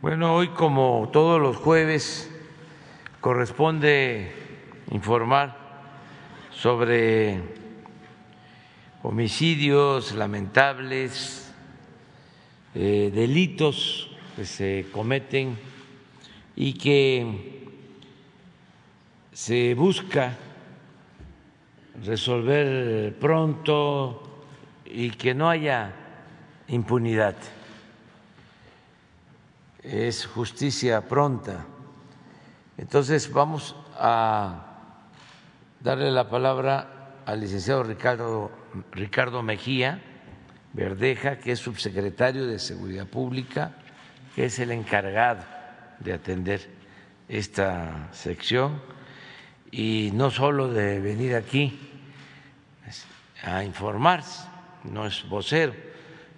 Bueno, hoy como todos los jueves corresponde informar sobre homicidios lamentables, eh, delitos que se cometen y que se busca resolver pronto y que no haya impunidad. Es justicia pronta. Entonces vamos a darle la palabra al licenciado Ricardo, Ricardo Mejía Verdeja, que es subsecretario de Seguridad Pública, que es el encargado de atender esta sección y no solo de venir aquí a informarse, no es vocero,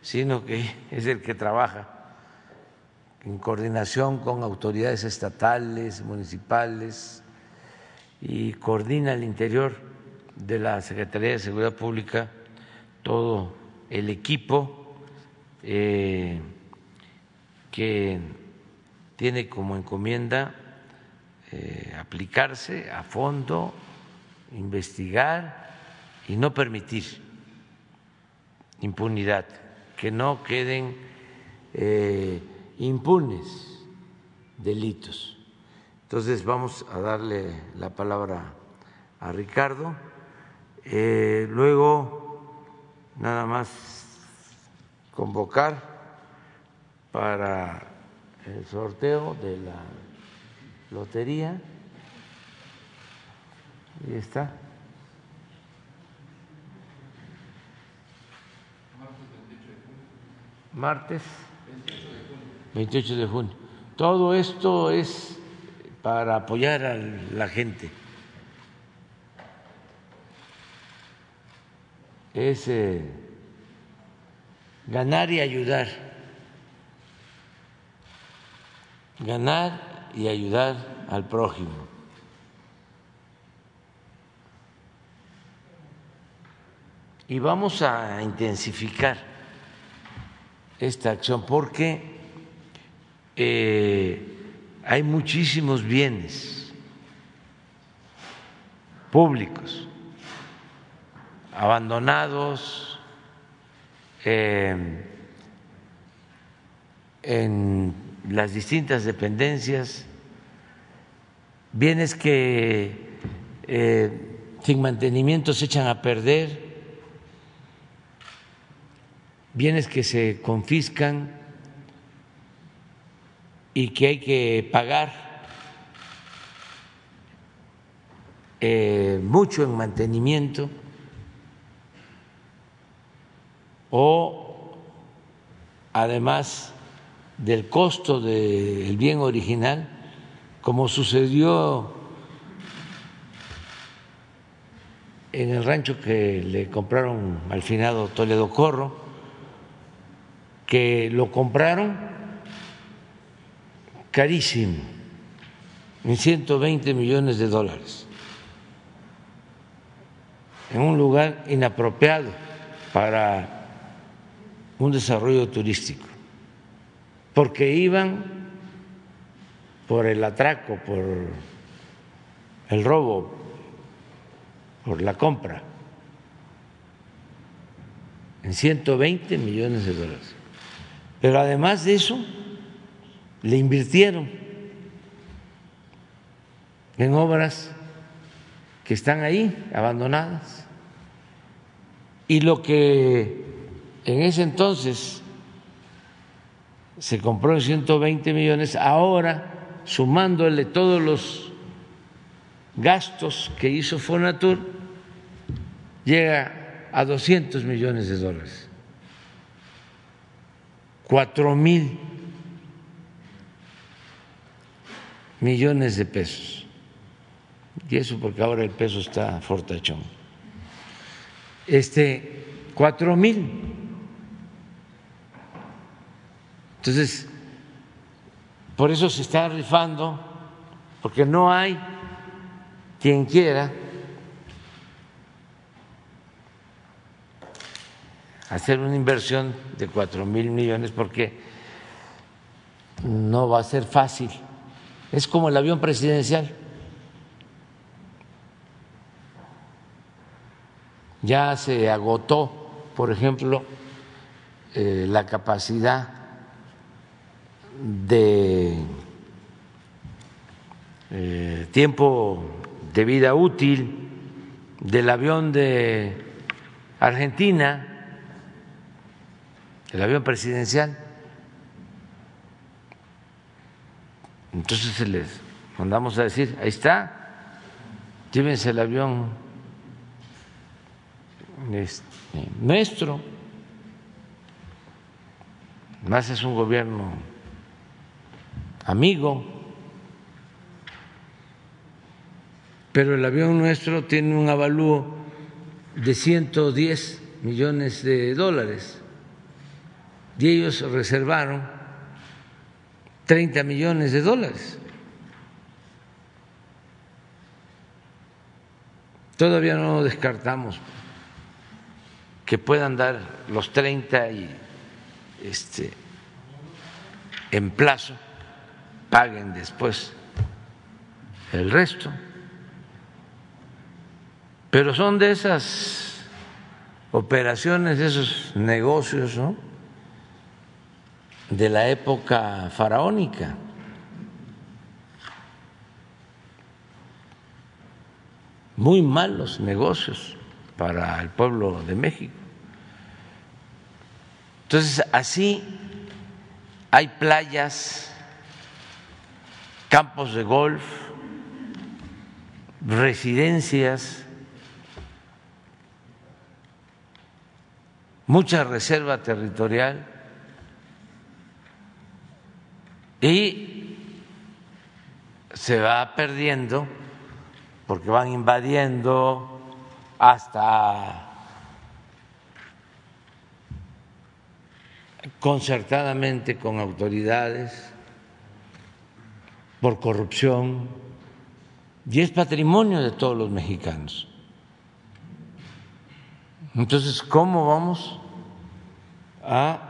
sino que es el que trabaja en coordinación con autoridades estatales, municipales y coordina el interior de la Secretaría de Seguridad Pública todo el equipo eh, que tiene como encomienda eh, aplicarse a fondo, investigar y no permitir impunidad, que no queden eh, impunes delitos. Entonces vamos a darle la palabra a Ricardo. Eh, luego, nada más convocar para el sorteo de la lotería. Y está. Martes 28 de junio. Todo esto es para apoyar a la gente. Es eh, ganar y ayudar. Ganar y ayudar al prójimo. Y vamos a intensificar esta acción porque eh, hay muchísimos bienes públicos abandonados eh, en las distintas dependencias, bienes que eh, sin mantenimiento se echan a perder, bienes que se confiscan y que hay que pagar eh, mucho en mantenimiento o además del costo del bien original, como sucedió en el rancho que le compraron al finado Toledo Corro, que lo compraron carísimo, en 120 millones de dólares, en un lugar inapropiado para un desarrollo turístico porque iban por el atraco, por el robo, por la compra, en 120 millones de dólares. Pero además de eso, le invirtieron en obras que están ahí, abandonadas. Y lo que en ese entonces se compró en 120 millones, ahora sumándole todos los gastos que hizo Fonatur, llega a 200 millones de dólares. Cuatro mil millones de pesos. Y eso porque ahora el peso está fortachón. Este, cuatro mil Entonces, por eso se está rifando, porque no hay quien quiera hacer una inversión de cuatro mil millones, porque no va a ser fácil. Es como el avión presidencial. Ya se agotó, por ejemplo, eh, la capacidad de eh, tiempo de vida útil del avión de Argentina, el avión presidencial. Entonces se les mandamos a decir, ahí está, llévense el avión este, nuestro, más es un gobierno amigo, pero el avión nuestro tiene un avalúo de 110 millones de dólares. Y ellos reservaron 30 millones de dólares. Todavía no descartamos que puedan dar los 30 y este, en plazo, paguen después el resto. Pero son de esas operaciones, de esos negocios, ¿no? De la época faraónica. Muy malos negocios para el pueblo de México. Entonces, así hay playas, campos de golf, residencias, mucha reserva territorial y se va perdiendo porque van invadiendo hasta concertadamente con autoridades por corrupción y es patrimonio de todos los mexicanos. Entonces, ¿cómo vamos a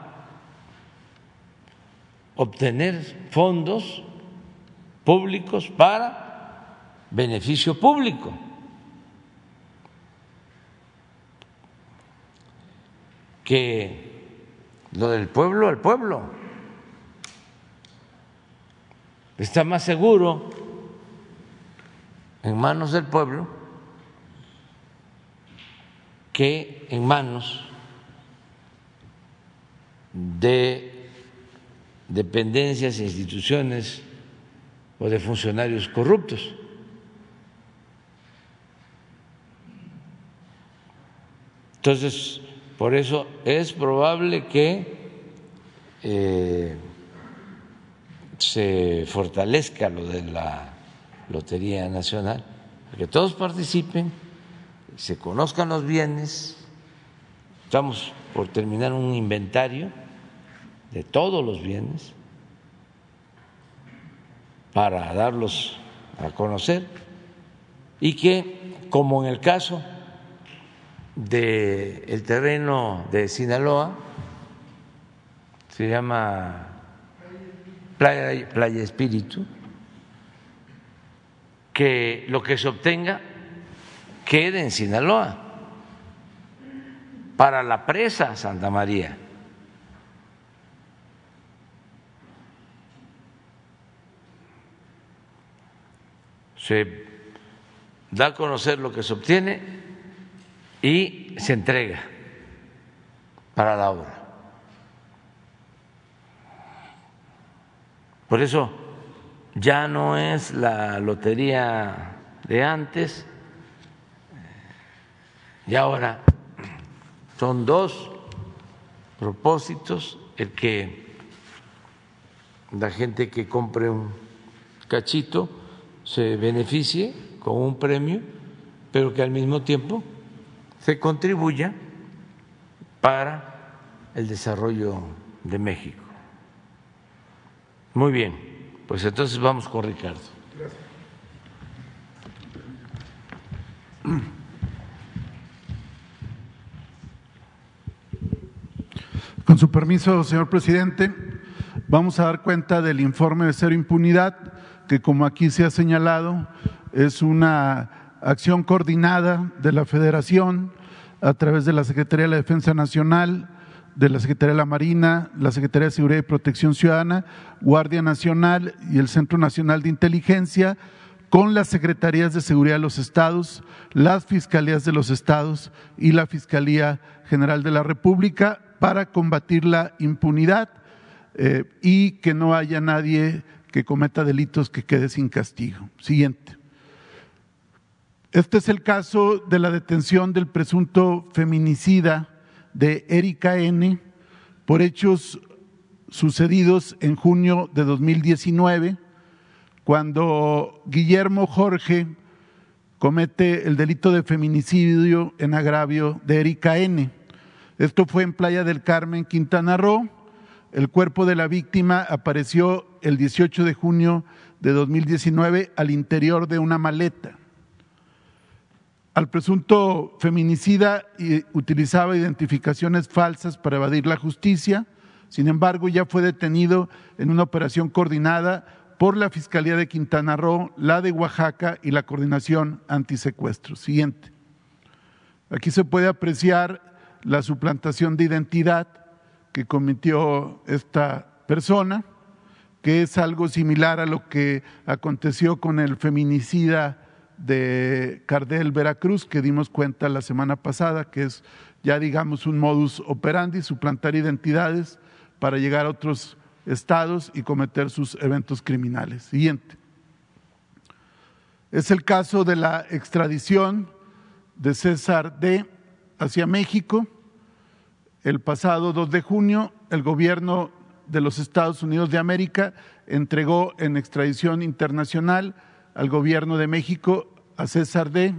obtener fondos públicos para beneficio público. Que lo del pueblo al pueblo está más seguro en manos del pueblo que en manos de dependencias e instituciones o de funcionarios corruptos. Entonces, por eso es probable que eh, se fortalezca lo de la Lotería Nacional, que todos participen, se conozcan los bienes. Estamos por terminar un inventario de todos los bienes para darlos a conocer y que, como en el caso del el terreno de Sinaloa, se llama Playa, Playa Espíritu, que lo que se obtenga quede en Sinaloa para la presa Santa María. Se da a conocer lo que se obtiene y se entrega para la obra. Por eso ya no es la lotería de antes, y ahora son dos propósitos, el que la gente que compre un cachito se beneficie con un premio, pero que al mismo tiempo se contribuya para el desarrollo de México. Muy bien, pues entonces vamos con Ricardo. Con su permiso, señor presidente, vamos a dar cuenta del informe de cero impunidad, que como aquí se ha señalado, es una acción coordinada de la Federación a través de la Secretaría de la Defensa Nacional, de la Secretaría de la Marina, la Secretaría de Seguridad y Protección Ciudadana, Guardia Nacional y el Centro Nacional de Inteligencia, con las Secretarías de Seguridad de los Estados, las Fiscalías de los Estados y la Fiscalía General de la República para combatir la impunidad eh, y que no haya nadie que cometa delitos que quede sin castigo. Siguiente. Este es el caso de la detención del presunto feminicida de Erika N. por hechos sucedidos en junio de 2019, cuando Guillermo Jorge comete el delito de feminicidio en agravio de Erika N. Esto fue en Playa del Carmen, Quintana Roo. El cuerpo de la víctima apareció el 18 de junio de 2019 al interior de una maleta. Al presunto feminicida utilizaba identificaciones falsas para evadir la justicia, sin embargo ya fue detenido en una operación coordinada por la Fiscalía de Quintana Roo, la de Oaxaca y la Coordinación Antisecuestro. Siguiente. Aquí se puede apreciar la suplantación de identidad que cometió esta persona, que es algo similar a lo que aconteció con el feminicida de Cardel Veracruz, que dimos cuenta la semana pasada, que es ya digamos un modus operandi, suplantar identidades para llegar a otros estados y cometer sus eventos criminales. Siguiente. Es el caso de la extradición de César D hacia México. El pasado 2 de junio, el gobierno de los Estados Unidos de América entregó en extradición internacional al gobierno de México, a César D.,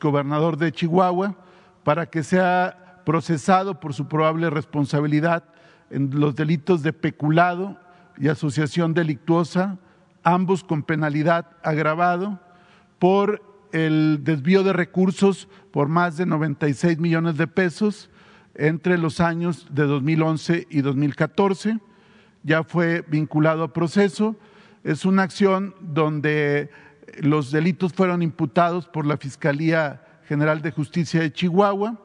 gobernador de Chihuahua, para que sea procesado por su probable responsabilidad en los delitos de peculado y asociación delictuosa, ambos con penalidad agravado, por el desvío de recursos por más de 96 millones de pesos entre los años de 2011 y 2014. Ya fue vinculado a proceso es una acción donde los delitos fueron imputados por la Fiscalía General de Justicia de Chihuahua,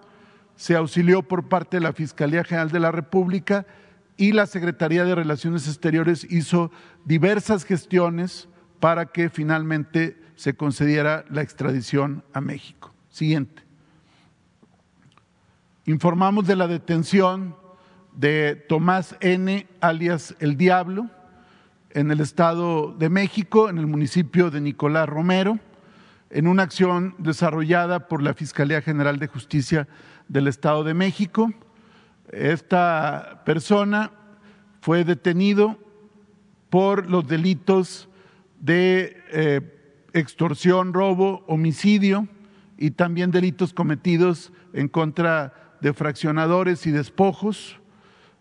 se auxilió por parte de la Fiscalía General de la República y la Secretaría de Relaciones Exteriores hizo diversas gestiones para que finalmente se concediera la extradición a México. Siguiente. Informamos de la detención de Tomás N., alias El Diablo, en el Estado de México, en el municipio de Nicolás Romero, en una acción desarrollada por la Fiscalía General de Justicia del Estado de México. Esta persona fue detenido por los delitos de eh, extorsión, robo, homicidio y también delitos cometidos en contra de fraccionadores y despojos.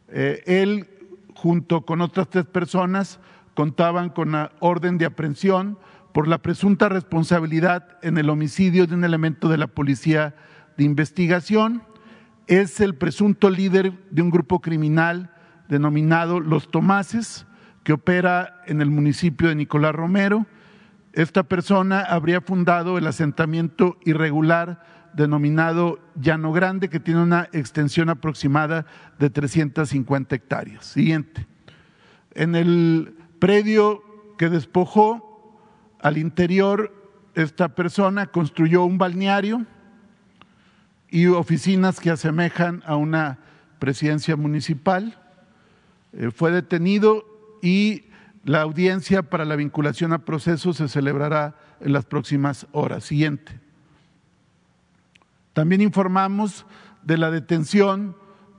Eh, él, junto con otras tres personas, contaban con la orden de aprehensión por la presunta responsabilidad en el homicidio de un elemento de la policía de investigación. Es el presunto líder de un grupo criminal denominado Los Tomases, que opera en el municipio de Nicolás Romero. Esta persona habría fundado el asentamiento irregular denominado Llano Grande, que tiene una extensión aproximada de 350 hectáreas. Siguiente. En el predio que despojó al interior esta persona construyó un balneario y oficinas que asemejan a una presidencia municipal. Eh, fue detenido y la audiencia para la vinculación a proceso se celebrará en las próximas horas. Siguiente. También informamos de la detención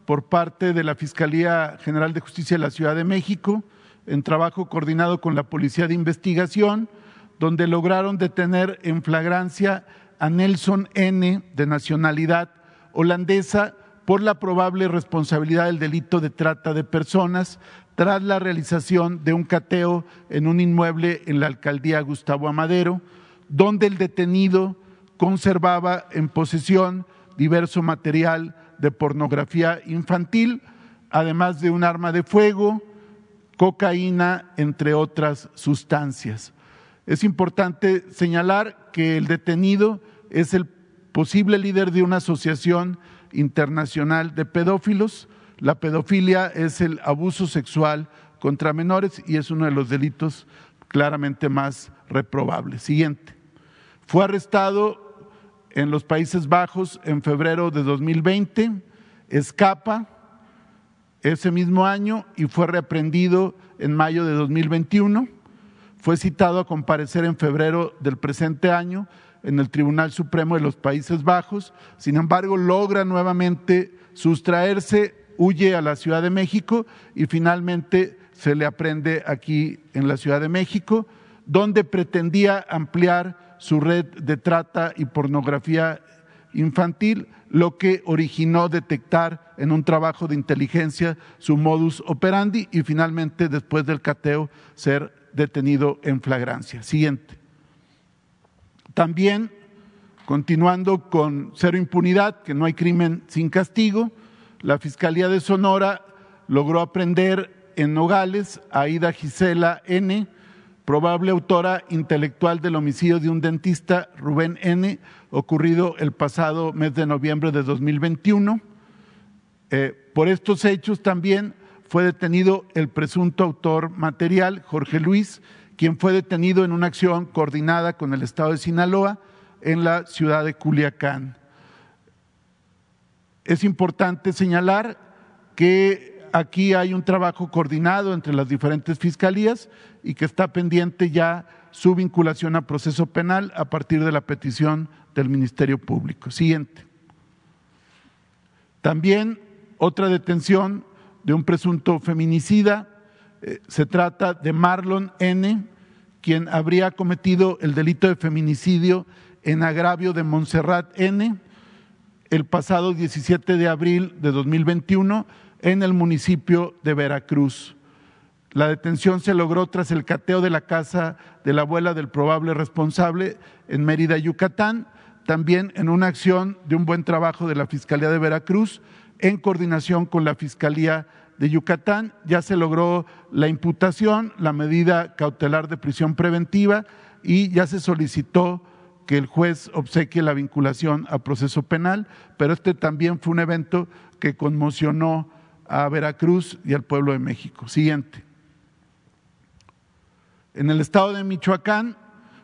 por parte de la Fiscalía General de Justicia de la Ciudad de México en trabajo coordinado con la Policía de Investigación, donde lograron detener en flagrancia a Nelson N., de nacionalidad holandesa, por la probable responsabilidad del delito de trata de personas tras la realización de un cateo en un inmueble en la alcaldía Gustavo Amadero, donde el detenido conservaba en posesión diverso material de pornografía infantil, además de un arma de fuego, cocaína, entre otras sustancias. Es importante señalar que el detenido es el posible líder de una asociación internacional de pedófilos. La pedofilia es el abuso sexual contra menores y es uno de los delitos claramente más reprobables. Siguiente. Fue arrestado en los Países Bajos en febrero de 2020, escapa ese mismo año y fue reaprendido en mayo de 2021. Fue citado a comparecer en febrero del presente año en el Tribunal Supremo de los Países Bajos. Sin embargo, logra nuevamente sustraerse, huye a la Ciudad de México y finalmente se le aprende aquí en la Ciudad de México, donde pretendía ampliar su red de trata y pornografía infantil, lo que originó detectar en un trabajo de inteligencia su modus operandi y finalmente, después del cateo, ser detenido en flagrancia. Siguiente. También, continuando con cero impunidad, que no hay crimen sin castigo, la Fiscalía de Sonora logró aprender en Nogales a Ida Gisela N., probable autora intelectual del homicidio de un dentista, Rubén N., ocurrido el pasado mes de noviembre de 2021. Eh, por estos hechos también fue detenido el presunto autor material, Jorge Luis, quien fue detenido en una acción coordinada con el Estado de Sinaloa en la ciudad de Culiacán. Es importante señalar que aquí hay un trabajo coordinado entre las diferentes fiscalías y que está pendiente ya su vinculación a proceso penal a partir de la petición del Ministerio Público. Siguiente. También otra detención de un presunto feminicida. Eh, se trata de Marlon N., quien habría cometido el delito de feminicidio en agravio de Montserrat N. el pasado 17 de abril de 2021 en el municipio de Veracruz. La detención se logró tras el cateo de la casa de la abuela del probable responsable en Mérida, Yucatán, también en una acción de un buen trabajo de la Fiscalía de Veracruz en coordinación con la Fiscalía de Yucatán. Ya se logró la imputación, la medida cautelar de prisión preventiva y ya se solicitó que el juez obsequie la vinculación a proceso penal, pero este también fue un evento que conmocionó a Veracruz y al pueblo de México. Siguiente. En el estado de Michoacán,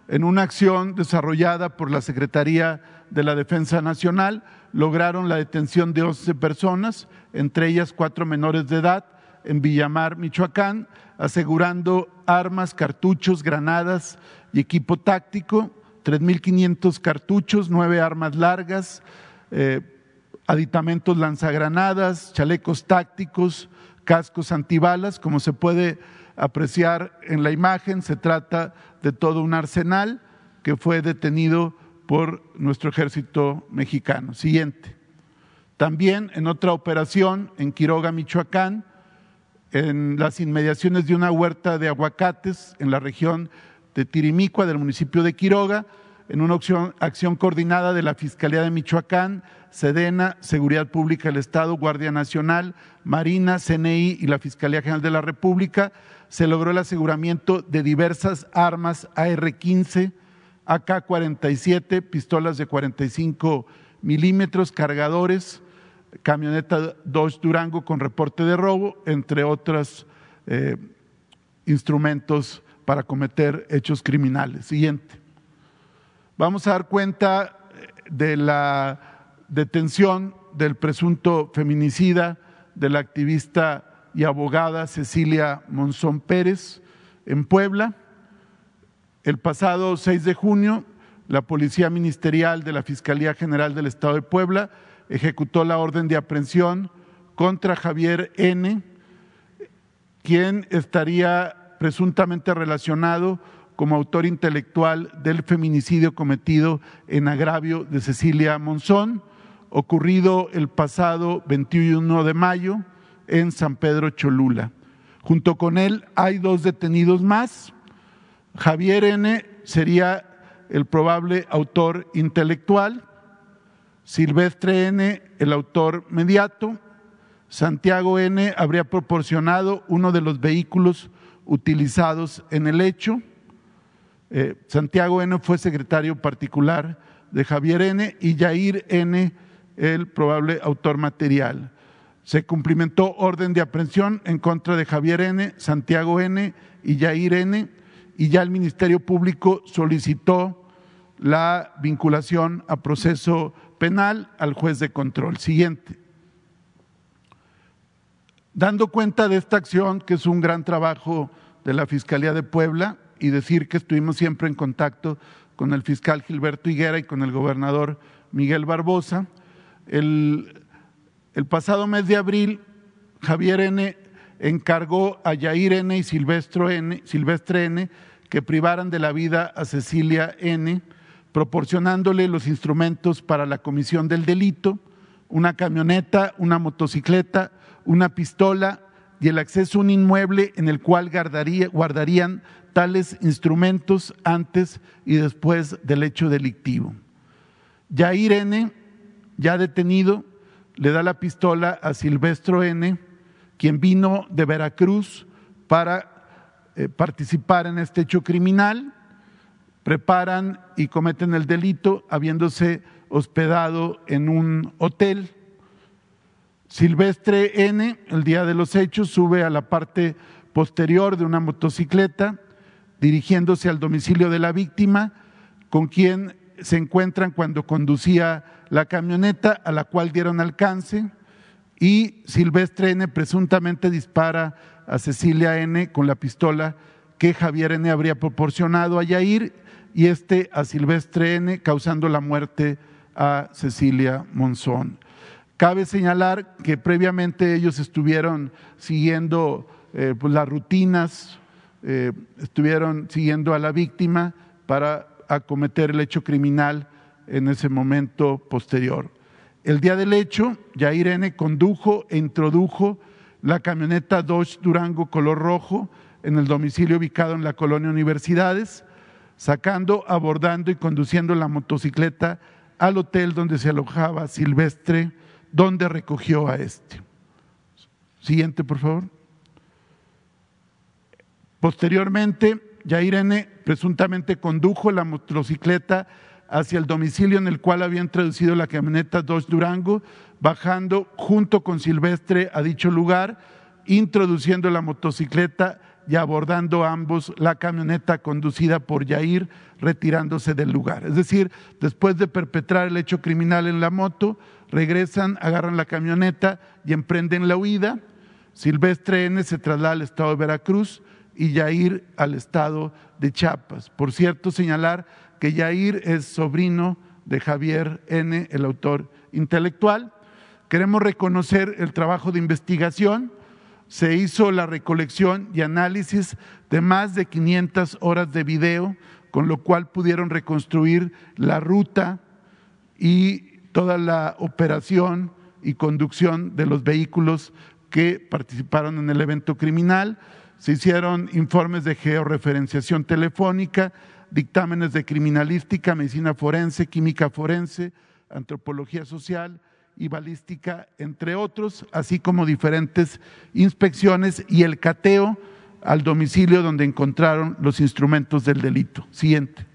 en una acción desarrollada por la Secretaría de la Defensa Nacional, lograron la detención de 11 personas, entre ellas cuatro menores de edad, en Villamar, Michoacán, asegurando armas, cartuchos, granadas y equipo táctico, 3.500 cartuchos, nueve armas largas, eh, aditamentos lanzagranadas, chalecos tácticos, cascos antibalas, como se puede apreciar en la imagen, se trata de todo un arsenal que fue detenido por nuestro ejército mexicano. Siguiente. También en otra operación en Quiroga, Michoacán, en las inmediaciones de una huerta de aguacates en la región de Tirimicua del municipio de Quiroga, en una acción, coordinada de la Fiscalía de Michoacán, Sedena, Seguridad Pública del Estado, Guardia Nacional, Marina, CNI y la Fiscalía General de la República, se logró el aseguramiento de diversas armas AR-15, AK-47, pistolas de 45 milímetros, cargadores, camioneta Dodge Durango con reporte de robo, entre otros eh, instrumentos para cometer hechos criminales. Siguiente. Vamos a dar cuenta eh, de la detención del presunto feminicida de la activista y abogada Cecilia Monzón Pérez en Puebla. El pasado 6 de junio, la Policía Ministerial de la Fiscalía General del Estado de Puebla ejecutó la orden de aprehensión contra Javier N., quien estaría presuntamente relacionado como autor intelectual del feminicidio cometido en agravio de Cecilia Monzón, ocurrido el pasado 21 de mayo en San Pedro Cholula. Junto con él hay dos detenidos más. Javier N. sería el probable autor intelectual, Silvestre N., el autor mediato, Santiago N. habría proporcionado uno de los vehículos utilizados en el hecho. Eh, Santiago N. fue secretario particular de Javier N. y Yair N. el probable autor material. Se cumplimentó orden de aprehensión en contra de Javier N., Santiago N. y Yair N. y ya el Ministerio Público solicitó la vinculación a proceso penal al juez de control. Siguiente. Dando cuenta de esta acción, que es un gran trabajo de la Fiscalía de Puebla, y decir que estuvimos siempre en contacto con el fiscal Gilberto Higuera y con el gobernador Miguel Barbosa, el, pasado mes de abril, Javier N. encargó a Yair N. y Silvestre N. N. que privaran de la vida a Cecilia N., proporcionándole los instrumentos para la comisión del delito, una camioneta, una motocicleta, una pistola y el acceso a un inmueble en el cual guardarían tales instrumentos antes y después del hecho delictivo. Ya Irene, ya detenido, le da la pistola a Silvestro N., quien vino de Veracruz para eh, participar en este hecho criminal, preparan y cometen el delito habiéndose hospedado en un hotel Silvestre N, el día de los hechos, sube a la parte posterior de una motocicleta dirigiéndose al domicilio de la víctima, con quien se encuentran cuando conducía la camioneta a la cual dieron alcance y Silvestre N presuntamente dispara a Cecilia N con la pistola que Javier N habría proporcionado a Yair y este a Silvestre N causando la muerte a Cecilia Monzón. Cabe señalar que previamente ellos estuvieron siguiendo eh, pues, las rutinas, eh, estuvieron siguiendo a la víctima para acometer el hecho criminal en ese momento posterior. El día del hecho, ya Irene condujo e introdujo la camioneta Dodge Durango color rojo en el domicilio ubicado en la colonia Universidades, sacando, abordando y conduciendo la motocicleta al hotel donde se alojaba Silvestre ¿Dónde recogió a este. Siguiente, por favor. Posteriormente, Yairene presuntamente condujo la motocicleta hacia el domicilio en el cual había introducido la camioneta Dodge Durango, bajando junto con Silvestre a dicho lugar, introduciendo la motocicleta y abordando ambos la camioneta conducida por Yair, retirándose del lugar. Es decir, después de perpetrar el hecho criminal en la moto, regresan, agarran la camioneta y emprenden la huida. Silvestre N se traslada al estado de Veracruz y Yair al estado de Chiapas. Por cierto, señalar que Yair es sobrino de Javier N, el autor intelectual. Queremos reconocer el trabajo de investigación. Se hizo la recolección y análisis de más de 500 horas de video, con lo cual pudieron reconstruir la ruta y toda la operación y conducción de los vehículos que participaron en el evento criminal. Se hicieron informes de georreferenciación telefónica, dictámenes de criminalística, medicina forense, química forense, antropología social y balística, entre otros, así como diferentes inspecciones y el cateo al domicilio donde encontraron los instrumentos del delito. Siguiente.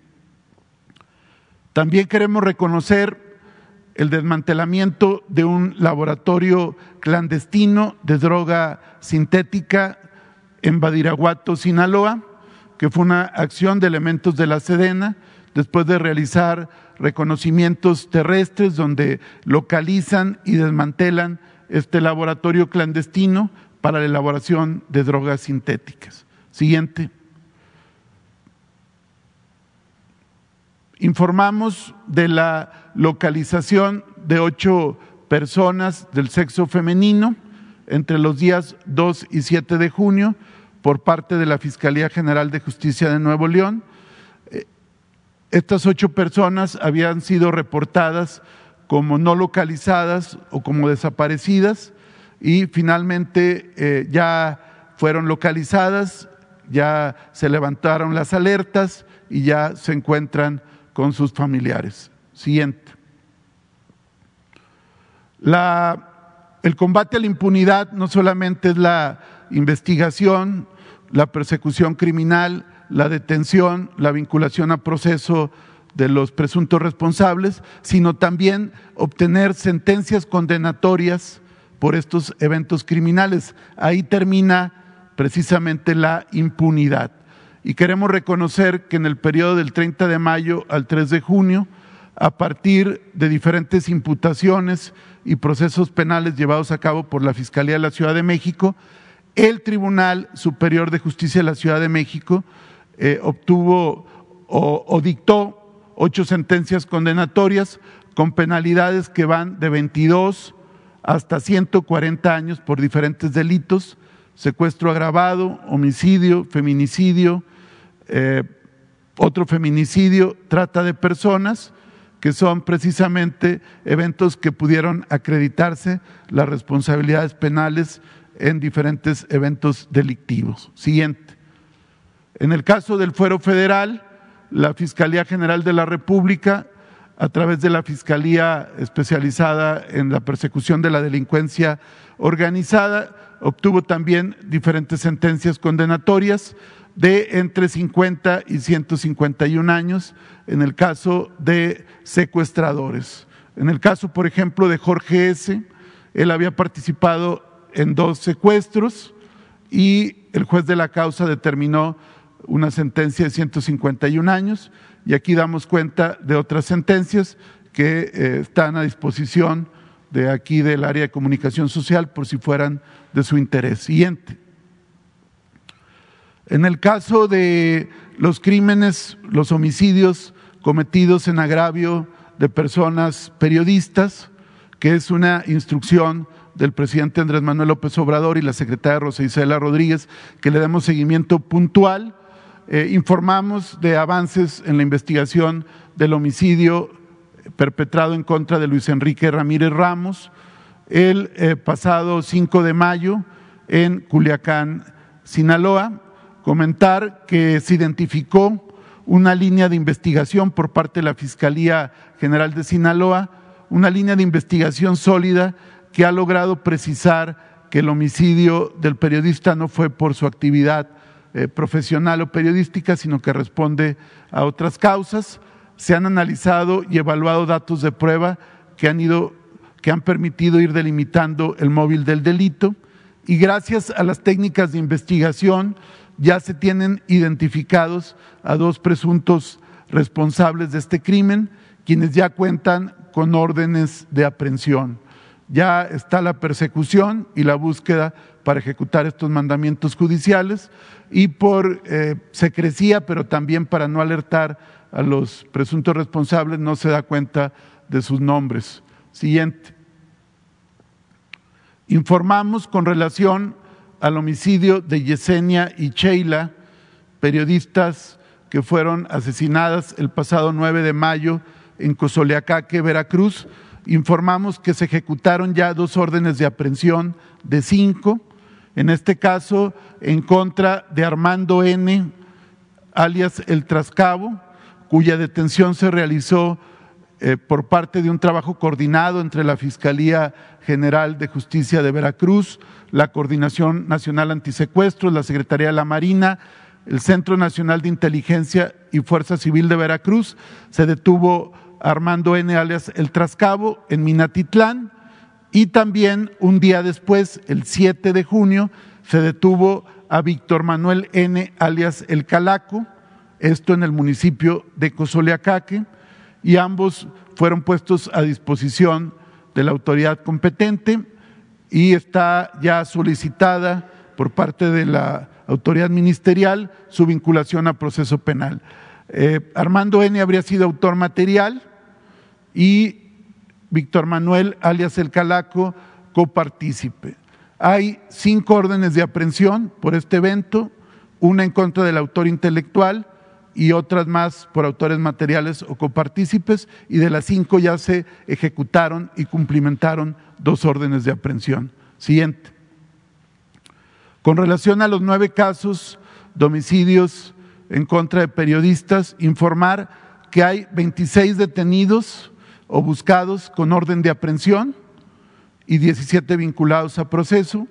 También queremos reconocer el desmantelamiento de un laboratorio clandestino de droga sintética en Badiraguato, Sinaloa, que fue una acción de elementos de la Sedena, después de realizar reconocimientos terrestres donde localizan y desmantelan este laboratorio clandestino para la elaboración de drogas sintéticas. Siguiente. Informamos de la localización de ocho personas del sexo femenino entre los días 2 y 7 de junio por parte de la Fiscalía General de Justicia de Nuevo León. Eh, estas ocho personas habían sido reportadas como no localizadas o como desaparecidas y finalmente eh, ya fueron localizadas, ya se levantaron las alertas y ya se encuentran con sus familiares. Siguiente. El combate a la impunidad no solamente es la investigación, la persecución criminal, la detención, la vinculación a proceso de los presuntos responsables, sino también obtener sentencias condenatorias por estos eventos criminales. Ahí termina precisamente la impunidad. Y queremos reconocer que en el periodo del 30 de mayo al 3 de junio, a partir de diferentes imputaciones y procesos penales llevados a cabo por la Fiscalía de la Ciudad de México, el Tribunal Superior de Justicia de la Ciudad de México eh, obtuvo o, dictó ocho sentencias condenatorias con penalidades que van de 22 hasta 140 años por diferentes delitos, secuestro agravado, homicidio, feminicidio, eh, otro feminicidio, trata de personas, que son precisamente eventos que pudieron acreditarse las responsabilidades penales en diferentes eventos delictivos. Siguiente. En el caso del fuero federal, la Fiscalía General de la República, a través de la Fiscalía especializada en la persecución de la delincuencia organizada, obtuvo también diferentes sentencias condenatorias de entre 50 y 151 años en el caso de secuestradores. En el caso, por ejemplo, de Jorge S., él había participado en dos secuestros y el juez de la causa determinó una sentencia de 151 años y aquí damos cuenta de otras sentencias que eh, están a disposición de aquí del área de comunicación social por si fueran de su interés. Siguiente. En el caso de los crímenes, los homicidios cometidos en agravio de personas periodistas, que es una instrucción del presidente Andrés Manuel López Obrador y la secretaria Rosa Isela Rodríguez, que le demos seguimiento puntual. Eh, informamos de avances en la investigación del homicidio perpetrado en contra de Luis Enrique Ramírez Ramos el eh, pasado 5 de mayo en Culiacán, Sinaloa. Comentar que se identificó una línea de investigación por parte de la Fiscalía General de Sinaloa, una línea de investigación sólida que ha logrado precisar que el homicidio del periodista no fue por su actividad eh, profesional o periodística, sino que responde a otras causas. Se han analizado y evaluado datos de prueba que han, ido, que han permitido ir delimitando el móvil del delito y gracias a las técnicas de investigación ya se tienen identificados a dos presuntos responsables de este crimen, quienes ya cuentan con órdenes de aprehensión ya está la persecución y la búsqueda para ejecutar estos mandamientos judiciales y por eh, secrecía, pero también para no alertar a los presuntos responsables, no se da cuenta de sus nombres. Siguiente. Informamos con relación al homicidio de Yesenia y Sheila, periodistas que fueron asesinadas el pasado 9 de mayo en Cozoleacaque, Veracruz, informamos que se ejecutaron ya dos órdenes de aprehensión de cinco, en este caso en contra de Armando N., alias El Trascabo, cuya detención se realizó eh, por parte de un trabajo coordinado entre la Fiscalía General de Justicia de Veracruz, la Coordinación Nacional Antisecuestros, la Secretaría de la Marina, el Centro Nacional de Inteligencia y Fuerza Civil de Veracruz. Se detuvo Armando N. alias El Trascabo en Minatitlán y también un día después, el 7 de junio, se detuvo a Víctor Manuel N. alias El Calaco, esto en el municipio de Cozoleacaque, y ambos fueron puestos a disposición de la autoridad competente y está ya solicitada por parte de la autoridad ministerial su vinculación a proceso penal. Eh, Armando N. habría sido autor material y Víctor Manuel, alias El Calaco, copartícipe. Hay cinco órdenes de aprehensión por este evento, una en contra del autor intelectual y otras más por autores materiales o copartícipes, y de las cinco ya se ejecutaron y cumplimentaron dos órdenes de aprehensión. Siguiente. Con relación a los nueve casos de homicidios en contra de periodistas, informar que hay 26 detenidos o buscados con orden de aprehensión y 17 vinculados a proceso.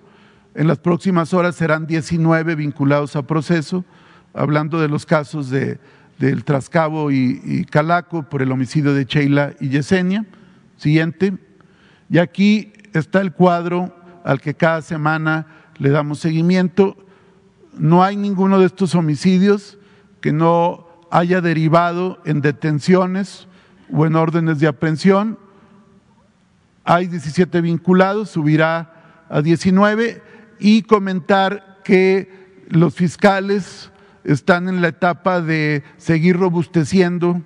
En las próximas horas serán 19 vinculados a proceso, hablando de los casos de, del Trascabo y, Calaco por el homicidio de Sheila y Yesenia. Siguiente. Y aquí está el cuadro al que cada semana le damos seguimiento. No hay ninguno de estos homicidios que no haya derivado en detenciones o en órdenes de aprehensión. Hay 17 vinculados, subirá a 19 y comentar que los fiscales están en la etapa de seguir robusteciendo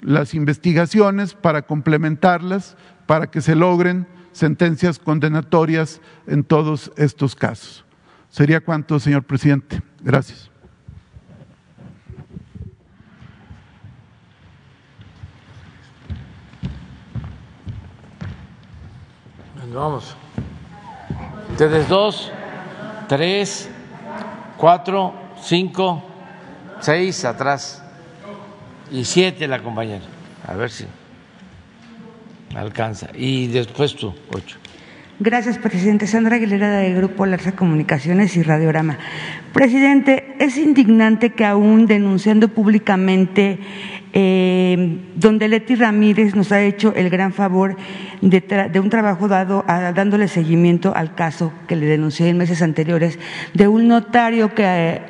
las investigaciones para complementarlas, para que se logren sentencias condenatorias en todos estos casos. Sería cuanto, señor presidente. Gracias. Vamos. Ustedes dos, tres, cuatro, cinco, seis atrás y siete la compañera. A ver si alcanza. Y después tú, ocho. Gracias, presidente. Sandra Aguilera, de Grupo Larsa Comunicaciones y Radiograma. Presidente, es indignante que aún denunciando públicamente, eh, donde Leti Ramírez nos ha hecho el gran favor de, de un trabajo dado, a, dándole seguimiento al caso que le denuncié en meses anteriores, de un notario que eh,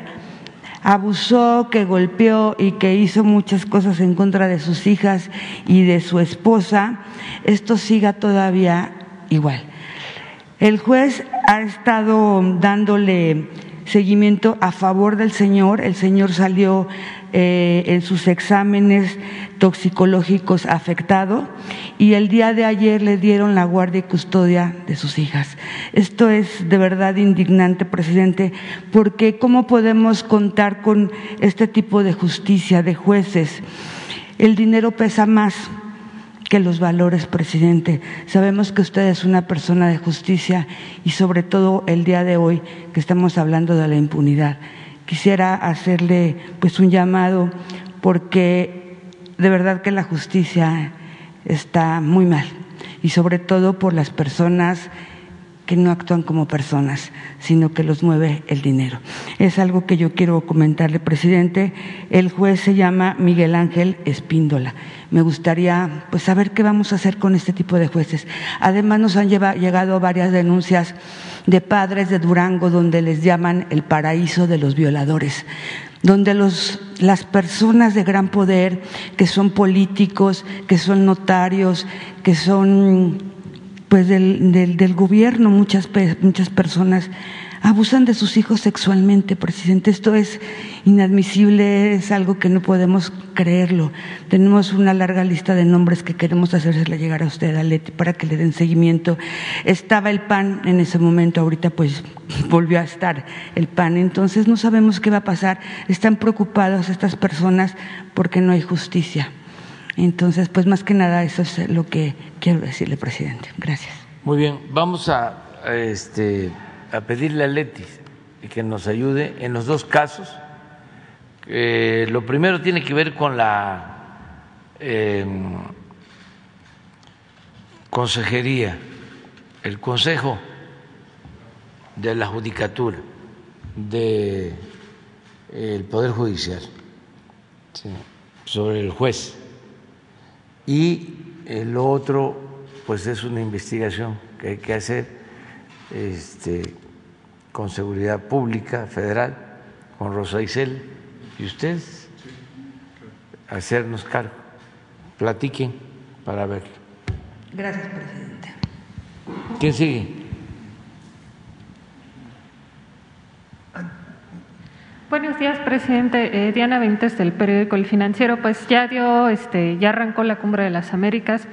abusó, que golpeó y que hizo muchas cosas en contra de sus hijas y de su esposa, esto siga todavía igual. El juez ha estado dándole seguimiento a favor del señor. El señor salió eh, en sus exámenes toxicológicos afectado y el día de ayer le dieron la guardia y custodia de sus hijas. Esto es de verdad indignante, presidente, porque ¿cómo podemos contar con este tipo de justicia, de jueces? El dinero pesa más que los valores, presidente. Sabemos que usted es una persona de justicia y sobre todo el día de hoy que estamos hablando de la impunidad. Quisiera hacerle pues un llamado porque de verdad que la justicia está muy mal y sobre todo por las personas que no actúan como personas, sino que los mueve el dinero. Es algo que yo quiero comentarle, presidente. El juez se llama Miguel Ángel Espíndola. Me gustaría pues saber qué vamos a hacer con este tipo de jueces. Además nos han llegado varias denuncias de padres de Durango donde les llaman el paraíso de los violadores donde los, las personas de gran poder, que son políticos, que son notarios, que son pues del, del, gobierno muchas, muchas personas abusan de sus hijos sexualmente, presidente. Esto es inadmisible, es algo que no podemos creerlo. Tenemos una larga lista de nombres que queremos hacérsela llegar a usted, Aleti, para que le den seguimiento. Estaba el PAN en ese momento, ahorita pues volvió a estar el PAN. Entonces no sabemos qué va a pasar. Están preocupados estas personas porque no hay justicia. Entonces, pues más que nada eso es lo que quiero decirle, presidente. Gracias. Muy bien, vamos a, este, a pedirle a Leti que nos ayude en los dos casos. Eh, lo primero tiene que ver con la eh, consejería, el consejo de la judicatura del de, Poder Judicial sí, sobre el juez y lo otro pues es una investigación que hay que hacer este, con seguridad pública federal, con Rosa Isel y ustedes hacernos cargo. Platiquen para verlo. Gracias, presidente. ¿Quién sigue? Buenos días, presidente. Eh, Diana Ventes del periódico El Financiero. Pues ya dio, este, ya arrancó la cumbre de las Américas.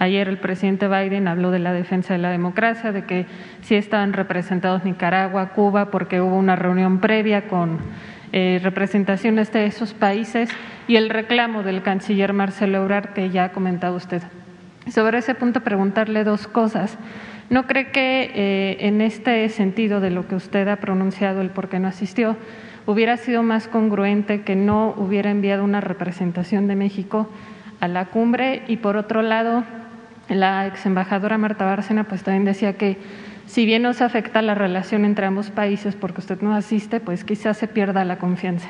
Ayer el presidente Biden habló de la defensa de la democracia, de que sí estaban representados Nicaragua, Cuba, porque hubo una reunión previa con eh, representaciones de esos países y el reclamo del canciller Marcelo Ebrard que ya ha comentado usted. Sobre ese punto, preguntarle dos cosas. ¿No cree que eh, en este sentido de lo que usted ha pronunciado, el por qué no asistió, hubiera sido más congruente que no hubiera enviado una representación de México a la cumbre y por otro lado la ex embajadora Marta Bárcena pues también decía que si bien nos afecta la relación entre ambos países porque usted no asiste, pues quizás se pierda la confianza.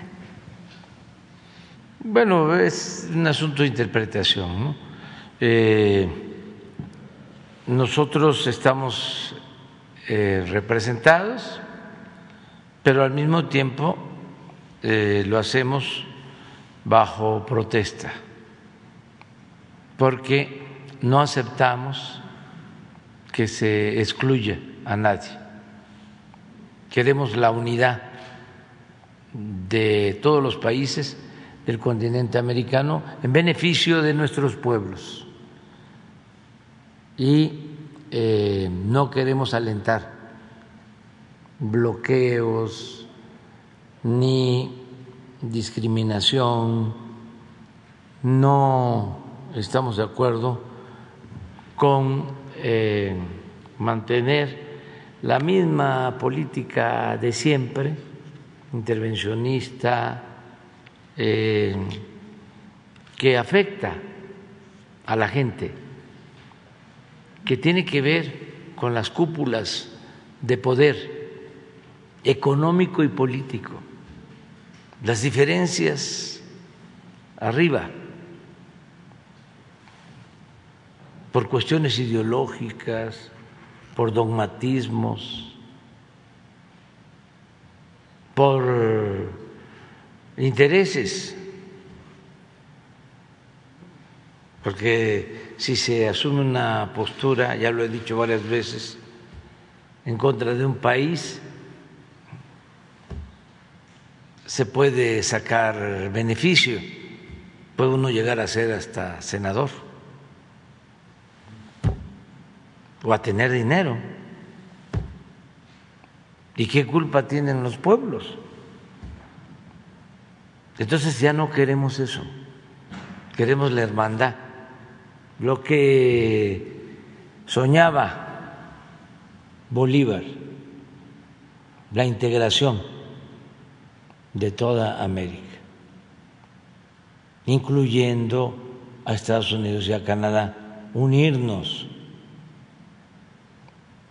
Bueno, es un asunto de interpretación. Eh, nosotros estamos eh, representados, pero al mismo tiempo eh, lo hacemos bajo protesta, porque no aceptamos que se excluya a nadie. Queremos la unidad de todos los países del continente americano en beneficio de nuestros pueblos. Y eh, no queremos alentar bloqueos ni discriminación, no estamos de acuerdo con eh, mantener la misma política de siempre, intervencionista, eh, que afecta a la gente, que tiene que ver con las cúpulas de poder económico y político, las diferencias arriba, por cuestiones ideológicas, por dogmatismos, por intereses, porque si se asume una postura, ya lo he dicho varias veces, en contra de un país, se puede sacar beneficio, puede uno llegar a ser hasta senador o a tener dinero. ¿Y qué culpa tienen los pueblos? Entonces ya no queremos eso, queremos la hermandad, lo que soñaba Bolívar, la integración de toda América, incluyendo a Estados Unidos y a Canadá, unirnos.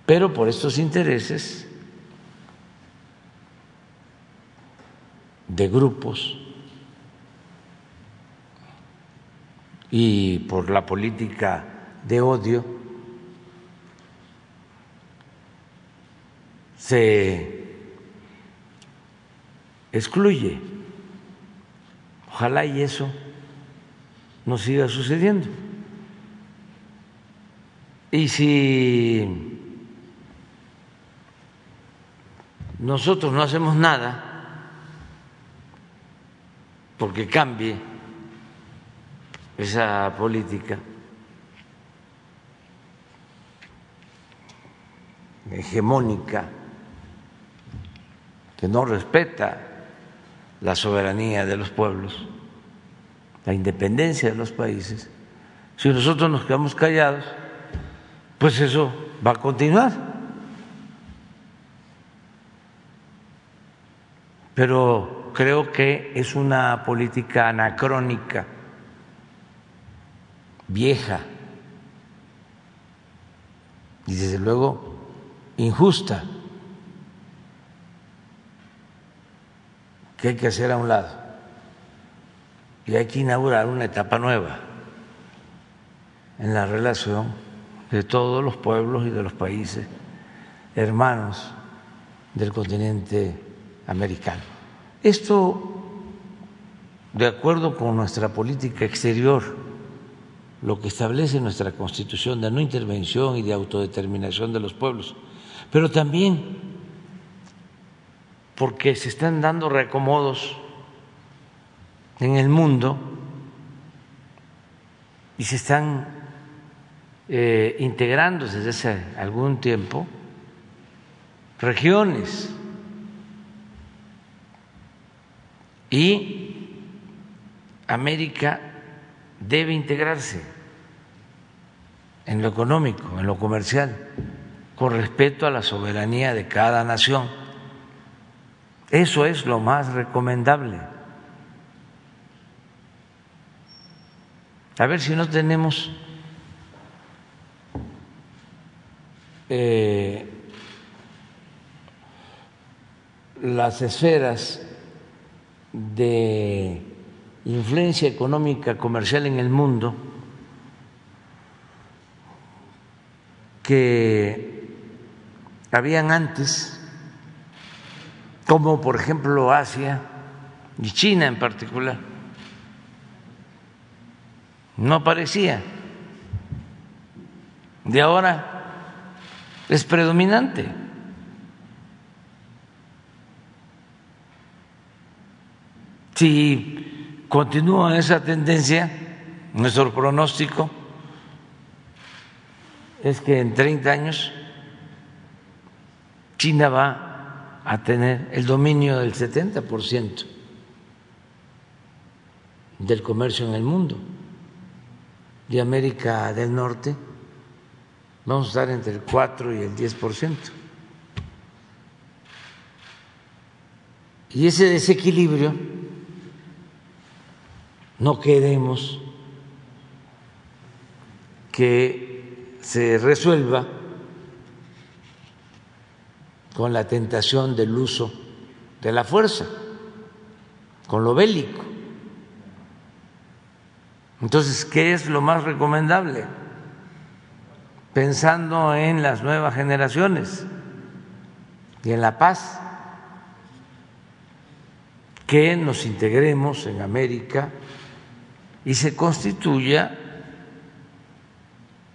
Pero por estos intereses de grupos y por la política de odio se excluye. Ojalá y eso no siga sucediendo. Y si nosotros no hacemos nada porque cambie esa política hegemónica que no respeta la soberanía de los pueblos, la independencia de los países, si nosotros nos quedamos callados, pues eso va a continuar. Pero creo que es una política anacrónica vieja y desde luego injusta, que hay que hacer a un lado y hay que inaugurar una etapa nueva en la relación de todos los pueblos y de los países hermanos del continente americano. Esto, de acuerdo con nuestra política exterior, lo que establece nuestra Constitución de no intervención y de autodeterminación de los pueblos, pero también porque se están dando reacomodos en el mundo y se están eh, integrando desde hace algún tiempo regiones y América debe integrarse en lo económico, en lo comercial, con respeto a la soberanía de cada nación. Eso es lo más recomendable. A ver si no tenemos eh, las esferas de influencia económica comercial en el mundo que habían antes, como por ejemplo Asia y China en particular, no aparecía. De ahora es predominante. Si continúa esa tendencia, nuestro pronóstico es que en 30 años China va a tener el dominio del 70% del comercio en el mundo. De América del Norte vamos a estar entre el 4 y el 10%. Y ese desequilibrio no queremos que se resuelva con la tentación del uso de la fuerza, con lo bélico. Entonces, ¿qué es lo más recomendable? Pensando en las nuevas generaciones y en la paz, que nos integremos en América y se constituya,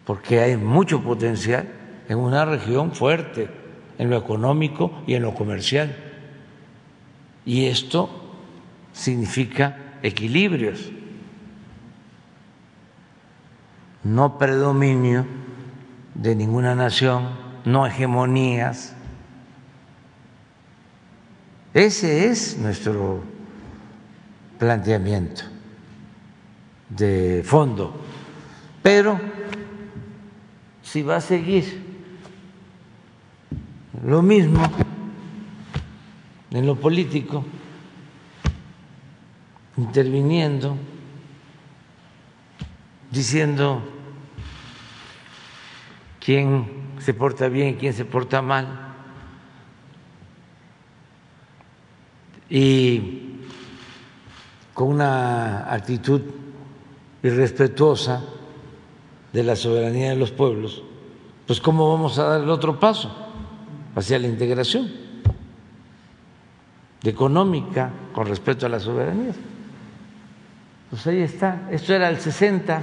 porque hay mucho potencial, en una región fuerte en lo económico y en lo comercial. Y esto significa equilibrios, no predominio de ninguna nación, no hegemonías. Ese es nuestro planteamiento de fondo. Pero si va a seguir lo mismo en lo político, interviniendo, diciendo quién se porta bien, quién se porta mal. Y con una actitud irrespetuosa de la soberanía de los pueblos, pues ¿cómo vamos a dar el otro paso hacia la integración económica con respecto a la soberanía? Pues ahí está, esto era el 60,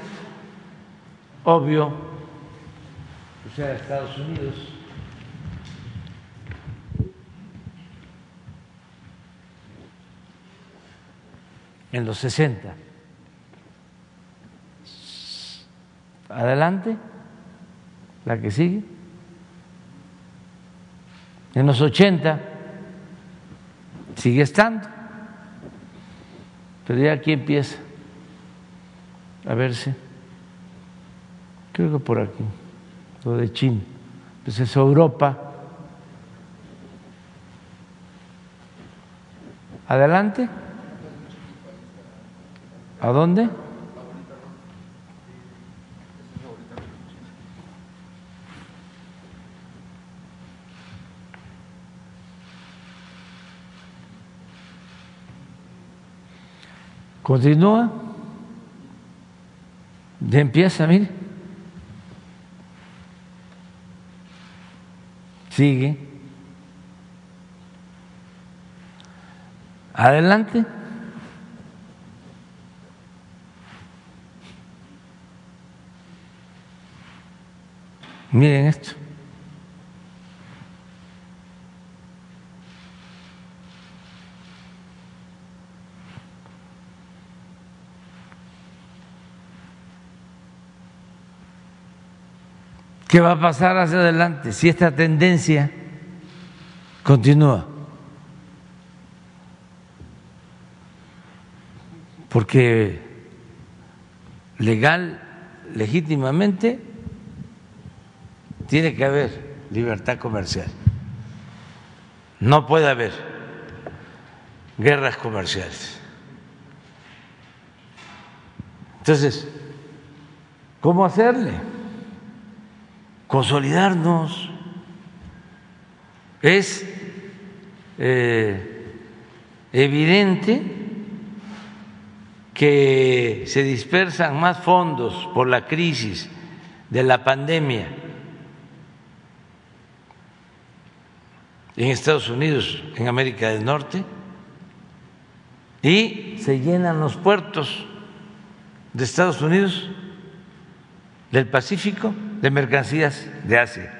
obvio, o sea, Estados Unidos. En los 60. Adelante, la que sigue. En los 80 sigue estando, pero ya aquí empieza a verse, creo que por aquí, lo de China, pues es Europa. Adelante. ¿A dónde? Continúa. Ya empieza, mire. Sigue. Adelante. Miren esto. ¿Qué va a pasar hacia adelante si esta tendencia continúa? Porque legal, legítimamente, tiene que haber libertad comercial. No puede haber guerras comerciales. Entonces, ¿cómo hacerle? Consolidarnos. Es eh, evidente que se dispersan más fondos por la crisis de la pandemia en Estados Unidos, en América del Norte, y se llenan los puertos de Estados Unidos, del Pacífico, de mercancías de Asia.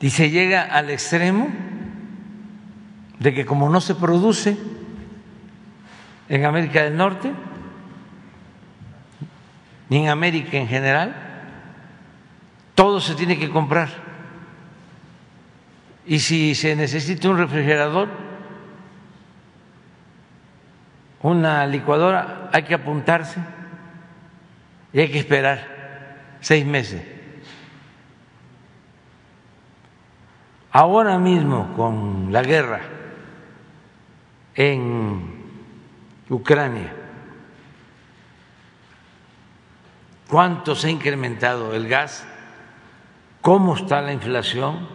Y se llega al extremo de que como no se produce en América del Norte, ni en América en general, todo se tiene que comprar. Y si se necesita un refrigerador, una licuadora, hay que apuntarse y hay que esperar seis meses. Ahora mismo con la guerra en Ucrania, ¿cuánto se ha incrementado el gas? ¿Cómo está la inflación?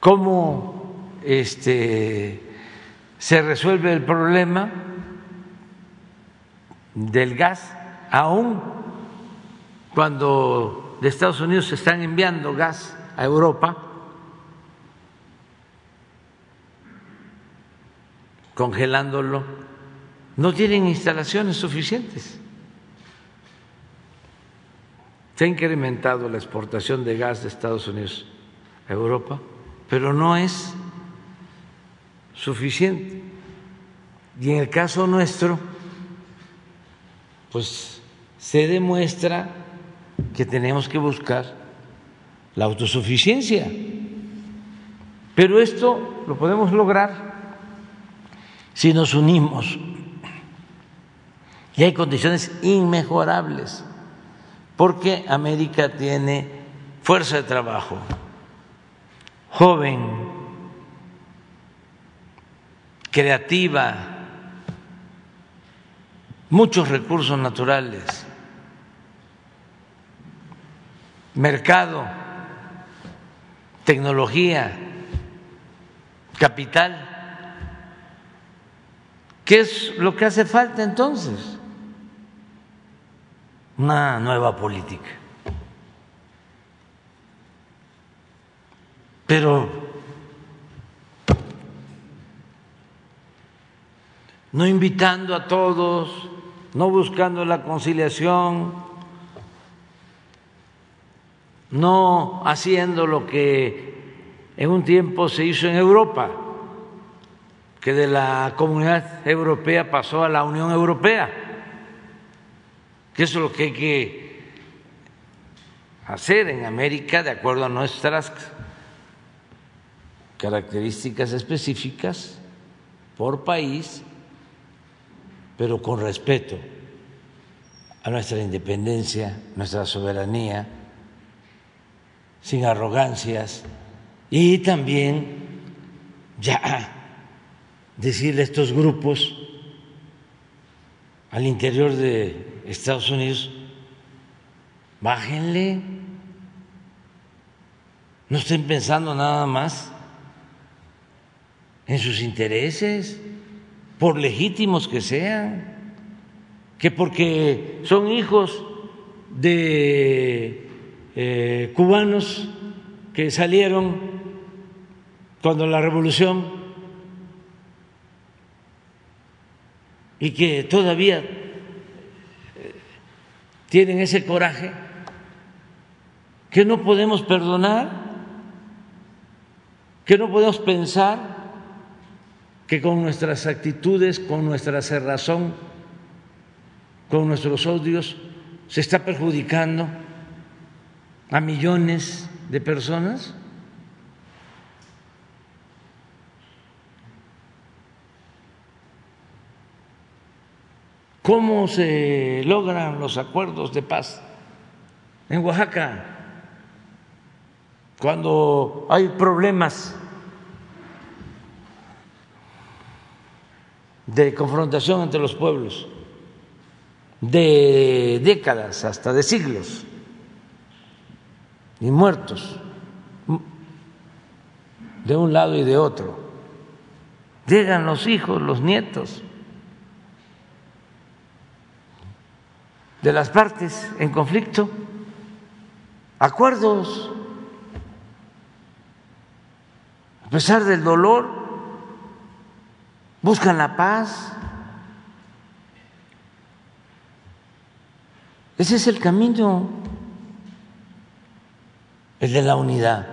¿Cómo este, se resuelve el problema del gas aún cuando de Estados Unidos se están enviando gas a Europa, congelándolo, no tienen instalaciones suficientes. Se ha incrementado la exportación de gas de Estados Unidos a Europa, pero no es suficiente. Y en el caso nuestro, pues se demuestra que tenemos que buscar la autosuficiencia. Pero esto lo podemos lograr si nos unimos. Y hay condiciones inmejorables, porque América tiene fuerza de trabajo, joven, creativa, muchos recursos naturales mercado, tecnología, capital. ¿Qué es lo que hace falta entonces? Una nueva política. Pero no invitando a todos, no buscando la conciliación, no haciendo lo que en un tiempo se hizo en Europa, que de la comunidad europea pasó a la Unión Europea, que eso es lo que hay que hacer en América de acuerdo a nuestras características específicas por país, pero con respeto a nuestra independencia, nuestra soberanía sin arrogancias y también ya decirle a estos grupos al interior de Estados Unidos, bájenle, no estén pensando nada más en sus intereses, por legítimos que sean, que porque son hijos de eh, cubanos que salieron cuando la revolución y que todavía eh, tienen ese coraje que no podemos perdonar, que no podemos pensar que con nuestras actitudes, con nuestra cerrazón, con nuestros odios, se está perjudicando a millones de personas? ¿Cómo se logran los acuerdos de paz en Oaxaca cuando hay problemas de confrontación entre los pueblos? de décadas, hasta de siglos, y muertos de un lado y de otro. Llegan los hijos, los nietos de las partes en conflicto, acuerdos, a pesar del dolor, buscan la paz. Ese es el camino, el de la unidad.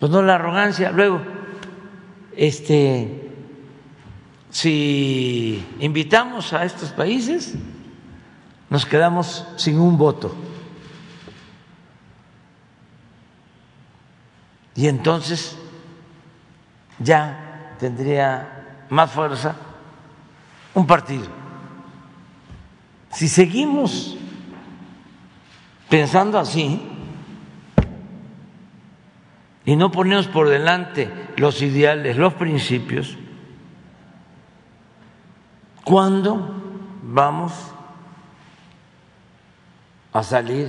Pues no la arrogancia. Luego, este, si invitamos a estos países, nos quedamos sin un voto. Y entonces ya tendría más fuerza un partido. Si seguimos pensando así y no ponemos por delante los ideales, los principios, ¿cuándo vamos a salir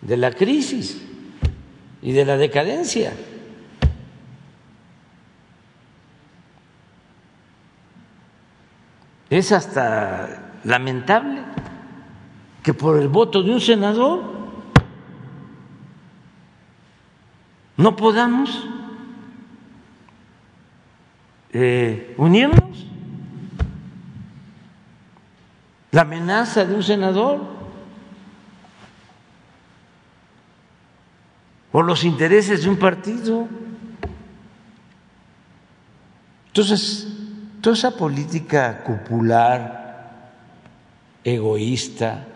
de la crisis y de la decadencia. Es hasta lamentable que por el voto de un senador no podamos eh, unirnos. La amenaza de un senador por los intereses de un partido. Entonces, toda esa política cupular, egoísta,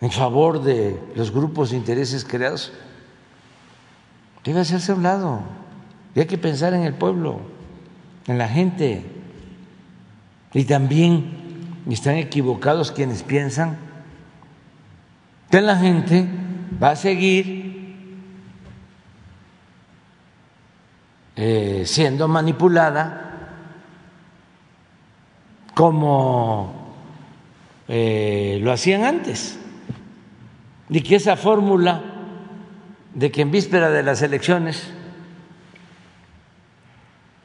en favor de los grupos de intereses creados, debe hacerse a un lado. Y hay que pensar en el pueblo, en la gente. Y también están equivocados quienes piensan que la gente va a seguir eh, siendo manipulada como eh, lo hacían antes. Y que esa fórmula de que en víspera de las elecciones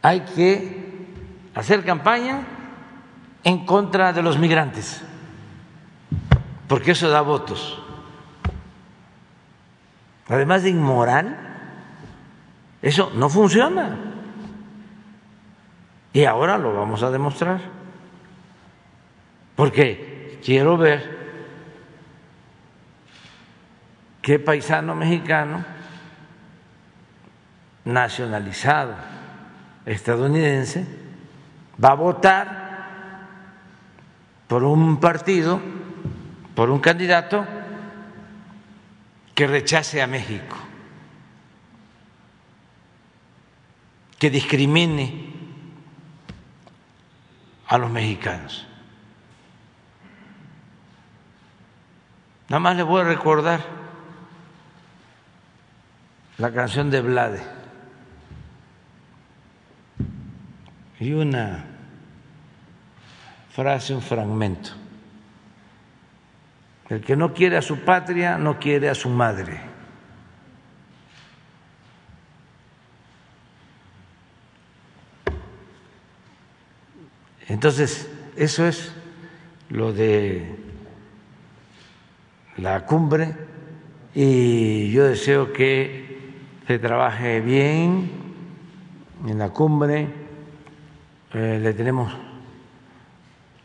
hay que hacer campaña en contra de los migrantes, porque eso da votos. Además de inmoral, eso no funciona. Y ahora lo vamos a demostrar. Porque quiero ver qué paisano mexicano nacionalizado estadounidense va a votar por un partido, por un candidato que rechace a México, que discrimine a los mexicanos. Nada más le voy a recordar la canción de Vlade y una frase, un fragmento. El que no quiere a su patria no quiere a su madre. Entonces, eso es lo de la cumbre y yo deseo que se trabaje bien en la cumbre. Eh, le tenemos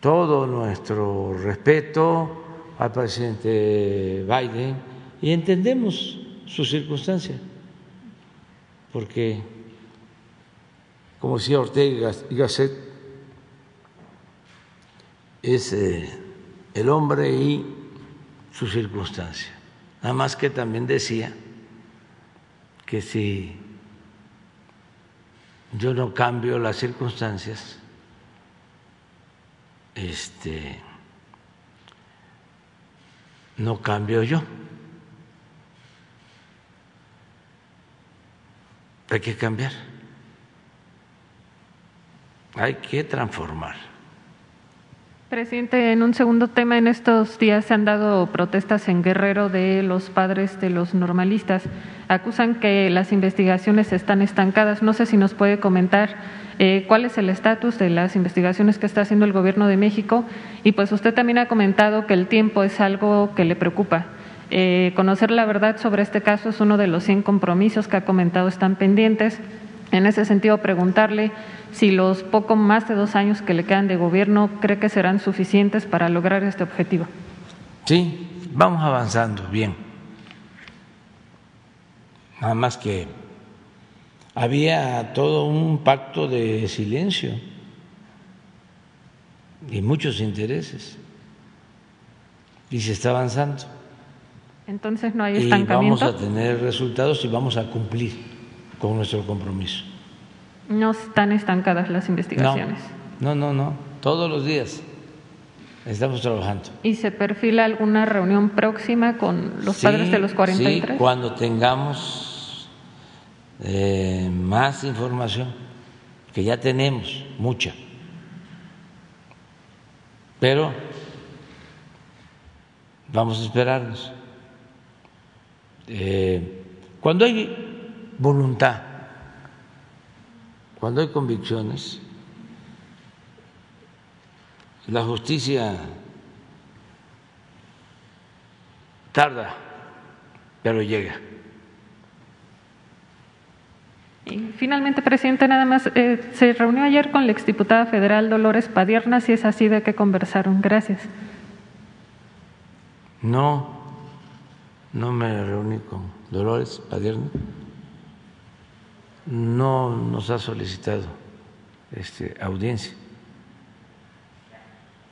todo nuestro respeto al presidente Biden y entendemos su circunstancia, porque, como decía Ortega y Gasset, es eh, el hombre y su circunstancia. Nada más que también decía que si yo no cambio las circunstancias, este no cambio yo. Hay que cambiar. Hay que transformar. Presidente, en un segundo tema, en estos días se han dado protestas en Guerrero de los padres de los normalistas. Acusan que las investigaciones están estancadas. No sé si nos puede comentar eh, cuál es el estatus de las investigaciones que está haciendo el Gobierno de México. Y pues usted también ha comentado que el tiempo es algo que le preocupa. Eh, conocer la verdad sobre este caso es uno de los 100 compromisos que ha comentado están pendientes. En ese sentido, preguntarle si los poco más de dos años que le quedan de gobierno cree que serán suficientes para lograr este objetivo. Sí, vamos avanzando bien. Nada más que había todo un pacto de silencio y muchos intereses y se está avanzando. Entonces no hay estancamiento. Y vamos a tener resultados y vamos a cumplir con nuestro compromiso. No están estancadas las investigaciones. No, no, no, Todos los días estamos trabajando. ¿Y se perfila alguna reunión próxima con los padres de los 43? Sí, cuando tengamos eh, más información, que ya tenemos mucha. Pero vamos a esperarnos. Eh, cuando hay voluntad cuando hay convicciones, la justicia tarda, pero llega. Y finalmente, presidente, nada más, eh, se reunió ayer con la exdiputada federal Dolores Padierna, si es así de qué conversaron. Gracias. No, no me reuní con Dolores Padierna no nos ha solicitado este, audiencia.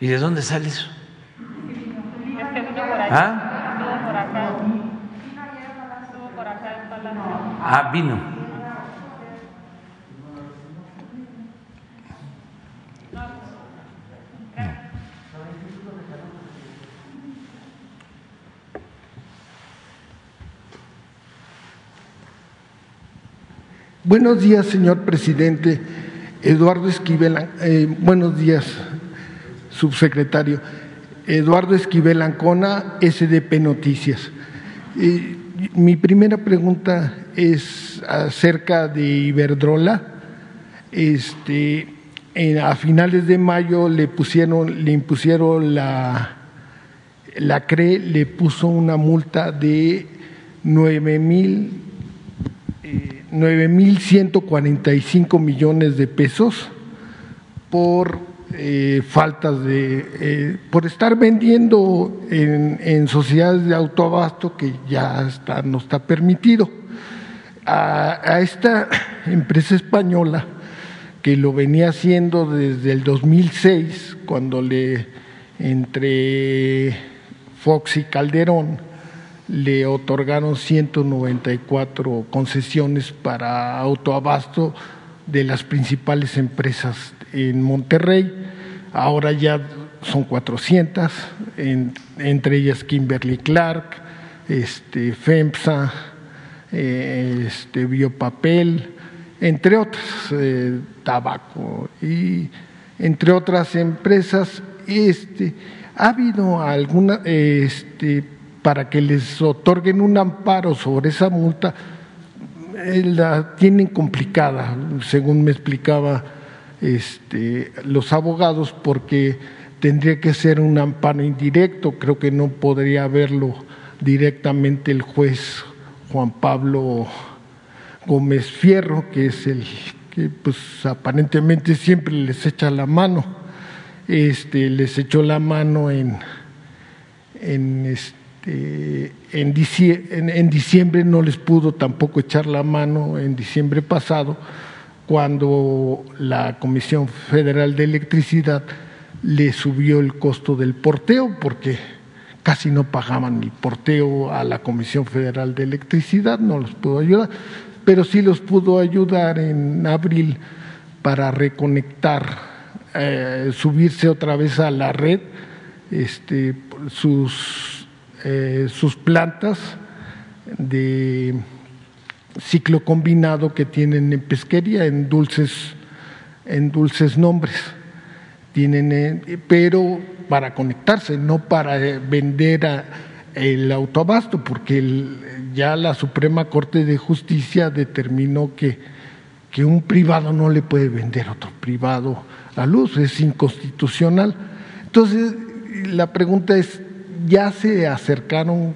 ¿Y de dónde sale eso? ¿Ah? Ah, vino. Buenos días, señor presidente. Eduardo Esquivel, eh, buenos días, subsecretario. Eduardo Esquivel Ancona, SDP Noticias. Eh, mi primera pregunta es acerca de Iberdrola. Este, a finales de mayo le pusieron, le impusieron la, la CRE, le puso una multa de nueve mil 9.145 millones de pesos por eh, faltas de, eh, por estar vendiendo en, sociedades de autoabasto que ya está, no está permitido. A, esta empresa española que lo venía haciendo desde el 2006, cuando le entre Fox y Calderón le otorgaron 194 concesiones para autoabasto de las principales empresas en Monterrey. Ahora ya son 400, entre ellas Kimberly Clark, este, FEMSA, eh, este, Biopapel, entre otras, eh, tabaco y entre otras empresas. Este, ha habido alguna este, para que les otorguen un amparo sobre esa multa, eh, la tienen complicada, según me explicaba este, los abogados, porque tendría que ser un amparo indirecto, creo que no podría verlo directamente el juez Juan Pablo Gómez Fierro, que es el que pues aparentemente siempre les echa la mano, este, les echó la mano en, en este, eh, en, diciembre, no les pudo tampoco echar la mano en diciembre pasado, cuando la Comisión Federal de Electricidad le subió el costo del porteo, porque casi no pagaban el porteo a la Comisión Federal de Electricidad, no los pudo ayudar, pero sí los pudo ayudar en abril para reconectar, eh, subirse otra vez a la red este, sus eh, sus plantas de ciclo combinado que tienen en pesquería en dulces, en dulces nombres. tienen, eh, pero para conectarse, no para eh, vender el autoabasto, porque ya la Suprema Corte de Justicia determinó que, que un privado no le puede vender a otro privado la luz, es inconstitucional. Entonces, la pregunta es, ¿ya se acercaron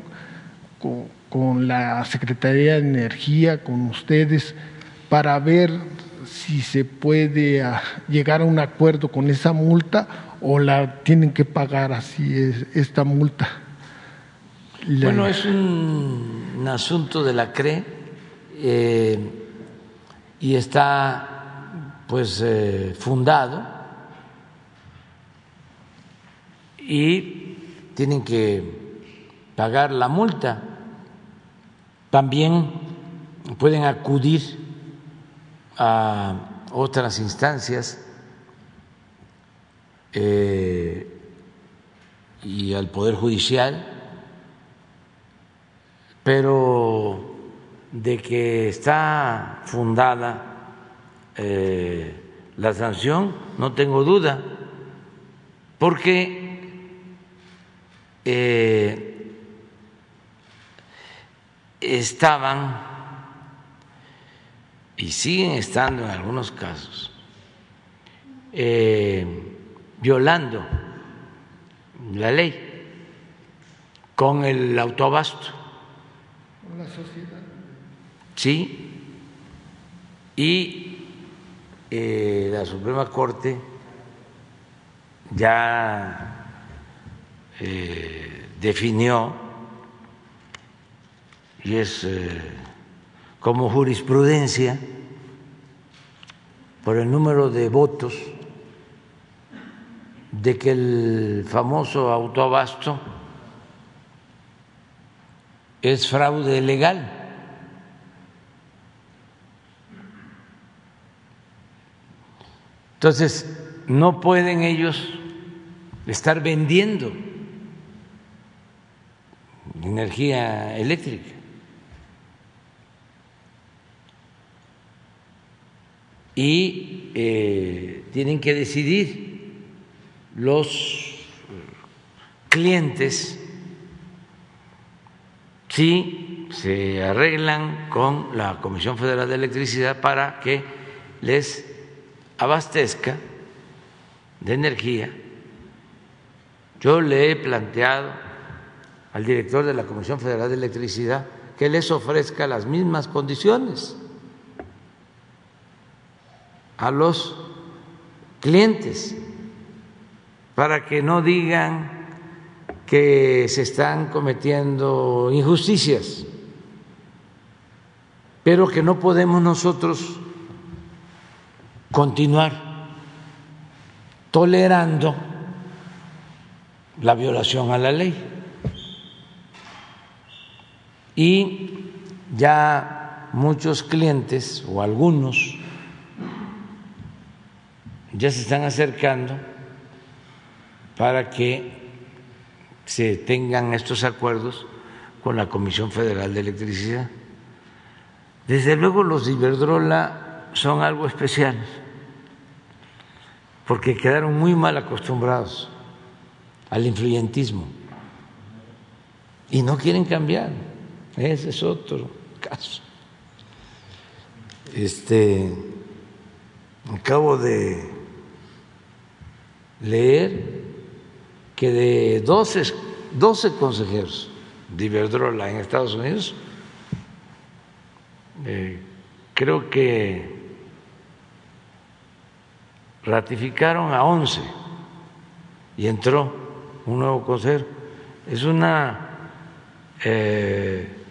con, la Secretaría de Energía, con ustedes, para ver si se puede ah, llegar a un acuerdo con esa multa o la tienen que pagar así es, esta multa? Bueno, es un, asunto de la CRE eh, y está pues eh, fundado y tienen que pagar la multa. También pueden acudir a otras instancias eh, y al Poder Judicial pero de que está fundada eh, la sanción, no tengo duda, porque eh, estaban y siguen estando en algunos casos eh, violando la ley con el autoabasto la sociedad. Sí, y eh, la Suprema Corte ya eh, definió, y es eh, como jurisprudencia, por el número de votos, de que el famoso autoabasto es fraude legal. Entonces, no pueden ellos estar vendiendo energía eléctrica. Y eh, tienen que decidir los clientes si se arreglan con la Comisión Federal de Electricidad para que les abastezca de energía. Yo le he planteado al director de la Comisión Federal de Electricidad que les ofrezca las mismas condiciones a los clientes para que no digan que se están cometiendo injusticias, pero que no podemos nosotros continuar tolerando la violación a la ley. Y ya muchos clientes o algunos ya se están acercando para que se tengan estos acuerdos con la Comisión Federal de Electricidad. Desde luego los de Iberdrola son algo especial, porque quedaron muy mal acostumbrados al influyentismo y no quieren cambiar. Ese es otro caso. Este acabo de leer que de 12, 12 consejeros de Iberdrola en Estados Unidos, eh, creo que ratificaron a 11 y entró un nuevo consejero. Es una eh,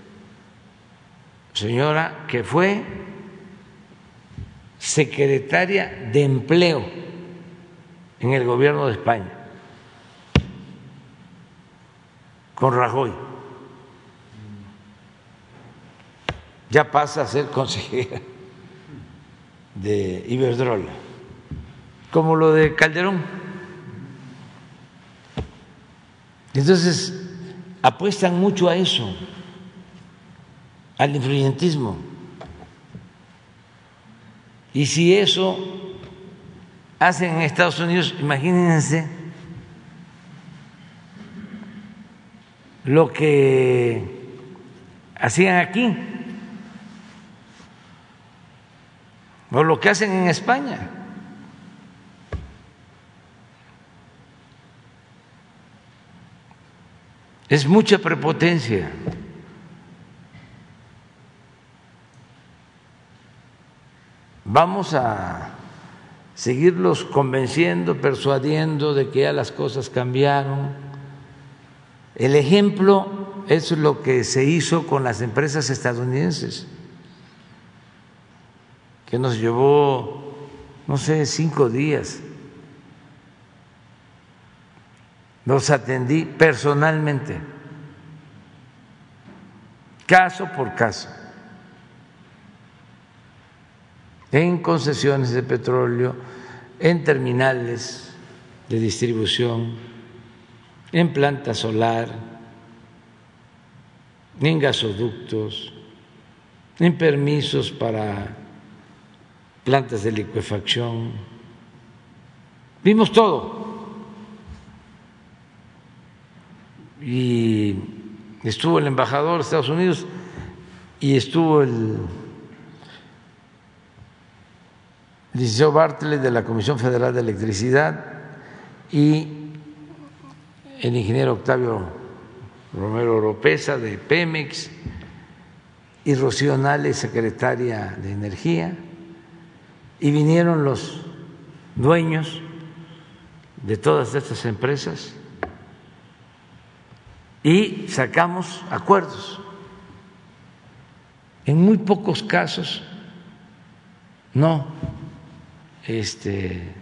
señora que fue secretaria de empleo en el gobierno de España con Rajoy. Ya pasa a ser consejera de Iberdrola, como lo de Calderón. Entonces, apuestan mucho a eso, al influyentismo. Y si eso hacen en Estados Unidos, imagínense lo que hacían aquí o lo que hacen en España. Es mucha prepotencia. Vamos a seguirlos convenciendo, persuadiendo de que ya las cosas cambiaron. El ejemplo es lo que se hizo con las empresas estadounidenses, que nos llevó, no sé, cinco días. Los atendí personalmente, caso por caso en concesiones de petróleo, en terminales de distribución, en planta solar, en gasoductos, en permisos para plantas de liquefacción. Vimos todo. Y estuvo el embajador de Estados Unidos y estuvo el Liceo Bartlett de la Comisión Federal de Electricidad y el ingeniero Octavio Romero Oropesa de Pemex y Rocío Nales, secretaria de Energía, y vinieron los dueños de todas estas empresas y sacamos acuerdos. En muy pocos casos no este,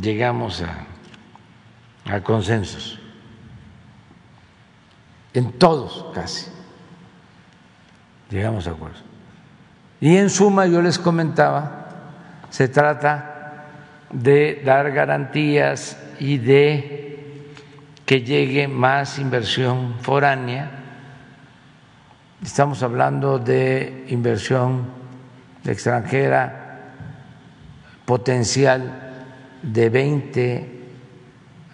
llegamos a, a consensos, en todos casi llegamos a acuerdos. Y en suma yo les comentaba, se trata de dar garantías y de que llegue más inversión foránea. Estamos hablando de inversión extranjera potencial de 20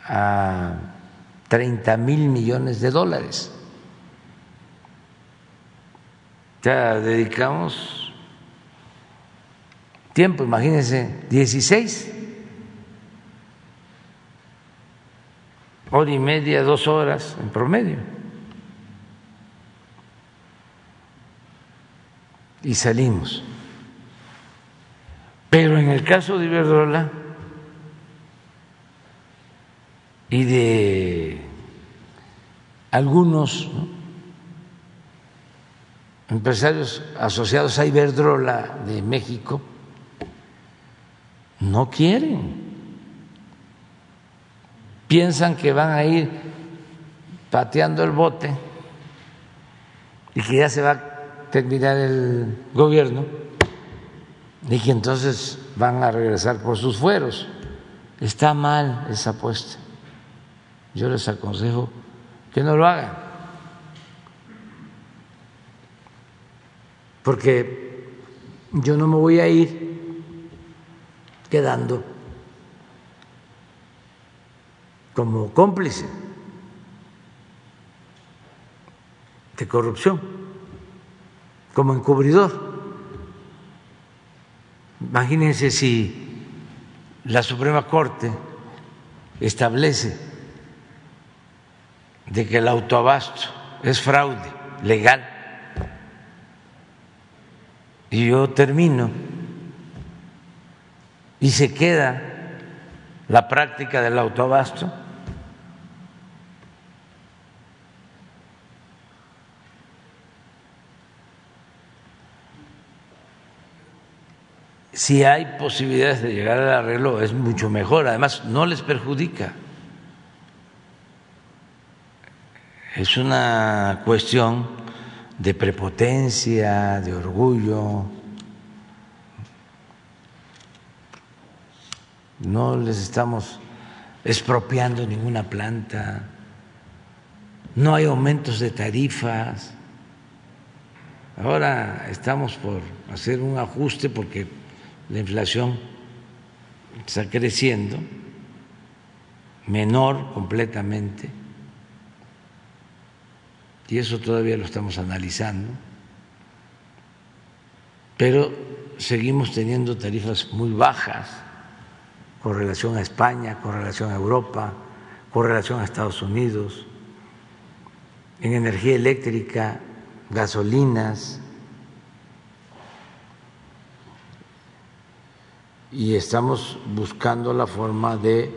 a 30 mil millones de dólares. Ya dedicamos tiempo, imagínense, 16 hora y media, dos horas en promedio. Y salimos. Pero en el caso de Iberdrola y de algunos empresarios asociados a Iberdrola de México, no quieren. Piensan que van a ir pateando el bote y que ya se va a terminar el gobierno y que entonces van a regresar por sus fueros. Está mal esa apuesta. Yo les aconsejo que no lo hagan. Porque yo no me voy a ir quedando como cómplice de corrupción, como encubridor. Imagínense si la Suprema Corte establece de que el autoabasto es fraude legal. Y yo termino y se queda la práctica del autoabasto, si hay posibilidades de llegar al arreglo es mucho mejor, además no les perjudica. Es una cuestión de prepotencia, de orgullo. No les estamos expropiando ninguna planta, no hay aumentos de tarifas. Ahora estamos por hacer un ajuste porque la inflación está creciendo, menor completamente, y eso todavía lo estamos analizando, pero seguimos teniendo tarifas muy bajas con relación a España, con relación a Europa, con relación a Estados Unidos, en energía eléctrica, gasolinas, y estamos buscando la forma de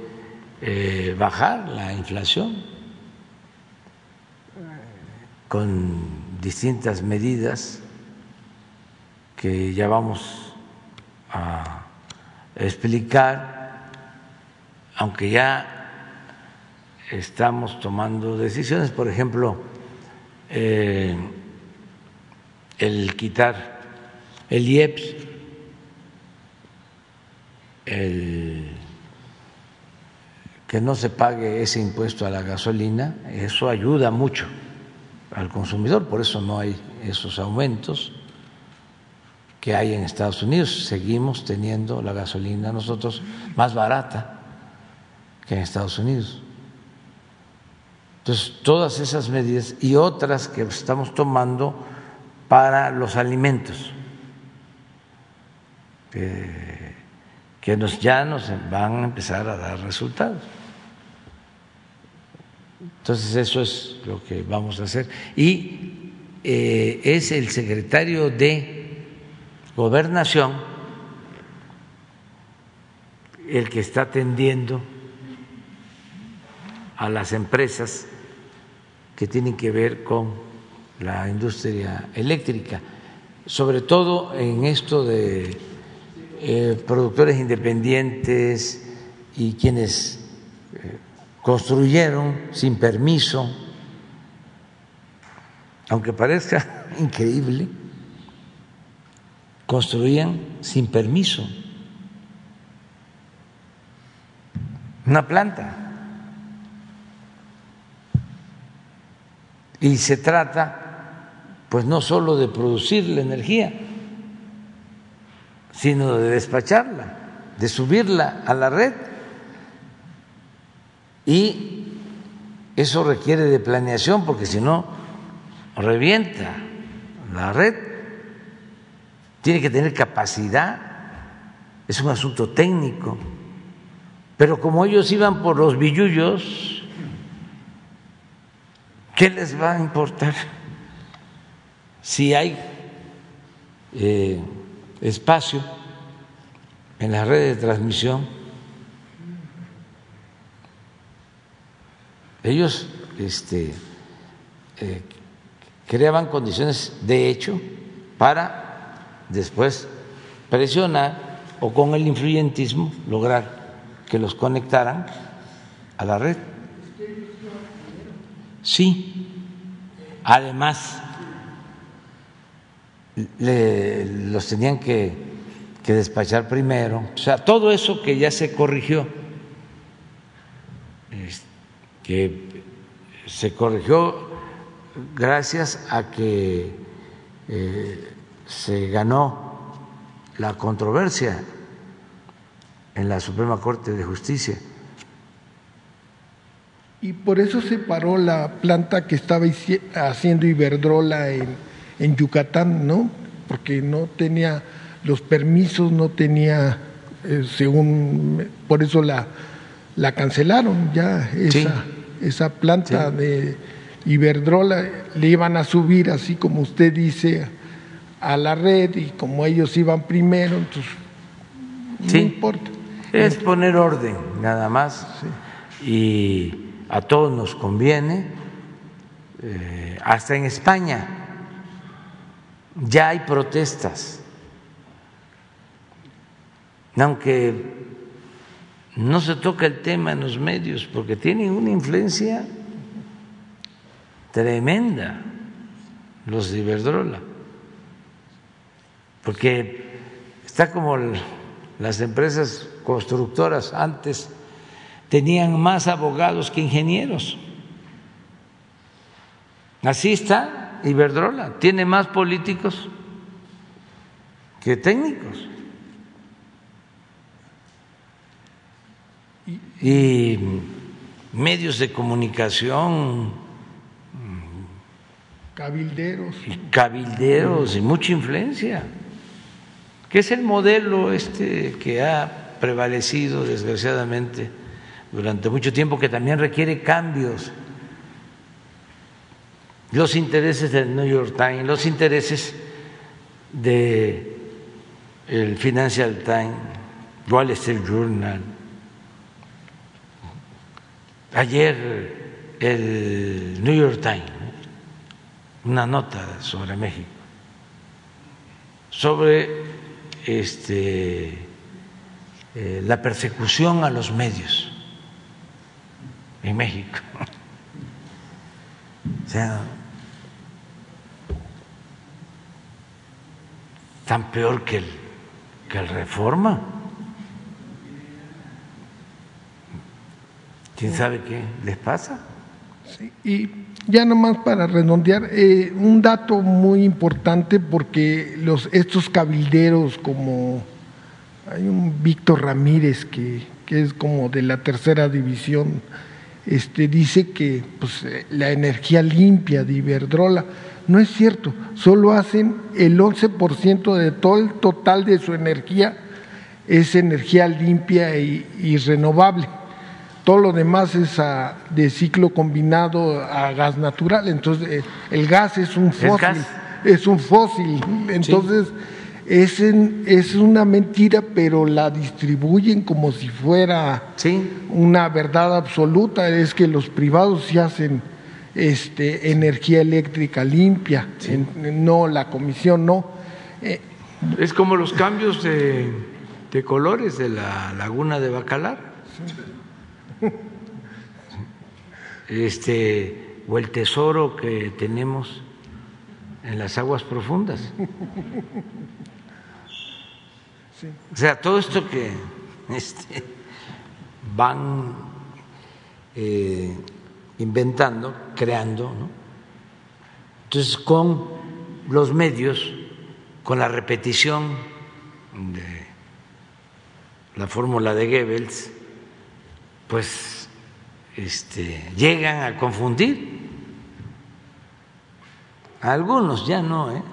eh, bajar la inflación. Con distintas medidas que ya vamos a explicar, aunque ya estamos tomando decisiones, por ejemplo, eh, el quitar el IEPS, el que no se pague ese impuesto a la gasolina, eso ayuda mucho al consumidor, por eso no hay esos aumentos que hay en Estados Unidos. Seguimos teniendo la gasolina nosotros más barata que en Estados Unidos. Entonces, todas esas medidas y otras que estamos tomando para los alimentos, que nos, ya nos van a empezar a dar resultados. Entonces, eso es lo que vamos a hacer. Y eh, es el secretario de Gobernación el que está atendiendo a las empresas que tienen que ver con la industria eléctrica, sobre todo en esto de eh, productores independientes y quienes eh, construyeron sin permiso, aunque parezca increíble, construían sin permiso una planta. Y se trata, pues no solo de producir la energía, sino de despacharla, de subirla a la red. Y eso requiere de planeación, porque si no, revienta la red. Tiene que tener capacidad, es un asunto técnico. Pero como ellos iban por los billullos, ¿Qué les va a importar si hay eh, espacio en la red de transmisión? Ellos este, eh, creaban condiciones de hecho para después presionar o con el influyentismo lograr que los conectaran a la red. Sí, además los tenían que, que despachar primero. O sea, todo eso que ya se corrigió, que se corrigió gracias a que eh, se ganó la controversia en la Suprema Corte de Justicia y por eso se paró la planta que estaba haciendo Iberdrola en, en Yucatán, ¿no? Porque no tenía los permisos, no tenía, eh, según, por eso la, la cancelaron ya, esa, esa planta de Iberdrola, le iban a subir, así como usted dice, a la red y como ellos iban primero, entonces no importa. Es poner orden, nada más. Y a todos nos conviene, eh, hasta en España ya hay protestas, aunque no se toca el tema en los medios porque tienen una influencia tremenda los de Iberdrola, porque está como las empresas constructoras antes tenían más abogados que ingenieros. Así está Iberdrola, tiene más políticos que técnicos. y medios de comunicación. Cabilderos. Y cabilderos y mucha influencia, que es el modelo este que ha prevalecido desgraciadamente durante mucho tiempo, que también requiere cambios. Los intereses del New York Times, los intereses de el Financial Times, Wall Street Journal, Ayer el New York Times, una nota sobre México, sobre este, eh, la persecución a los medios en México. O sea, tan peor que el, que el reforma. ¿Quién sabe qué les pasa? Sí, y ya nomás para redondear, eh, un dato muy importante porque los, estos cabilderos como hay un Víctor Ramírez que, que, es como de la tercera división, este, dice que pues, la energía limpia de Iberdrola, no es cierto, solo hacen el 11% de todo el total de su energía es energía limpia y, y renovable todo lo demás es a, de ciclo combinado a gas natural, entonces eh, el gas es un fósil, es un fósil, entonces sí. es, en, es, una mentira, pero la distribuyen como si fuera sí. una verdad absoluta, es que los privados se hacen este, energía eléctrica limpia, sí. en, no, la comisión no. Eh, es como los cambios de, de colores de la laguna de Bacalar este, o el tesoro que tenemos en las aguas profundas. Sí. O sea, todo esto que este, van eh, inventando, creando, ¿no? entonces con los medios, con la repetición de la fórmula de Goebbels, pues este, llegan a confundir. A algunos ya no, ¿eh?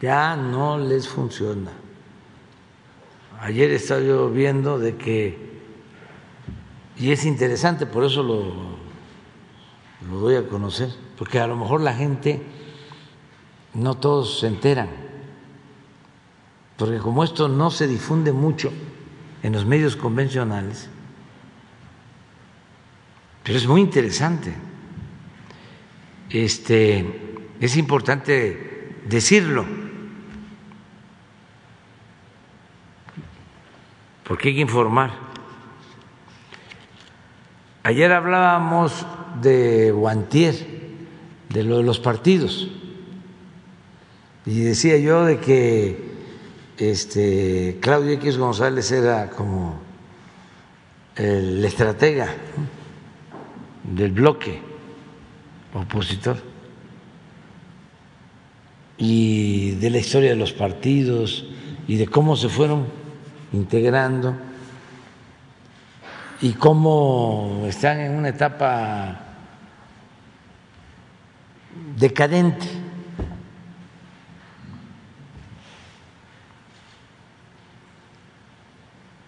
ya no les funciona. Ayer estaba yo viendo de que, y es interesante, por eso lo, lo doy a conocer, porque a lo mejor la gente, no todos se enteran, porque como esto no se difunde mucho en los medios convencionales, pero es muy interesante. Este, es importante decirlo, porque hay que informar. Ayer hablábamos de Guantier, de lo de los partidos, y decía yo de que este, Claudio X González era como el estratega del bloque opositor. Y de la historia de los partidos y de cómo se fueron integrando y cómo están en una etapa decadente.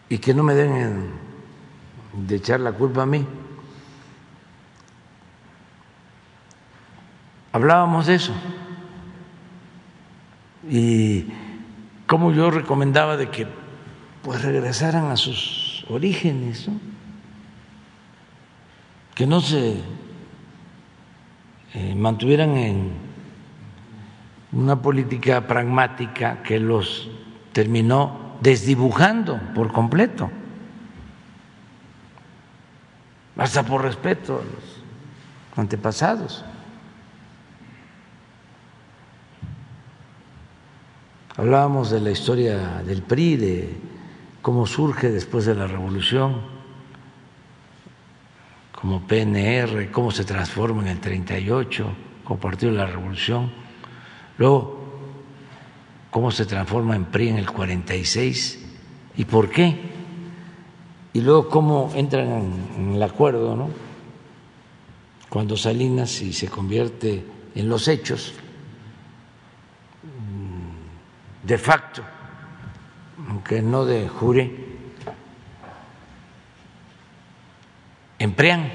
Y que no me deben de echar la culpa a mí. Hablábamos de eso. Y como yo recomendaba de que pues regresaran a sus orígenes, ¿no? Que no se eh, mantuvieran en una política pragmática que los terminó desdibujando por completo, hasta por respeto a los antepasados. Hablábamos de la historia del PRI, de cómo surge después de la revolución, como PNR, cómo se transforma en el 38, como partido de la revolución, luego cómo se transforma en PRI en el 46 y por qué. y luego cómo entran en el acuerdo, ¿no? Cuando Salinas y se convierte en los hechos mm, de facto, aunque no de jure, emplean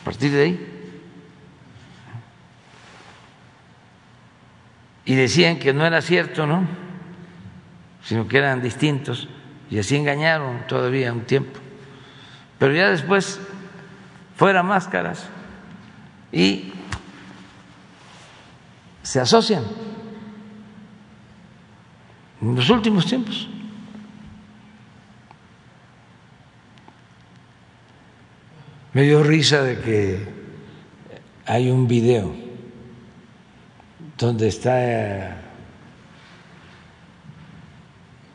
a partir de ahí. Y decían que no era cierto, ¿no? Sino que eran distintos y así engañaron todavía un tiempo. Pero ya después, fuera máscaras y se asocian en los últimos tiempos. Me dio risa de que hay un video donde está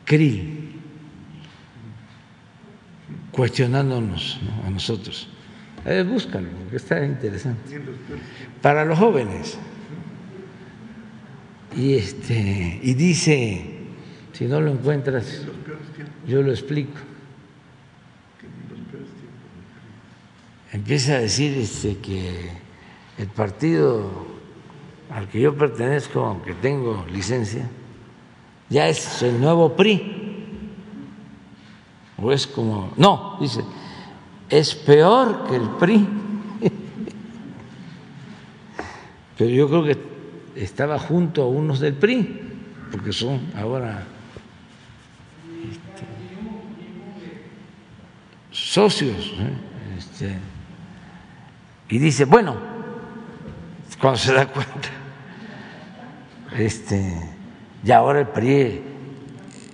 Krill cuestionándonos a nosotros. Eh, búscalo, porque está interesante. Para los jóvenes. Y, este, y dice, si no lo encuentras, yo lo explico. Empieza a decir este, que el partido al que yo pertenezco, aunque tengo licencia, ya es el nuevo PRI. O es como, no, dice, es peor que el PRI. Pero yo creo que estaba junto a unos del PRI, porque son ahora este, socios. Este, y dice, bueno, cuando se da cuenta, este, ya ahora el PRI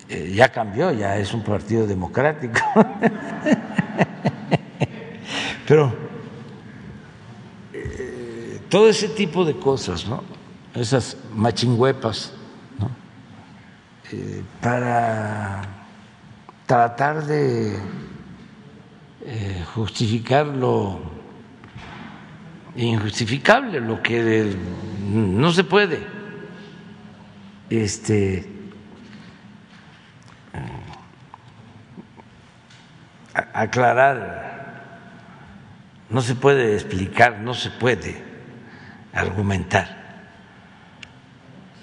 eh, ya cambió, ya es un partido democrático. Pero eh, todo ese tipo de cosas, ¿no? esas machingüepas, ¿no? Eh, para tratar de justificar lo injustificable, lo que no se puede. Este, aclarar, no se puede explicar, no se puede argumentar.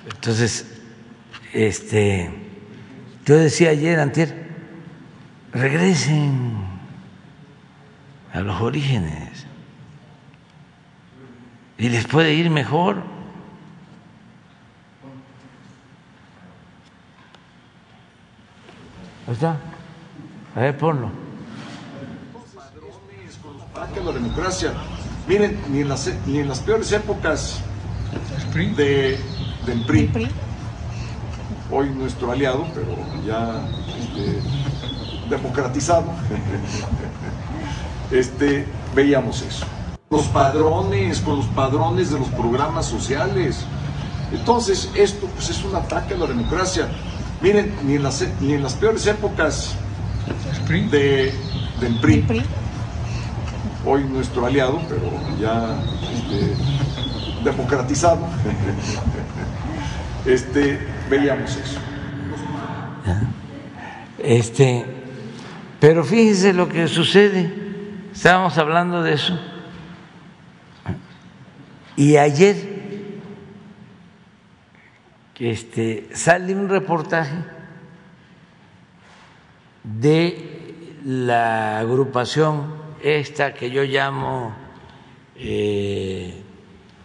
Entonces, este, yo decía ayer, antier, regresen a los orígenes y les puede ir mejor. ¿Está? A ver, ponlo la democracia. Miren, ni en las, ni en las peores épocas de, del PRI, hoy nuestro aliado, pero ya este, democratizado, este, veíamos eso. Los padrones, con los padrones de los programas sociales. Entonces, esto pues, es un ataque a la democracia. Miren, ni en las, ni en las peores épocas de, del PRI. Hoy nuestro aliado, pero ya este, democratizado, este, veíamos eso. Este, pero fíjese lo que sucede, estábamos hablando de eso, y ayer este, sale un reportaje de la agrupación esta que yo llamo eh,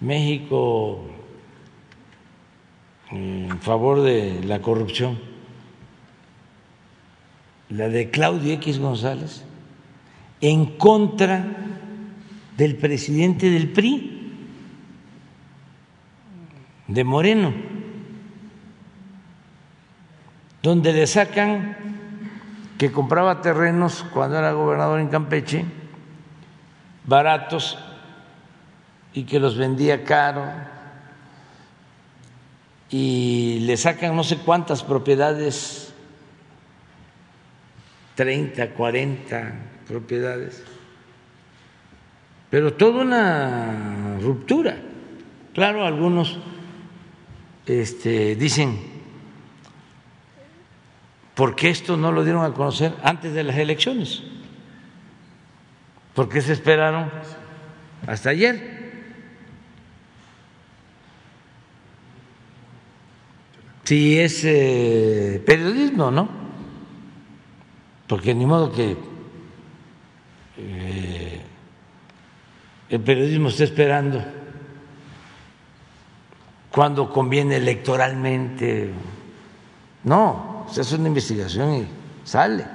México en favor de la corrupción, la de Claudio X González, en contra del presidente del PRI, de Moreno, donde le sacan que compraba terrenos cuando era gobernador en Campeche baratos y que los vendía caro y le sacan no sé cuántas propiedades, 30, 40 propiedades, pero toda una ruptura. Claro, algunos este, dicen, ¿por qué esto no lo dieron a conocer antes de las elecciones? ¿Por qué se esperaron hasta ayer? Si es eh, periodismo, ¿no? Porque ni modo que eh, el periodismo esté esperando cuando conviene electoralmente. No, se hace una investigación y sale.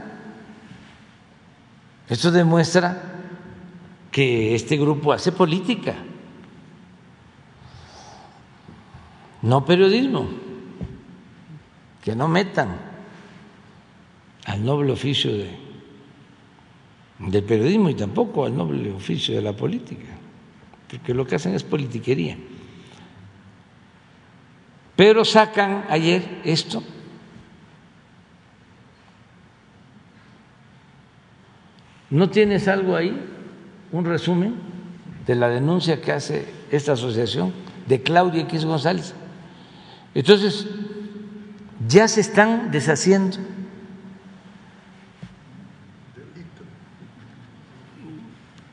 Esto demuestra que este grupo hace política, no periodismo, que no metan al noble oficio de, del periodismo y tampoco al noble oficio de la política, porque lo que hacen es politiquería. Pero sacan ayer esto ¿No tienes algo ahí? Un resumen de la denuncia que hace esta asociación de Claudia X González. Entonces, ya se están deshaciendo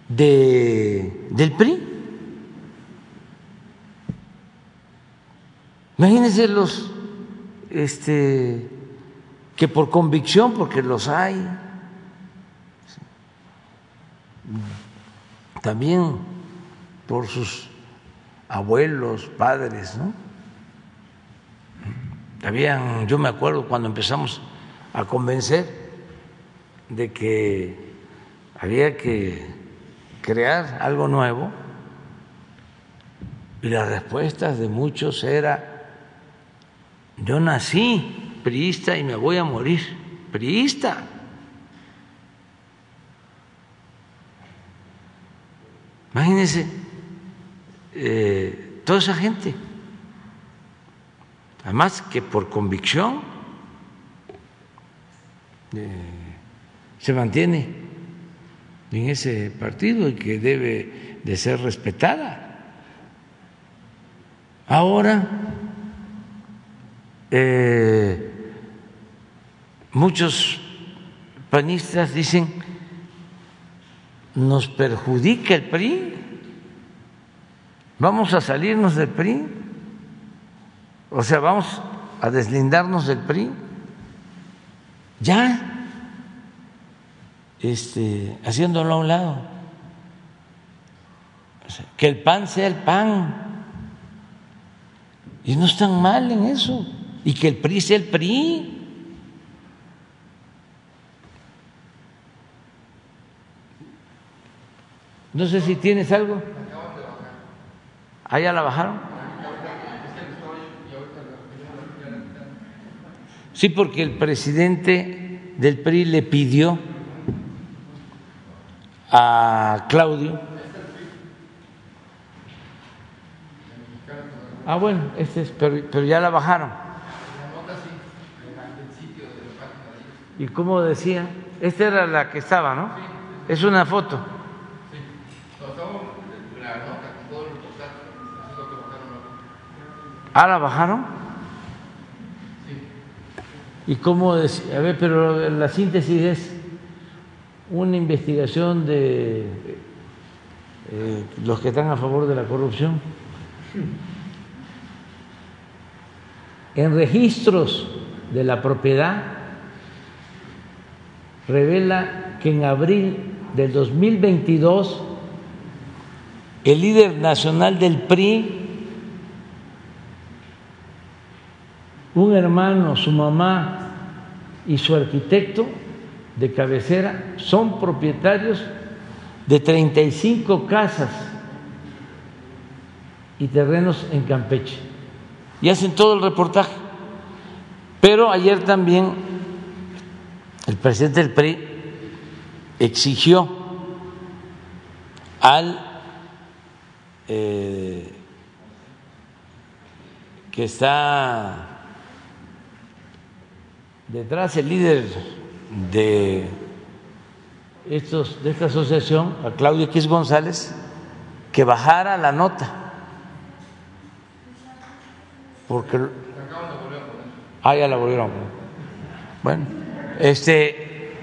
de, del PRI. Imagínense los este, que por convicción, porque los hay, también por sus abuelos, padres, ¿no? Habían, yo me acuerdo cuando empezamos a convencer de que había que crear algo nuevo y las respuestas de muchos era yo nací priista y me voy a morir priista. Imagínense eh, toda esa gente. Además que por convicción eh, se mantiene en ese partido y que debe de ser respetada. Ahora, eh, muchos panistas dicen nos perjudica el PRI, vamos a salirnos del PRI, o sea, vamos a deslindarnos del PRI, ya, este, haciéndolo a un lado, que el PAN sea el PAN, y no están mal en eso, y que el PRI sea el PRI. No sé si tienes algo. ¿Ah, ya la bajaron? Sí, porque el presidente del PRI le pidió a Claudio. Ah, bueno, este es, pero, pero ya la bajaron. ¿Y cómo decía? Esta era la que estaba, ¿no? Es una foto. ¿Ah, la bajaron? ¿Y cómo es? A ver, pero la síntesis es una investigación de eh, los que están a favor de la corrupción. En registros de la propiedad revela que en abril del 2022 el líder nacional del PRI un hermano, su mamá y su arquitecto de cabecera son propietarios de 35 casas y terrenos en Campeche. Y hacen todo el reportaje. Pero ayer también el presidente del PRI exigió al eh, que está detrás el líder de, estos, de esta asociación, a Claudio X González, que bajara la nota. Porque. Ah, ya la volvieron. Bueno, este.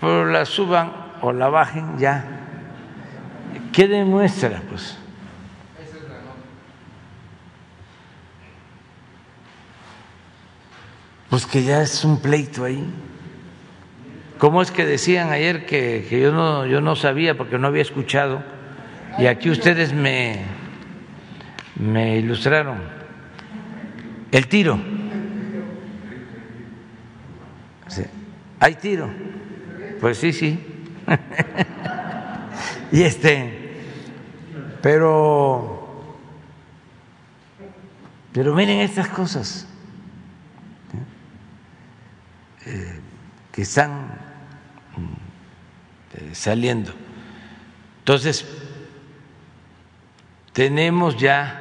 pero la suban o la bajen ya. ¿Qué demuestra? Pues. Pues que ya es un pleito ahí. ¿Cómo es que decían ayer que, que yo, no, yo no sabía porque no había escuchado? Y aquí ustedes me, me ilustraron. El tiro. ¿Hay tiro? Pues sí, sí. y este, pero, pero miren estas cosas eh, que están mm, eh, saliendo. Entonces, tenemos ya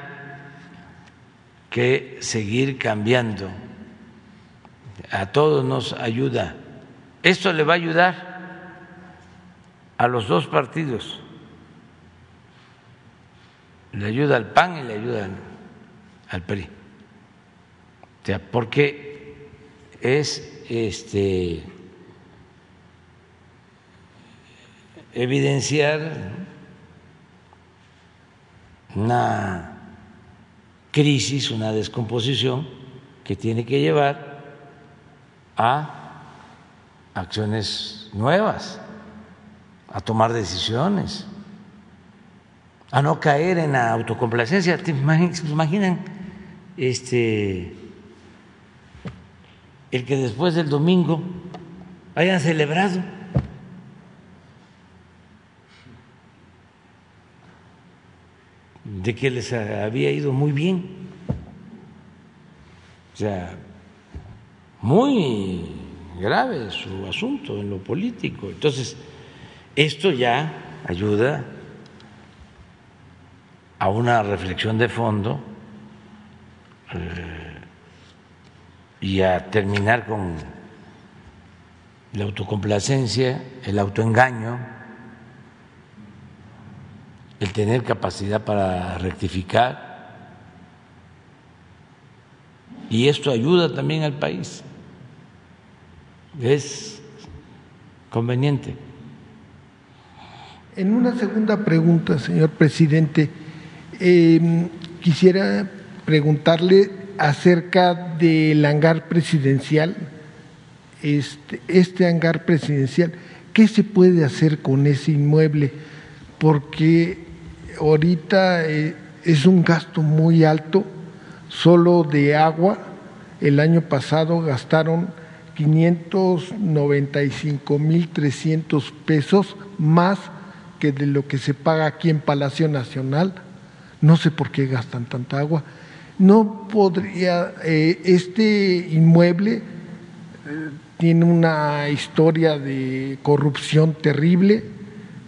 que seguir cambiando. A todos nos ayuda. Esto le va a ayudar a los dos partidos. Le ayuda al PAN y le ayuda al, PRI. O sea, porque es este evidenciar una crisis, una descomposición que tiene que llevar a acciones nuevas, a tomar decisiones, a no caer en la autocomplacencia. ¿Te imaginan este, el que después del domingo hayan celebrado? de que les había ido muy bien. O sea, muy grave su asunto en lo político. Entonces, esto ya ayuda a una reflexión de fondo eh, y a terminar con la autocomplacencia, el autoengaño el tener capacidad para rectificar. Y esto ayuda también al país. Es conveniente. En una segunda pregunta, señor presidente, em, quisiera preguntarle acerca del hangar presidencial, este, este hangar presidencial, ¿qué se puede hacer con ese inmueble? Porque ahorita eh, es un gasto muy alto, solo de agua. El año pasado gastaron 595 mil 300 pesos más que de lo que se paga aquí en Palacio Nacional. No sé por qué gastan tanta agua. No podría, eh, este inmueble eh, tiene una historia de corrupción terrible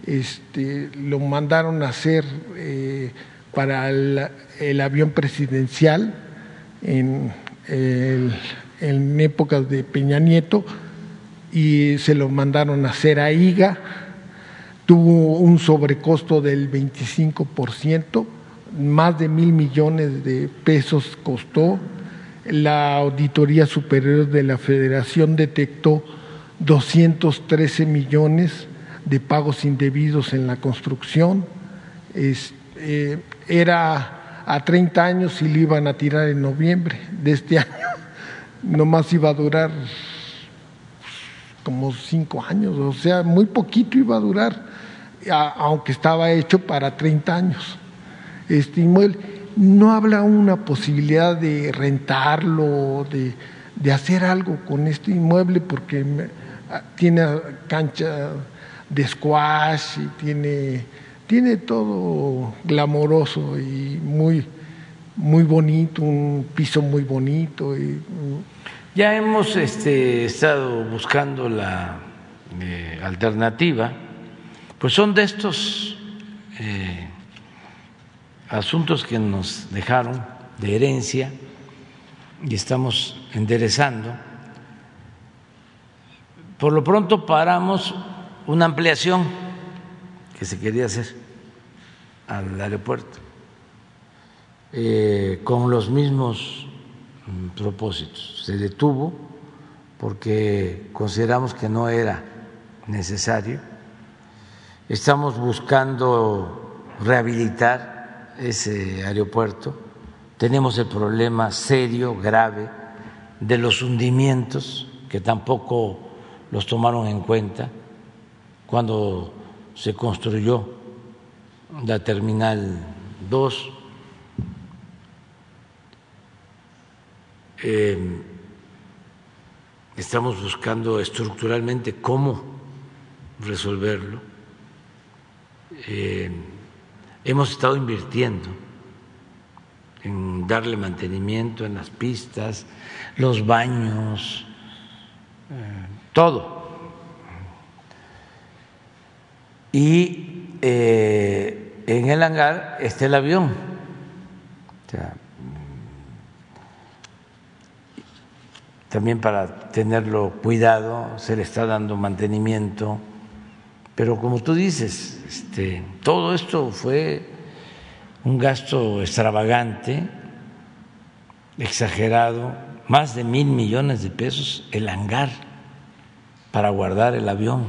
este, lo mandaron a hacer eh, para el, avión presidencial en, en épocas de Peña Nieto y se lo mandaron a hacer a IGA. Tuvo un sobrecosto del 25%, más de mil millones de pesos costó. La Auditoría Superior de la Federación detectó 213 millones de pagos indebidos en la construcción. Eh, era a 30 años y lo iban a tirar en noviembre de este año. Nomás iba a durar como cinco años, o sea, muy poquito iba a durar, aunque estaba hecho para 30 años. Este inmueble no habla una posibilidad de rentarlo, de, de hacer algo con este inmueble, porque tiene cancha de squash y tiene, tiene todo glamoroso y muy, muy bonito, un piso muy bonito. Y, ya hemos este, estado buscando la eh, alternativa, pues son de estos eh, asuntos que nos dejaron de herencia y estamos enderezando. Por lo pronto paramos una ampliación que se quería hacer al aeropuerto eh, con los mismos mm, propósitos. Se detuvo porque consideramos que no era necesario. Estamos buscando rehabilitar ese aeropuerto. Tenemos el problema serio, grave, de los hundimientos, que tampoco los tomaron en cuenta cuando se construyó la Terminal 2. Eh, estamos buscando estructuralmente cómo resolverlo. Eh, hemos estado invirtiendo en darle mantenimiento en las pistas, los baños, eh, todo. Y en el hangar está el avión. También para tenerlo cuidado, se le está dando mantenimiento, pero como tú dices, este, todo esto fue un gasto extravagante, exagerado, más de mil millones de pesos el hangar para guardar el avión.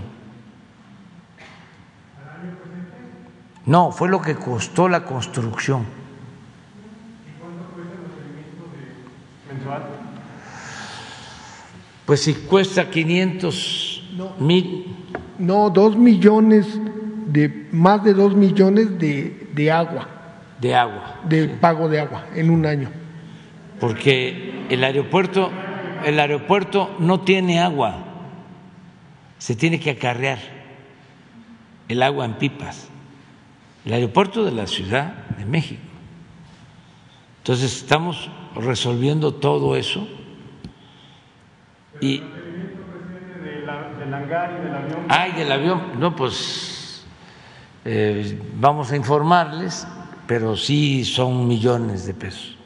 No, fue lo que costó la construcción. ¿Y cuánto cuesta el mantenimiento mensual? Pues si cuesta 500 mil. No, dos millones, de más de dos millones de, de agua. De agua. De pago de agua en un año. Porque el aeropuerto, el aeropuerto no tiene agua, se tiene que acarrear el agua en pipas. El aeropuerto de la Ciudad de México. Entonces estamos resolviendo todo eso y del y del avión. Ah, del avión. No, pues eh, vamos a informarles, pero sí son millones de pesos.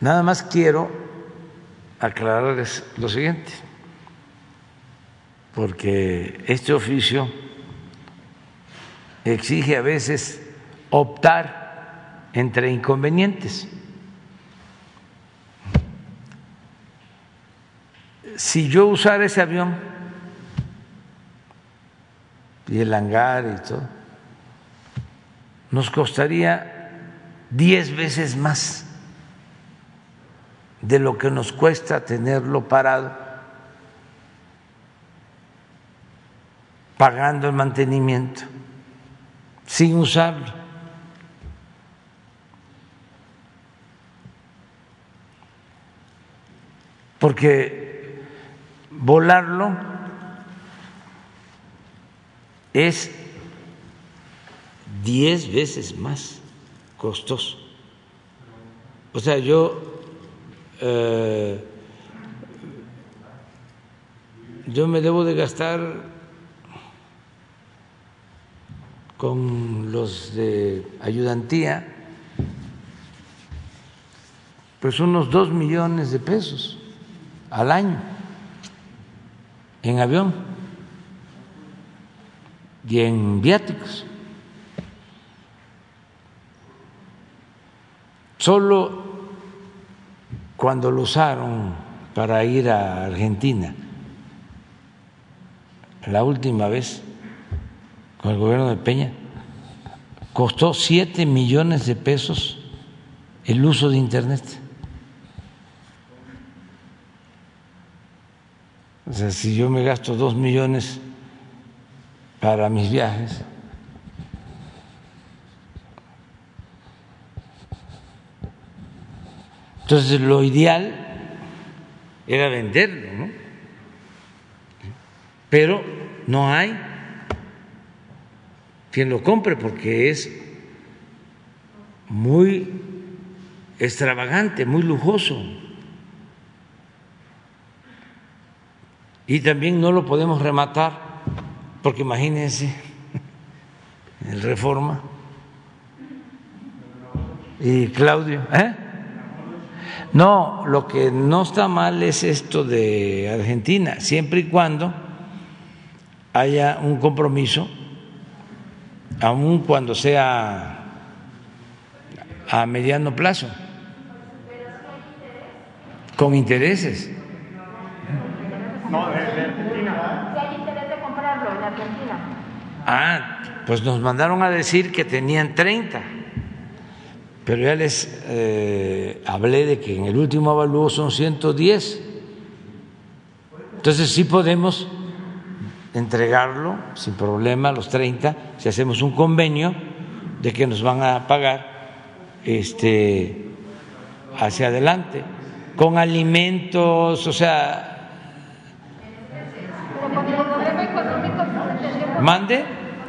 Nada más quiero aclararles lo siguiente, porque este oficio exige a veces optar entre inconvenientes. Si yo usara ese avión y el hangar y todo, nos costaría diez veces más de lo que nos cuesta tenerlo parado, pagando el mantenimiento, sin usarlo. Porque volarlo es diez veces más costoso. O sea, yo, eh, yo me debo de gastar con los de ayudantía, pues unos dos millones de pesos al año en avión y en viáticos. Solo cuando lo usaron para ir a Argentina, la última vez con el gobierno de Peña, costó siete millones de pesos el uso de Internet. O sea, si yo me gasto dos millones para mis viajes, entonces lo ideal era venderlo, ¿no? Pero no hay quien lo compre porque es muy extravagante, muy lujoso. Y también no lo podemos rematar, porque imagínense, el reforma. Y Claudio, ¿eh? No, lo que no está mal es esto de Argentina, siempre y cuando haya un compromiso, aun cuando sea a mediano plazo, con intereses. No, de, Argentina. Si hay interés de comprarlo. Argentina. Ah, pues nos mandaron a decir que tenían 30, pero ya les eh, hablé de que en el último avalúo son 110. Entonces sí podemos entregarlo sin problema los 30 si hacemos un convenio de que nos van a pagar este hacia adelante con alimentos, o sea, Pero con el problema económico sí se tendría que- mande.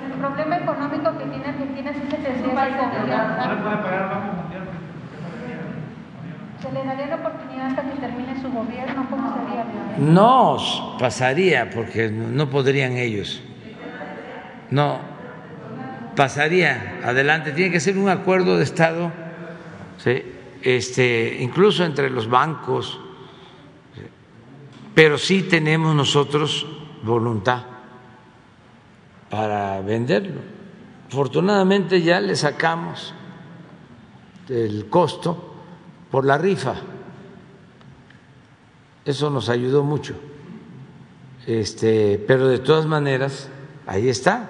El problema económico que tiene Argentina sí se tendría que solucionar. Se le daría la oportunidad hasta que termine su gobierno, ¿cómo sería? No pasaría porque no podrían ellos. No pasaría adelante. Tiene que ser un acuerdo de Estado, ¿sí? este, incluso entre los bancos, ¿sí? pero sí tenemos nosotros voluntad para venderlo. Afortunadamente ya le sacamos el costo por la rifa. Eso nos ayudó mucho. Este, pero de todas maneras, ahí está.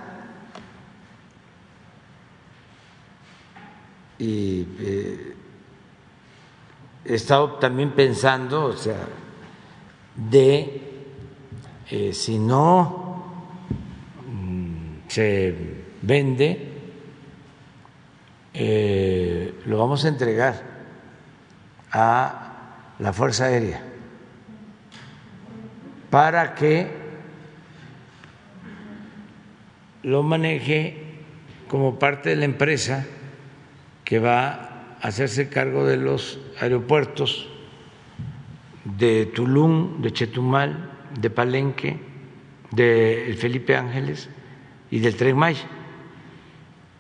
Y eh, he estado también pensando, o sea, de eh, si no se vende, eh, lo vamos a entregar a la Fuerza Aérea para que lo maneje como parte de la empresa que va a hacerse cargo de los aeropuertos de Tulum, de Chetumal, de Palenque, de Felipe Ángeles y del Tren Maya,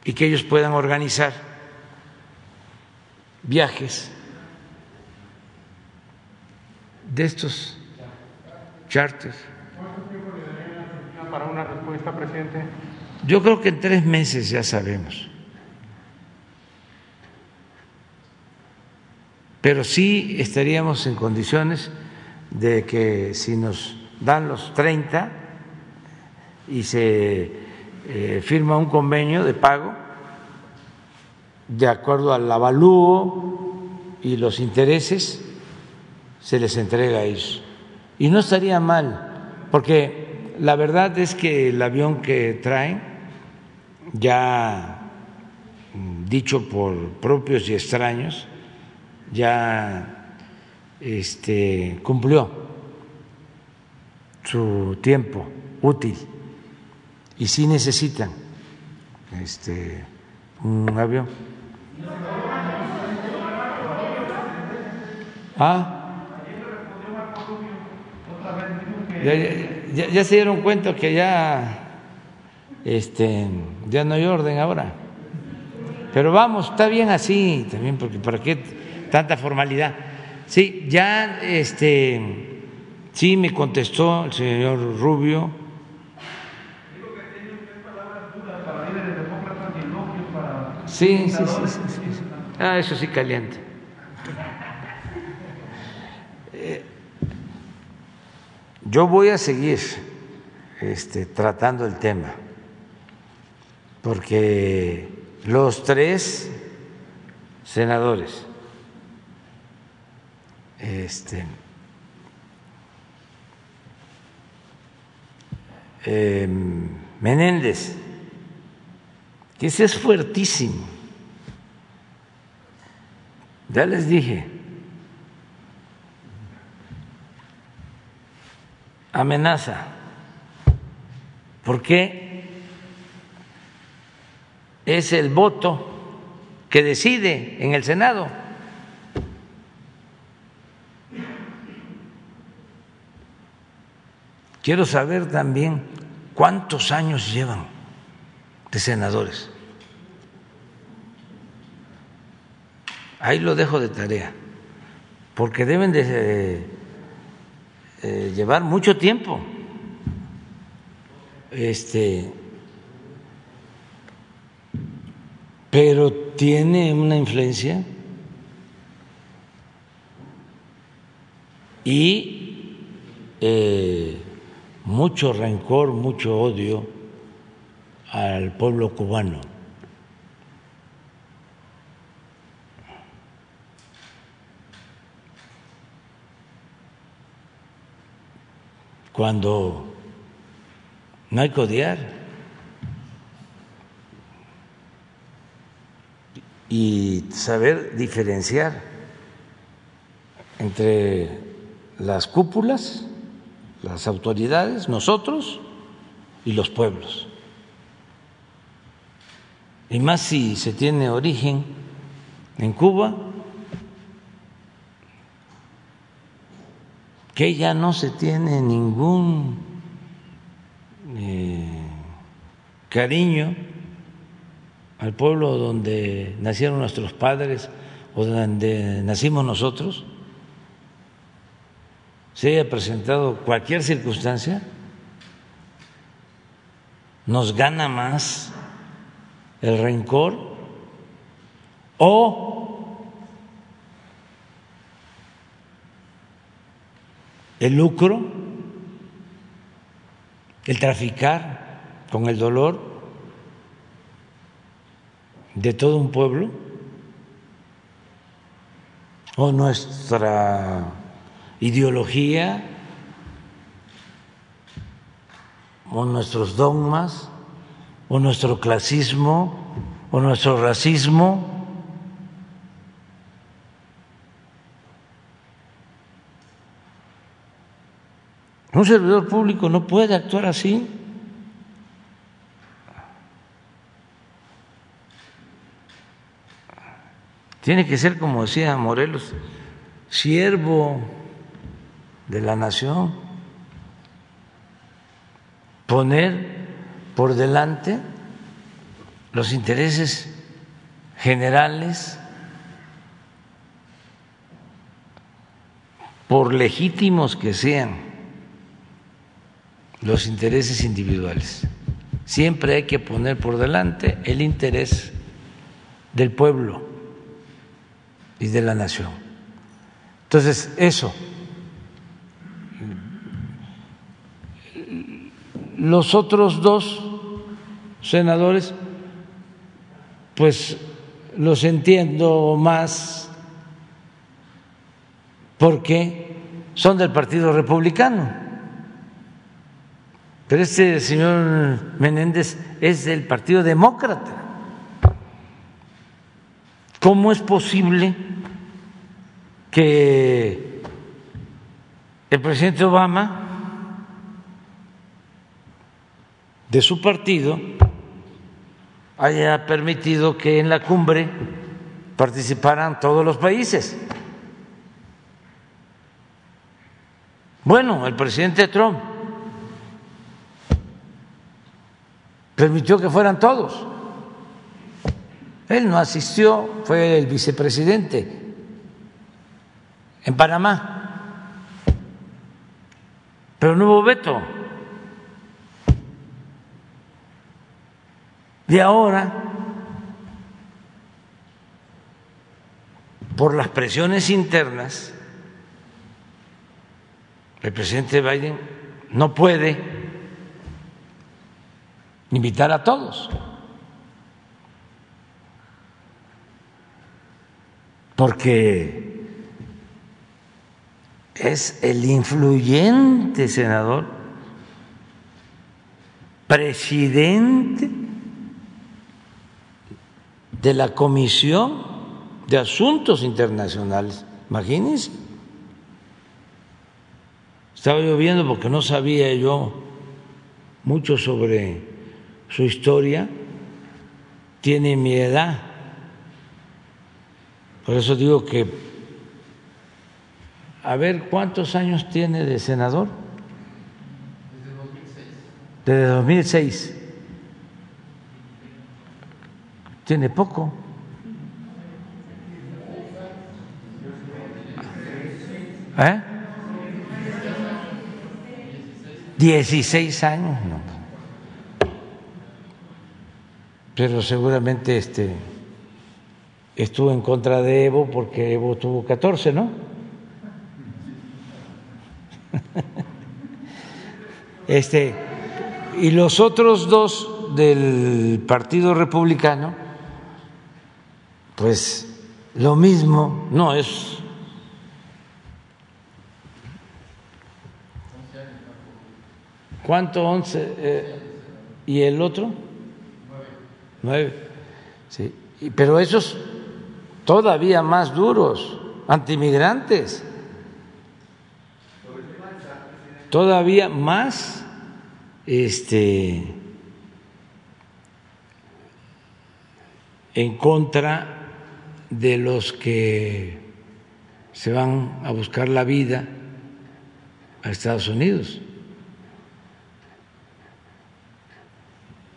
y que ellos puedan organizar viajes de estos charters. Para una respuesta, presidente. Yo creo que en tres meses ya sabemos. Pero sí estaríamos en condiciones de que si nos dan los 30 y se eh, firma un convenio de pago de acuerdo al avalúo y los intereses, se les entrega ellos. Y no estaría mal, porque la verdad es que el avión que traen, ya dicho por propios y extraños, ya este, cumplió su tiempo útil y sí necesitan este, un avión. Ah. Ya, ya, ya se dieron cuenta que ya, este, ya no hay orden ahora. Pero vamos, está bien así también, porque para qué tanta formalidad. Sí, ya, este, sí me contestó el señor Rubio. Sí, sí, sí, sí, sí. Ah, eso sí caliente. Eh, yo voy a seguir este, tratando el tema, porque los tres senadores, este, eh, Menéndez, ese es fuertísimo, ya les dije, amenaza, porque es el voto que decide en el Senado. Quiero saber también cuántos años llevan de senadores. Ahí lo dejo de tarea, porque deben de eh, llevar mucho tiempo. Este, pero tiene una influencia y eh, mucho rencor, mucho odio al pueblo cubano. Cuando no hay que odiar y saber diferenciar entre las cúpulas, las autoridades, nosotros y los pueblos. Y más si se tiene origen en Cuba, que ya no se tiene ningún eh, cariño al pueblo donde nacieron nuestros padres o donde nacimos nosotros, se haya presentado cualquier circunstancia, nos gana más el rencor o el lucro, el traficar con el dolor de todo un pueblo o nuestra ideología o nuestros dogmas o nuestro clasismo o nuestro racismo. Un servidor público no puede actuar así. Tiene que ser, como decía Morelos, siervo de la nación, poner por delante los intereses generales, por legítimos que sean los intereses individuales. Siempre hay que poner por delante el interés del pueblo y de la nación. Entonces, eso Los otros dos senadores, pues los entiendo más porque son del Partido Republicano. Pero este señor Menéndez es del Partido Demócrata. ¿Cómo es posible que el presidente Obama de su partido haya permitido que en la cumbre participaran todos los países. Bueno, el presidente Trump permitió que fueran todos. Él no asistió, fue el vicepresidente en Panamá, pero no hubo veto. Y ahora, por las presiones internas, el presidente Biden no puede invitar a todos, porque es el influyente senador, presidente de la Comisión de Asuntos Internacionales. Imagínense. Estaba yo viendo porque no sabía yo mucho sobre su historia. Tiene mi edad. Por eso digo que, a ver, ¿cuántos años tiene de senador? Desde 2006. Desde 2006 tiene poco. ¿Eh? 16 años, no. Pero seguramente este estuvo en contra de Evo porque Evo tuvo 14, ¿no? Este y los otros dos del Partido Republicano, pues lo mismo, no es ¿Cuánto? Once. Eh, ¿Y el otro? Nueve. Sí. Pero esos todavía más duros, antimigrantes. Todavía más este, en contra de los que se van a buscar la vida a Estados Unidos.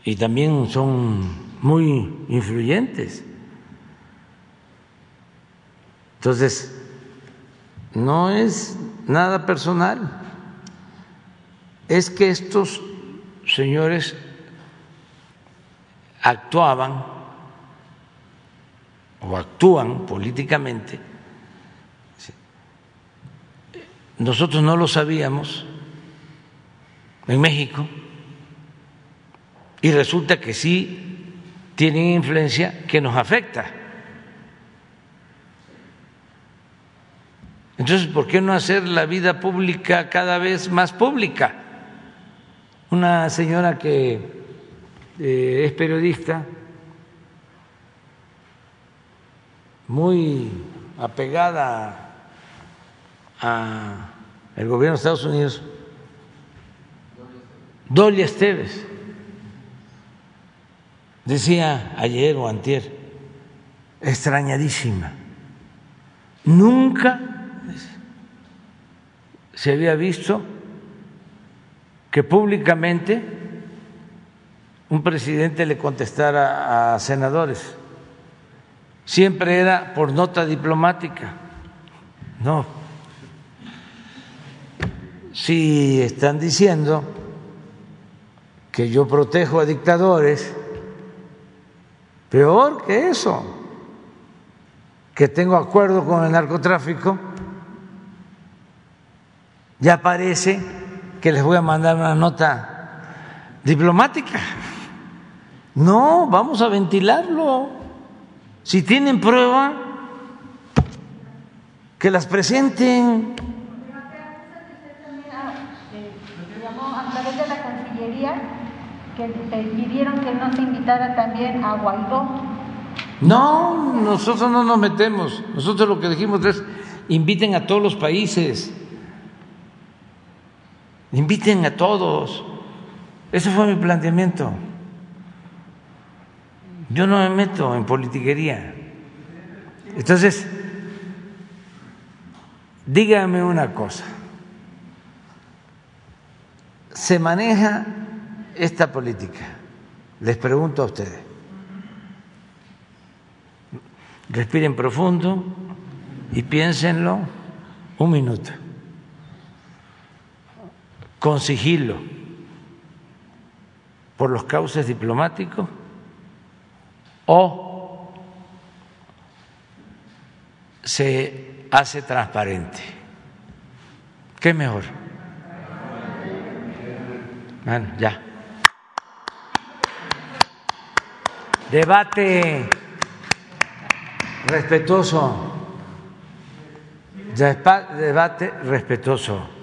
y también son muy influyentes. Entonces, no es nada personal, es que estos señores actuaban o actúan políticamente, nosotros no lo sabíamos en México y resulta que sí tienen influencia que nos afecta. Entonces, ¿por qué no hacer la vida pública cada vez más pública? Una señora que eh, es periodista, muy apegada al gobierno de Estados Unidos, Dolia Esteves Decía ayer o antier, extrañadísima. Nunca se había visto que públicamente un presidente le contestara a senadores. Siempre era por nota diplomática. No. Si están diciendo que yo protejo a dictadores, Peor que eso, que tengo acuerdo con el narcotráfico, ya parece que les voy a mandar una nota diplomática. No, vamos a ventilarlo. Si tienen prueba, que las presenten. a través de la Cancillería que pidieron que no se invitara también a Guaidó. No, nosotros no nos metemos. Nosotros lo que dijimos es inviten a todos los países. Inviten a todos. Ese fue mi planteamiento. Yo no me meto en politiquería. Entonces, dígame una cosa. Se maneja esta política? Les pregunto a ustedes. Respiren profundo y piénsenlo un minuto. Con sigilo, por los cauces diplomáticos o se hace transparente. ¿Qué mejor? Bueno, ya. Debate respetuoso. Debate respetuoso.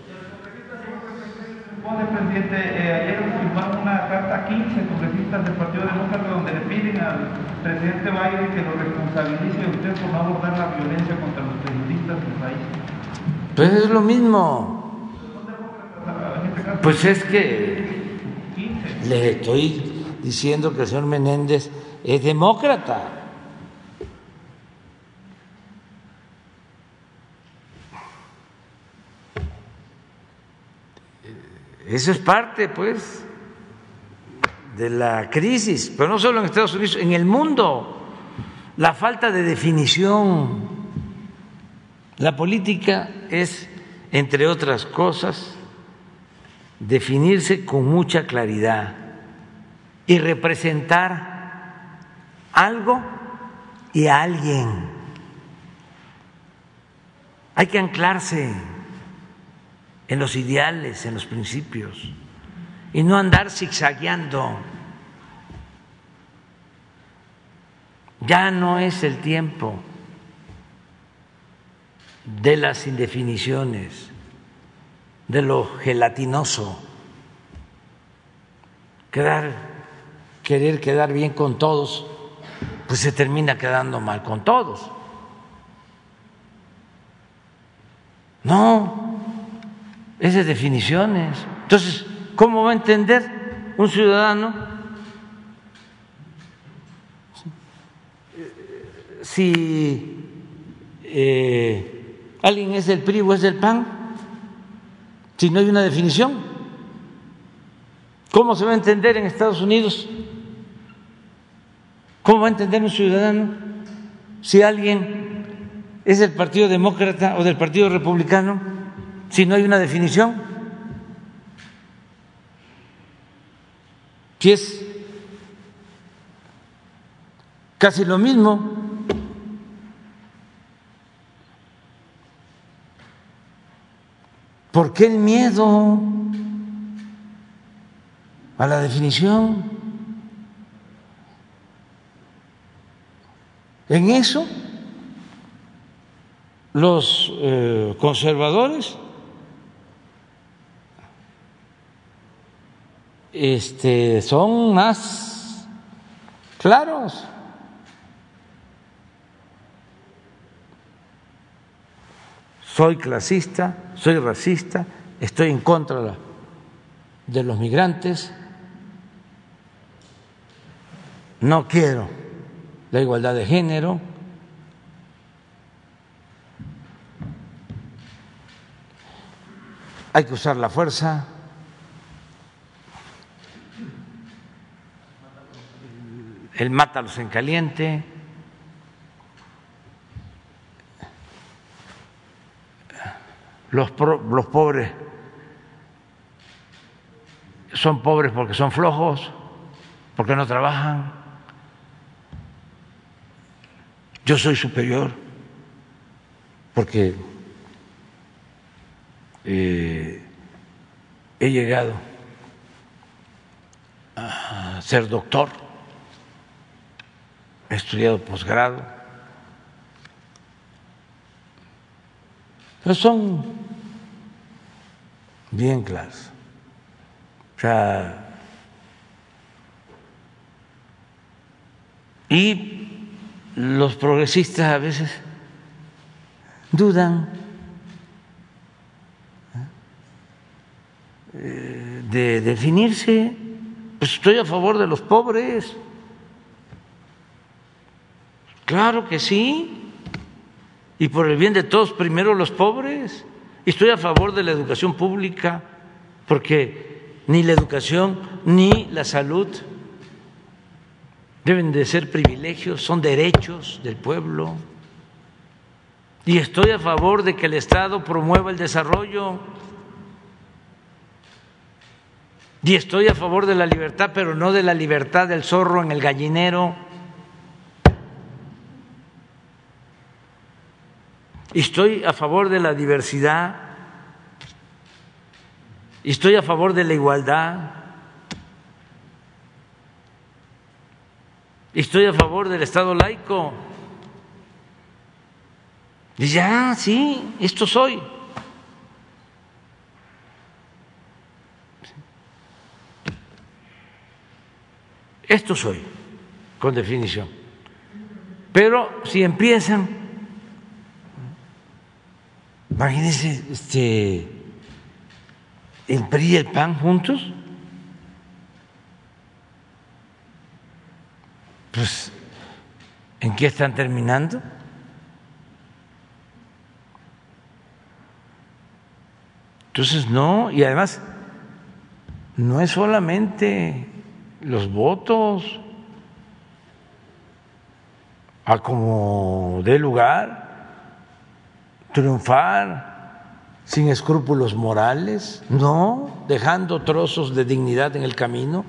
Presidente, eh, ayer firmaron una carta 15 congresistas del Partido Demócrata donde le piden al presidente Biden que lo responsabilice a usted por no abordar la violencia contra los periodistas del país. Pues es lo mismo. Pues es que le estoy diciendo que el señor Menéndez es demócrata. Eso es parte, pues, de la crisis, pero no solo en Estados Unidos, en el mundo. La falta de definición. La política es, entre otras cosas, definirse con mucha claridad y representar algo y a alguien. Hay que anclarse en los ideales, en los principios, y no andar zigzagueando. Ya no es el tiempo de las indefiniciones, de lo gelatinoso, quedar, querer quedar bien con todos, pues se termina quedando mal con todos. No, es de definiciones. Entonces, ¿cómo va a entender un ciudadano si eh, alguien es del PRI o es del PAN? Si no hay una definición. ¿Cómo se va a entender en Estados Unidos? ¿Cómo va a entender un ciudadano si alguien es del Partido Demócrata o del Partido Republicano si no hay una definición? Si es casi lo mismo. ¿Por qué el miedo a la definición? En eso, los eh, conservadores este, son más claros. Soy clasista, soy racista, estoy en contra de los migrantes, no quiero la igualdad de género, hay que usar la fuerza. El mátalos en caliente. Los, los pobres son pobres porque son flojos, porque no trabajan. Yo soy superior porque eh, he llegado a ser doctor he estudiado posgrado. Pero son bien claros. O sea, y los progresistas a veces dudan ¿eh? de definirse. Pues estoy a favor de los pobres. Claro que sí. Y por el bien de todos, primero los pobres. Y estoy a favor de la educación pública, porque ni la educación ni la salud deben de ser privilegios, son derechos del pueblo. Y estoy a favor de que el Estado promueva el desarrollo. Y estoy a favor de la libertad, pero no de la libertad del zorro en el gallinero. Estoy a favor de la diversidad, estoy a favor de la igualdad, estoy a favor del Estado laico. Y ya, sí, esto soy. Esto soy, con definición. Pero si empiezan Imagínense este, el PRI y el PAN juntos. Pues, ¿en qué están terminando? Entonces, no, y además, no es solamente los votos a como dé lugar triunfar sin escrúpulos morales, no, dejando trozos de dignidad en el camino.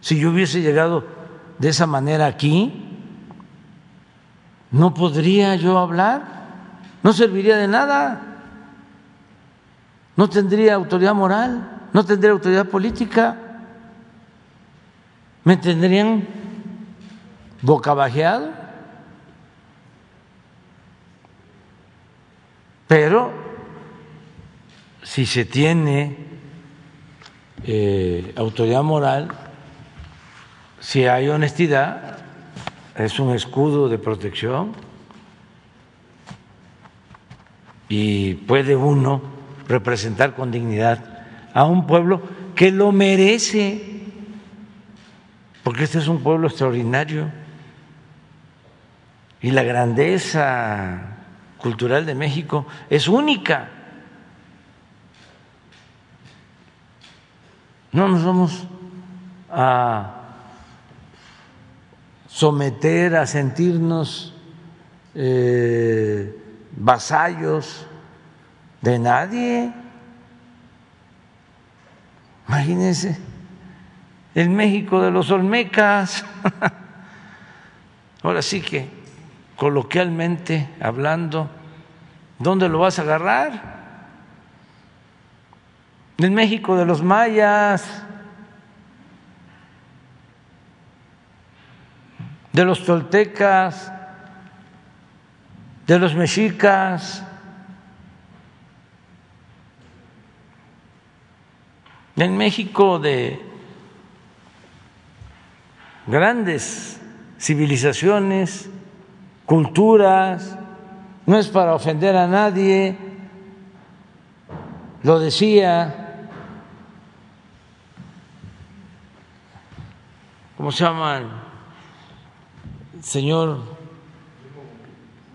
Si yo hubiese llegado de esa manera aquí, no podría yo hablar, no serviría de nada, no tendría autoridad moral, no tendría autoridad política, me tendrían bocabajeado Pero si se tiene eh, autoridad moral, si hay honestidad, es un escudo de protección. Y puede uno representar con dignidad a un pueblo que lo merece, porque este es un pueblo extraordinario. Y la grandeza cultural de México es única. No nos vamos a someter, a sentirnos eh, vasallos de nadie. Imagínense, el México de los Olmecas. Ahora sí que, coloquialmente hablando, ¿dónde lo vas a agarrar? El México de los mayas, de los toltecas, de los mexicas, en México de grandes civilizaciones, culturas, no es para ofender a nadie, lo decía, ¿cómo se llama? El señor,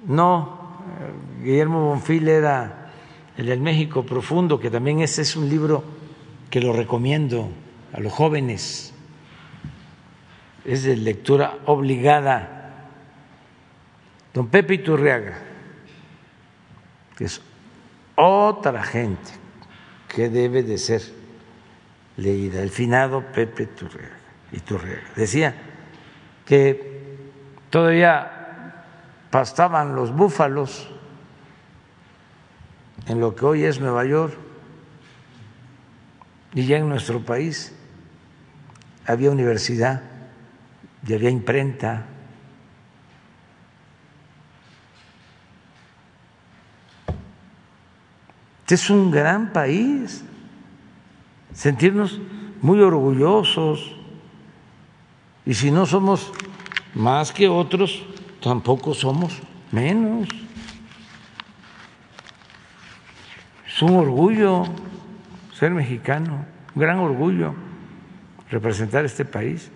no, Guillermo Bonfil era el del México Profundo, que también ese es un libro que lo recomiendo a los jóvenes, es de lectura obligada. Don Pepe Iturriaga, que es otra gente que debe de ser leída, el finado Pepe Iturriaga. Decía que todavía pastaban los búfalos en lo que hoy es Nueva York y ya en nuestro país había universidad y había imprenta. Este es un gran país, sentirnos muy orgullosos y si no somos más que otros, tampoco somos menos. Es un orgullo ser mexicano, un gran orgullo representar este país.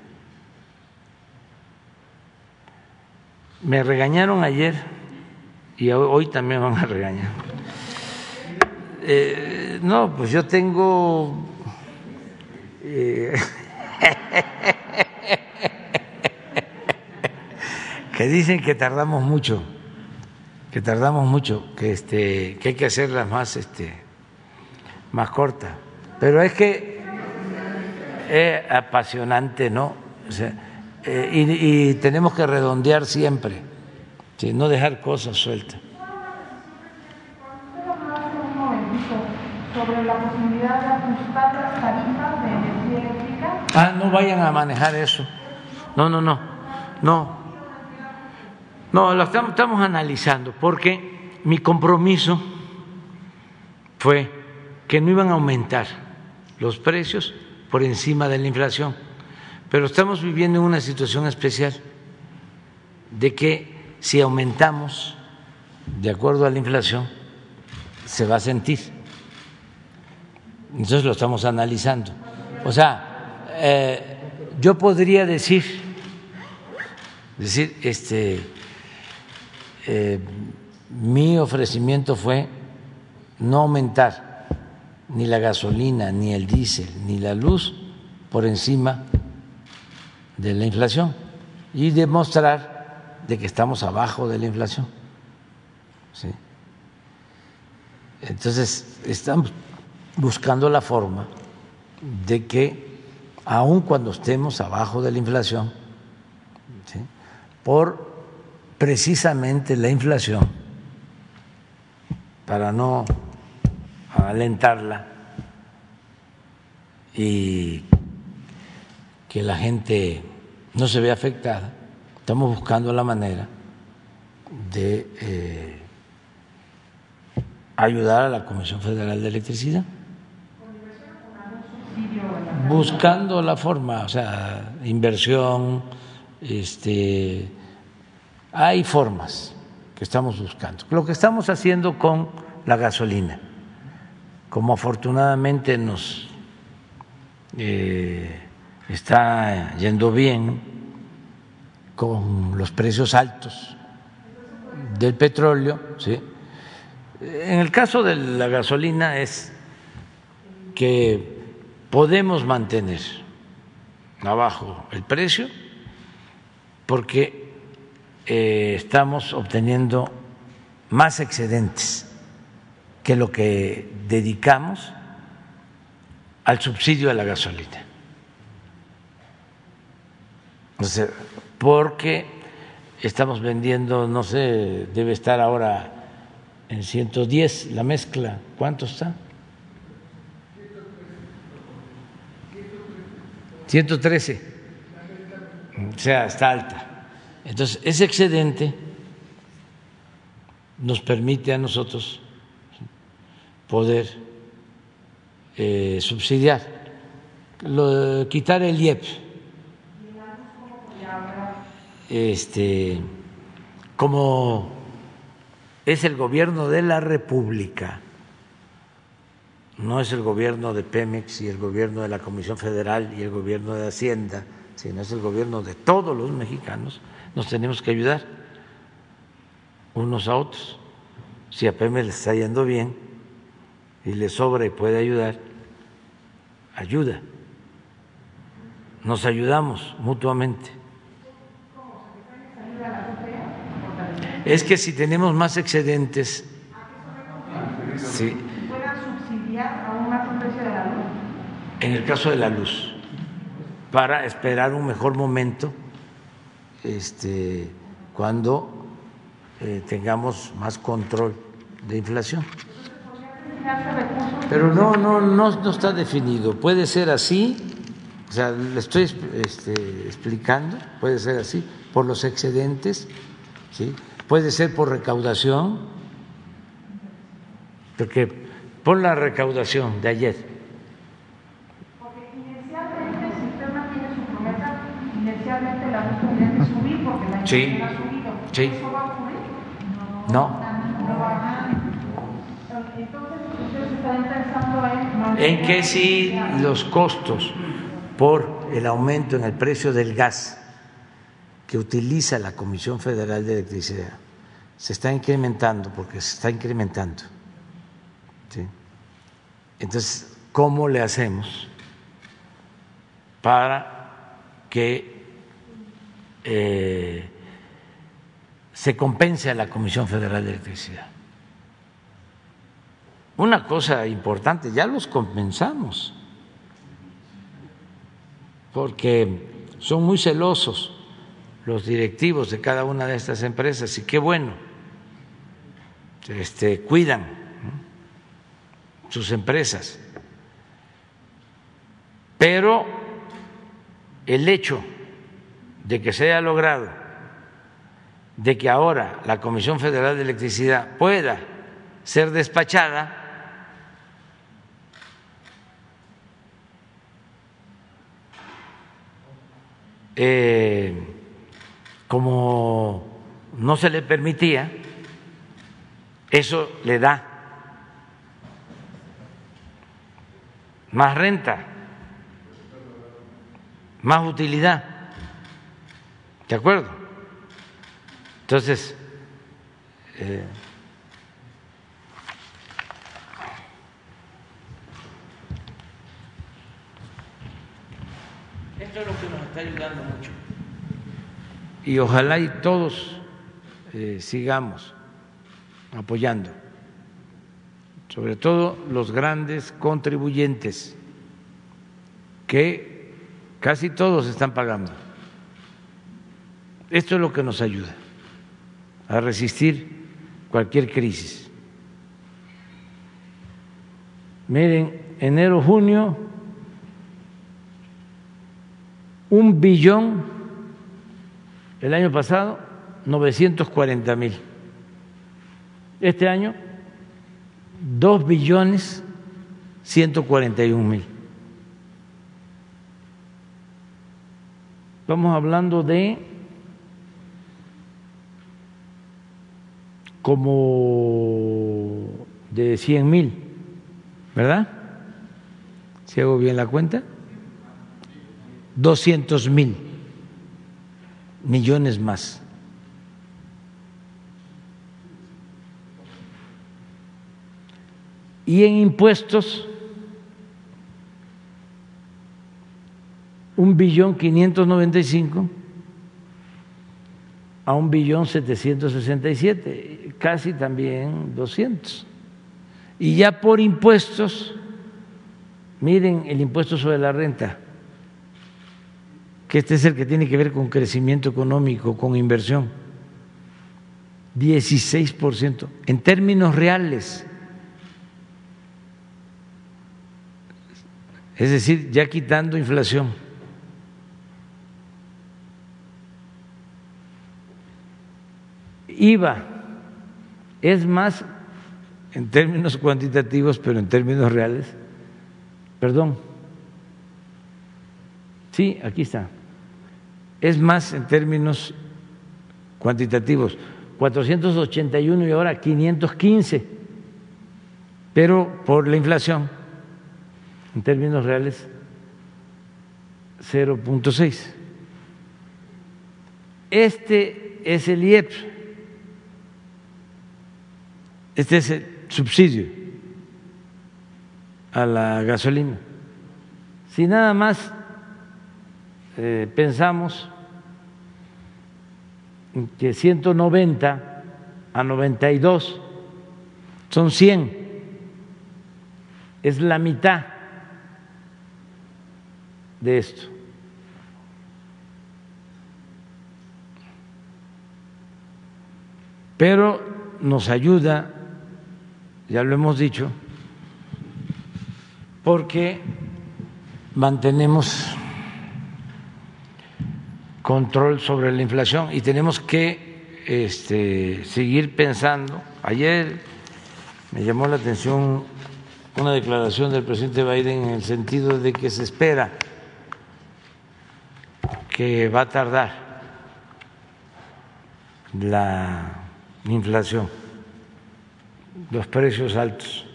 Me regañaron ayer y hoy también van a regañar. Eh, no, pues yo tengo... Eh, que dicen que tardamos mucho, que tardamos mucho, que este, que hay que hacerlas más este, más corta. Pero es que es apasionante, ¿no? Eh, y, tenemos que redondear siempre, no dejar cosas sueltas. sobre la Ah, no vayan a manejar eso. No, no, no, no. No, lo estamos, estamos analizando porque mi compromiso fue que no iban a aumentar los precios por encima de la inflación. Pero estamos viviendo en una situación especial de que si aumentamos de acuerdo a la inflación, se va a sentir. Entonces lo estamos analizando. O sea, eh, yo podría decir, decir, este, eh, mi ofrecimiento fue no aumentar ni la gasolina, ni el diésel, ni la luz por encima de la inflación y demostrar de que estamos abajo de la inflación. Entonces, estamos buscando la forma de que, aun cuando estemos abajo de la inflación, por precisamente la inflación, para no alentarla y que la gente no se vea afectada, estamos buscando la manera de eh, ayudar a la Comisión Federal de Electricidad. Buscando la forma, o sea, inversión, este, hay formas que estamos buscando. Lo que estamos haciendo con la gasolina, como afortunadamente nos eh, está yendo bien con los precios altos del petróleo, ¿sí? En el caso de la gasolina es que podemos mantener abajo el precio porque eh, estamos obteniendo más excedentes que lo que dedicamos al subsidio a la gasolina. porque estamos vendiendo, no sé, debe estar ahora en 110 la mezcla. ¿Cuánto está? 113. O sea, está alta. Entonces, ese excedente nos permite a nosotros poder eh, subsidiar, lo, quitar el IEP. Este, como es el gobierno de la República, no es el gobierno de Pemex y el gobierno de la Comisión Federal y el gobierno de Hacienda, sino es el gobierno de todos los mexicanos, nos tenemos que ayudar unos a otros. Si a Pemex le está yendo bien y le sobra y puede ayudar, ayuda. Nos ayudamos mutuamente. Es que si tenemos más excedentes, sí. subsidiar a un precio de la luz? En el caso de la luz, para esperar un mejor momento este, cuando eh, tengamos más control de inflación. Pero no, no, no, está definido. Puede ser así, o sea, le estoy este, explicando, puede ser así, por los excedentes, ¿sí? puede ser por recaudación, porque por la recaudación de ayer. Porque inicialmente, si usted mantiene su promesa, inicialmente la luz tendría que subir porque la sí. Sí. No. en... Que si los costos por el aumento en el precio del gas que utiliza la Comisión Federal de Electricidad se está incrementando, porque se está incrementando. Entonces, ¿cómo le hacemos para que eh, se compense a la Comisión Federal de Electricidad? Una cosa importante, ya los compensamos, porque son muy celosos los directivos de cada una de estas empresas y qué bueno, este, cuidan sus empresas. Pero el hecho de que se haya logrado, de que ahora la Comisión Federal de Electricidad pueda ser despachada, eh, como no se le permitía, eso le da más renta, más utilidad. ¿De acuerdo? Entonces, eh, esto es lo que nos está ayudando mucho y ojalá y todos eh, sigamos apoyando, sobre todo los grandes contribuyentes, que casi todos están pagando. Esto es lo que nos ayuda a resistir cualquier crisis. Miren, enero, junio, un billón el año pasado, 940 mil. Este año, 2 billones 141 mil. Estamos hablando de como de 100 mil, ¿verdad? Si hago bien la cuenta, 200 mil millones más. Y en impuestos, un billón quinientos noventa y cinco a un billón setecientos sesenta y siete, casi también doscientos. Y ya por impuestos, miren el impuesto sobre la renta, que este es el que tiene que ver con crecimiento económico, con inversión, 16%, en términos reales. Es decir, ya quitando inflación. IVA. Es más en términos cuantitativos, pero en términos reales, perdón, sí, aquí está, es más en términos cuantitativos, 481 y ahora 515, pero por la inflación, en términos reales, 0.6. Este es el IEP este es el subsidio a la gasolina. Si nada más eh, pensamos que 190 a 92 son 100, es la mitad de esto. Pero nos ayuda ya lo hemos dicho, porque mantenemos control sobre la inflación y tenemos que este, seguir pensando. Ayer me llamó la atención una declaración del presidente Biden en el sentido de que se espera que va a tardar la inflación los precios altos.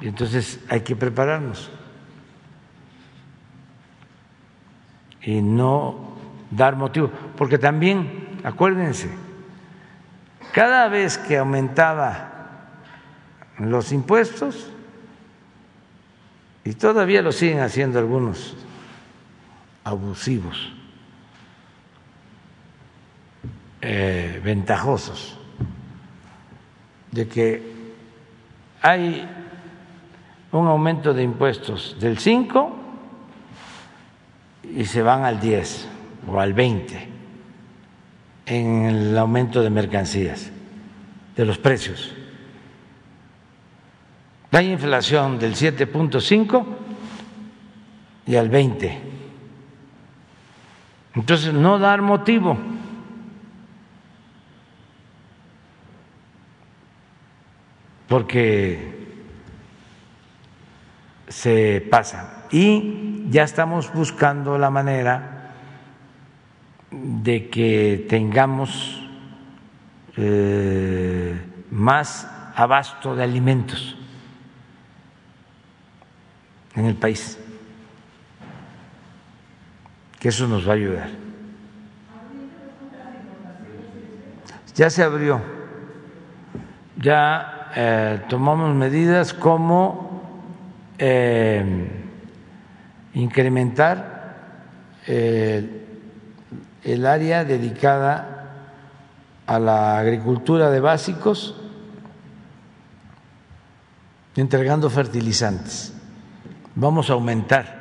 Y entonces hay que prepararnos y no dar motivo, porque también, acuérdense, cada vez que aumentaba los impuestos, y todavía lo siguen haciendo algunos abusivos, eh, ventajosos, de que hay un aumento de impuestos del 5 y se van al 10 o al 20 en el aumento de mercancías, de los precios. Hay inflación del 7.5 y al 20. Entonces, no dar motivo porque se pasa. Y ya estamos buscando la manera de que tengamos eh, más abasto de alimentos en el país, que eso nos va a ayudar. Ya se abrió, ya eh, tomamos medidas como eh, incrementar eh, el área dedicada a la agricultura de básicos, entregando fertilizantes. Vamos a aumentar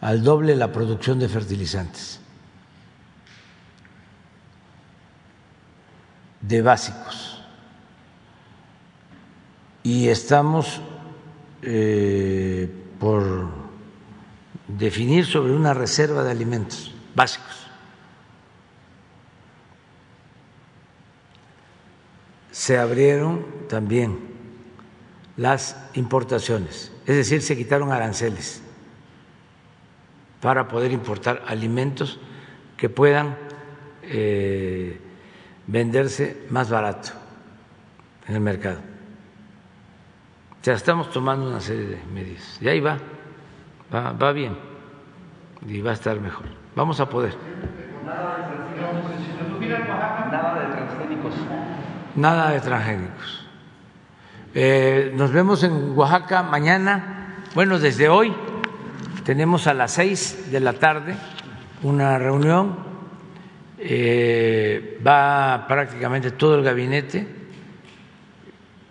al doble la producción de fertilizantes, de básicos y estamos eh, por definir sobre una reserva de alimentos básicos. Se abrieron también las importaciones, es decir, se quitaron aranceles para poder importar alimentos que puedan eh, venderse más barato en el mercado. O sea, estamos tomando una serie de medidas. Y ahí va, va, va bien y va a estar mejor. Vamos a poder. Nada de transgénicos. Nada de transgénicos. Eh, nos vemos en Oaxaca mañana. Bueno, desde hoy tenemos a las seis de la tarde una reunión. Eh, va prácticamente todo el gabinete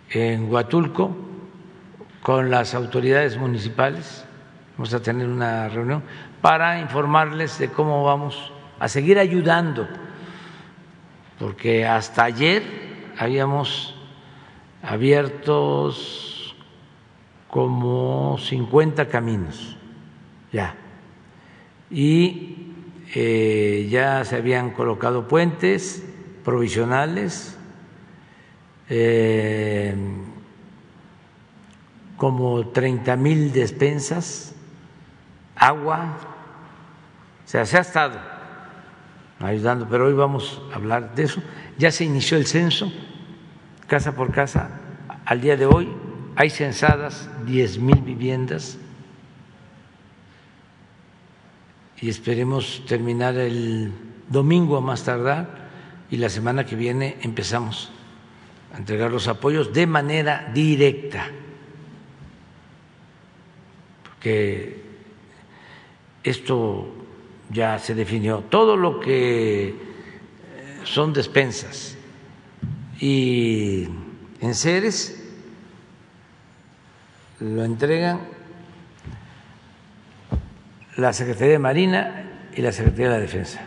en Huatulco con las autoridades municipales. Vamos a tener una reunión para informarles de cómo vamos a seguir ayudando, porque hasta ayer habíamos abiertos como 50 caminos ya y eh, ya se habían colocado puentes provisionales eh, como 30 mil despensas agua o sea se ha estado ayudando pero hoy vamos a hablar de eso. Ya se inició el censo casa por casa. Al día de hoy hay censadas 10 mil viviendas. Y esperemos terminar el domingo a más tardar y la semana que viene empezamos a entregar los apoyos de manera directa, porque esto ya se definió, todo lo que son despensas y enseres lo entregan la Secretaría de Marina y la Secretaría de la Defensa.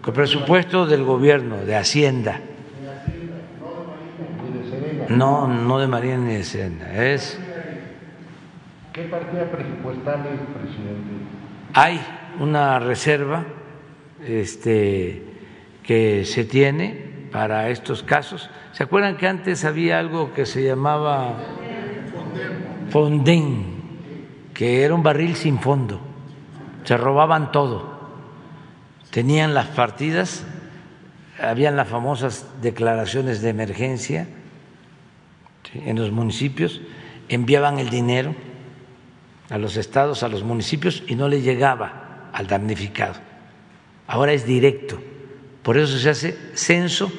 Con presupuesto del gobierno, de Hacienda. No, no de Marina ni de Serena. Es. ¿Qué partida presupuestal es, presidente? Hay una reserva este, que se tiene para estos casos. ¿Se acuerdan que antes había algo que se llamaba Fonden? que era un barril sin fondo, se robaban todo, tenían las partidas, habían las famosas declaraciones de emergencia en los municipios, enviaban el dinero a los estados, a los municipios y no le llegaba al damnificado. Ahora es directo, por eso se hace censo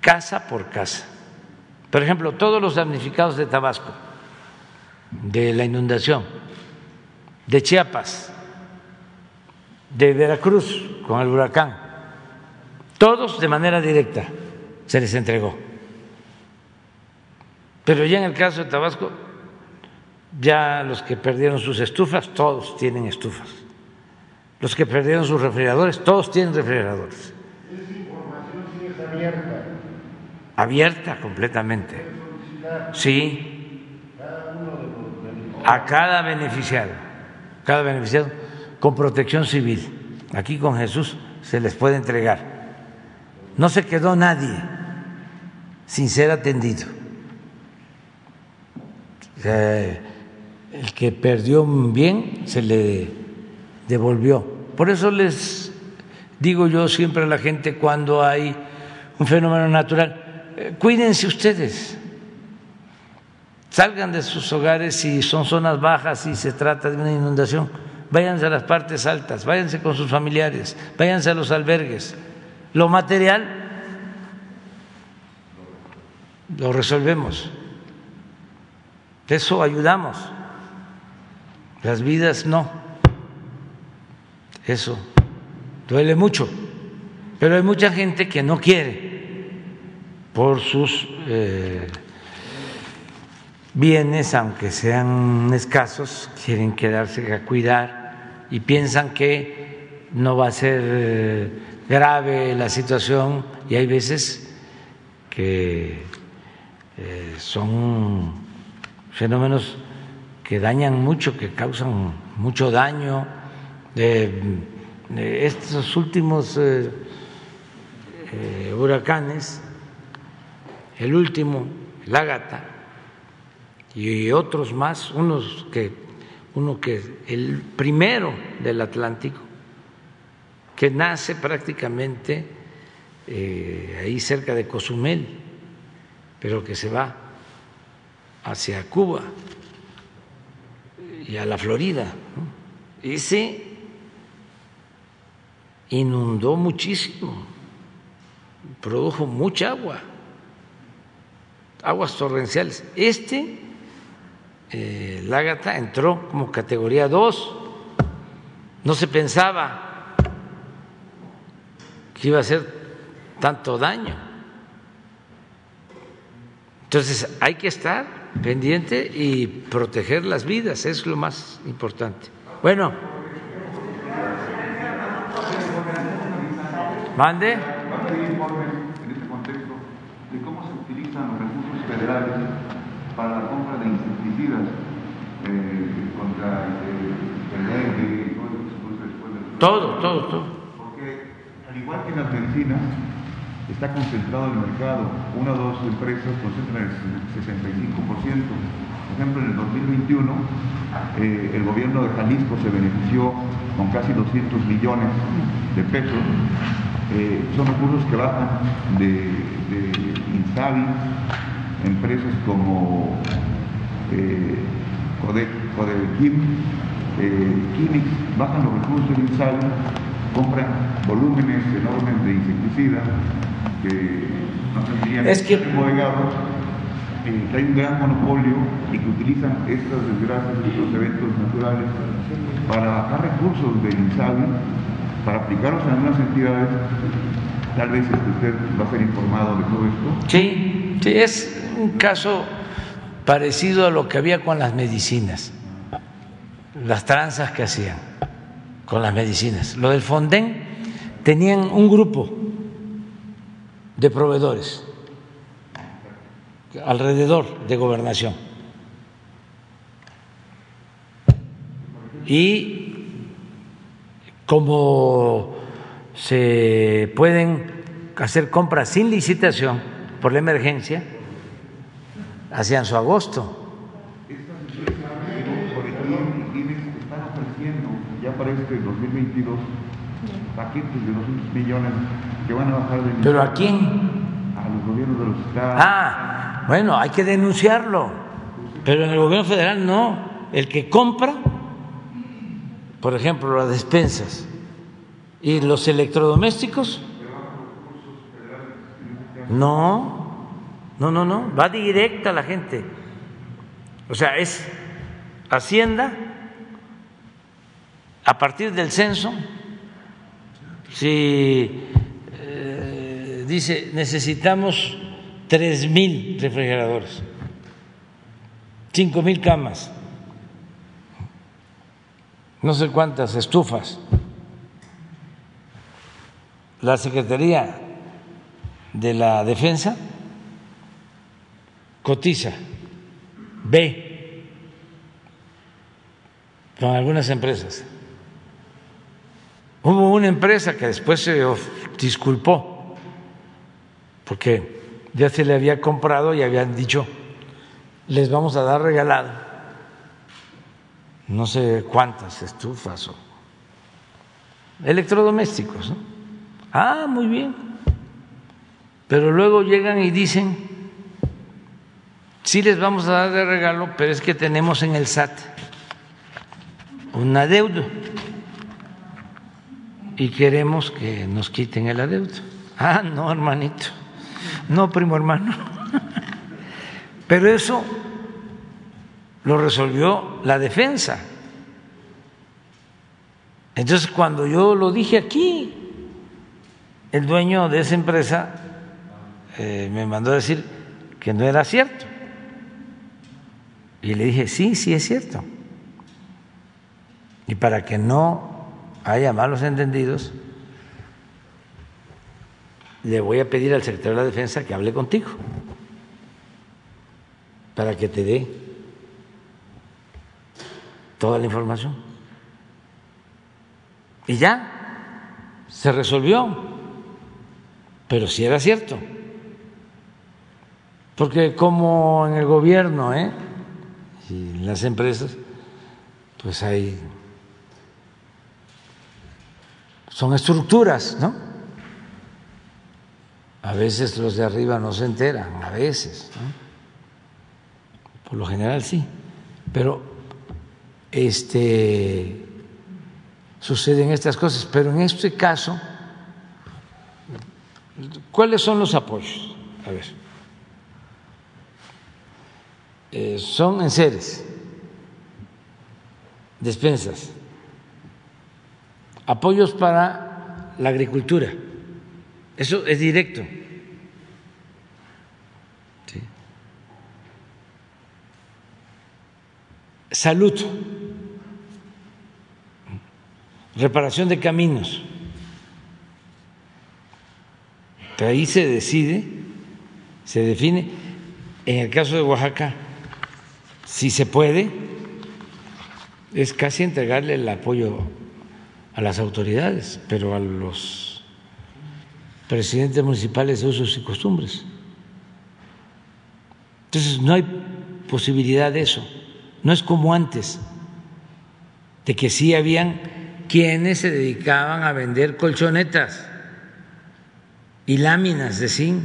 casa por casa. Por ejemplo, todos los damnificados de Tabasco, de la inundación, de Chiapas, de Veracruz con el huracán, todos de manera directa se les entregó. Pero ya en el caso de Tabasco, ya los que perdieron sus estufas, todos tienen estufas. Los que perdieron sus refrigeradores, todos tienen refrigeradores. Esa información sí es abierta. Abierta completamente. Sí, a cada beneficiario, cada beneficiario con protección civil. Aquí con Jesús se les puede entregar. No se quedó nadie sin ser atendido. El que perdió un bien se le devolvió. Por eso les digo yo siempre a la gente cuando hay un fenómeno natural, eh, cuídense ustedes salgan de sus hogares si son zonas bajas y se trata de una inundación, váyanse a las partes altas, váyanse con sus familiares, váyanse a los albergues. Lo material lo resolvemos. Eso ayudamos. Las vidas no. Eso duele mucho. Pero hay mucha gente que no quiere por sus eh, bienes, aunque sean escasos, quieren quedarse a cuidar y piensan que no va a ser eh, grave la situación y hay veces que eh, son fenómenos que dañan mucho, que causan mucho daño. estos últimos eh, huracanes, el último Lágata y otros más, unos que, uno que el primero del Atlántico, que nace prácticamente eh, ahí cerca de Cozumel, pero que se va hacia Cuba y a la Florida. Ese inundó muchísimo, produjo mucha agua, aguas torrenciales. Este, eh, Lágata, entró como categoría 2. No se pensaba que iba a hacer tanto daño. Entonces hay que estar pendiente y proteger las vidas, es lo más importante. Bueno, mande. En este contexto, de cómo se utilizan los recursos federales para la compra de insecticidas eh, contra el dengue y todo lo que se produce después del Todo, todo, todo. Porque al igual que en las medicinas, está concentrado el mercado. Una o dos empresas concentran el 65%. Por ejemplo, en el 2021, eh, el gobierno de Jalisco se benefició con casi 200 millones de pesos. Eh, son recursos que bajan de, de Insabi, empresas como eh, Codequim, eh, Quimix, bajan los recursos del Insabi, compran volúmenes enormes de insecticida que no tendrían Es que- eh, hay un gran monopolio y que utilizan estas desgracias, estos eventos naturales para bajar recursos del INSABI, para aplicarlos en algunas entidades. Tal vez este, usted va a ser informado de todo esto. Sí, sí, es un caso parecido a lo que había con las medicinas, las tranzas que hacían con las medicinas. Lo del Fonden tenían un grupo de proveedores alrededor de gobernación. Y como se pueden hacer compras sin licitación por la emergencia, hacían su agosto. Sobre todo, quienes están ofreciendo ya para este 2022 paquetes de 200 millones que van a bajar de ¿Pero a quién? a los gobiernos de los estados. Ah, bueno, hay que denunciarlo, pero en el gobierno federal no. El que compra, por ejemplo, las despensas y los electrodomésticos, no, no, no, no, va directa a la gente. O sea, es Hacienda a partir del censo, si eh, dice necesitamos tres mil refrigeradores, cinco mil camas, no sé cuántas estufas. La Secretaría de la Defensa cotiza, ve con algunas empresas. Hubo una empresa que después se disculpó porque ya se le había comprado y habían dicho, les vamos a dar regalado no sé cuántas estufas o electrodomésticos. Ah, muy bien. Pero luego llegan y dicen, sí les vamos a dar de regalo, pero es que tenemos en el SAT un adeudo y queremos que nos quiten el adeudo. Ah, no, hermanito. No, primo hermano. Pero eso lo resolvió la defensa. Entonces, cuando yo lo dije aquí, el dueño de esa empresa eh, me mandó a decir que no era cierto. Y le dije, sí, sí es cierto. Y para que no haya malos entendidos, le voy a pedir al secretario de la Defensa que hable contigo, para que te dé toda la información. Y ya, se resolvió, pero si era cierto. Porque como en el gobierno ¿eh? y en las empresas, pues hay son estructuras, ¿no? A veces los de arriba no se enteran, a veces, ¿no? Por lo general sí, pero este suceden estas cosas, pero en este caso ¿cuáles son los apoyos? A ver. Eh, son enseres, despensas, apoyos para la agricultura. Eso es directo. Salud, reparación de caminos. ahí se decide, se define, en el caso de Oaxaca, si se puede, es casi entregarle el apoyo a las autoridades, pero a los presidentes municipales de usos y costumbres. Entonces no hay posibilidad de eso, no es como antes, de que sí habían quienes se dedicaban a vender colchonetas y láminas de zinc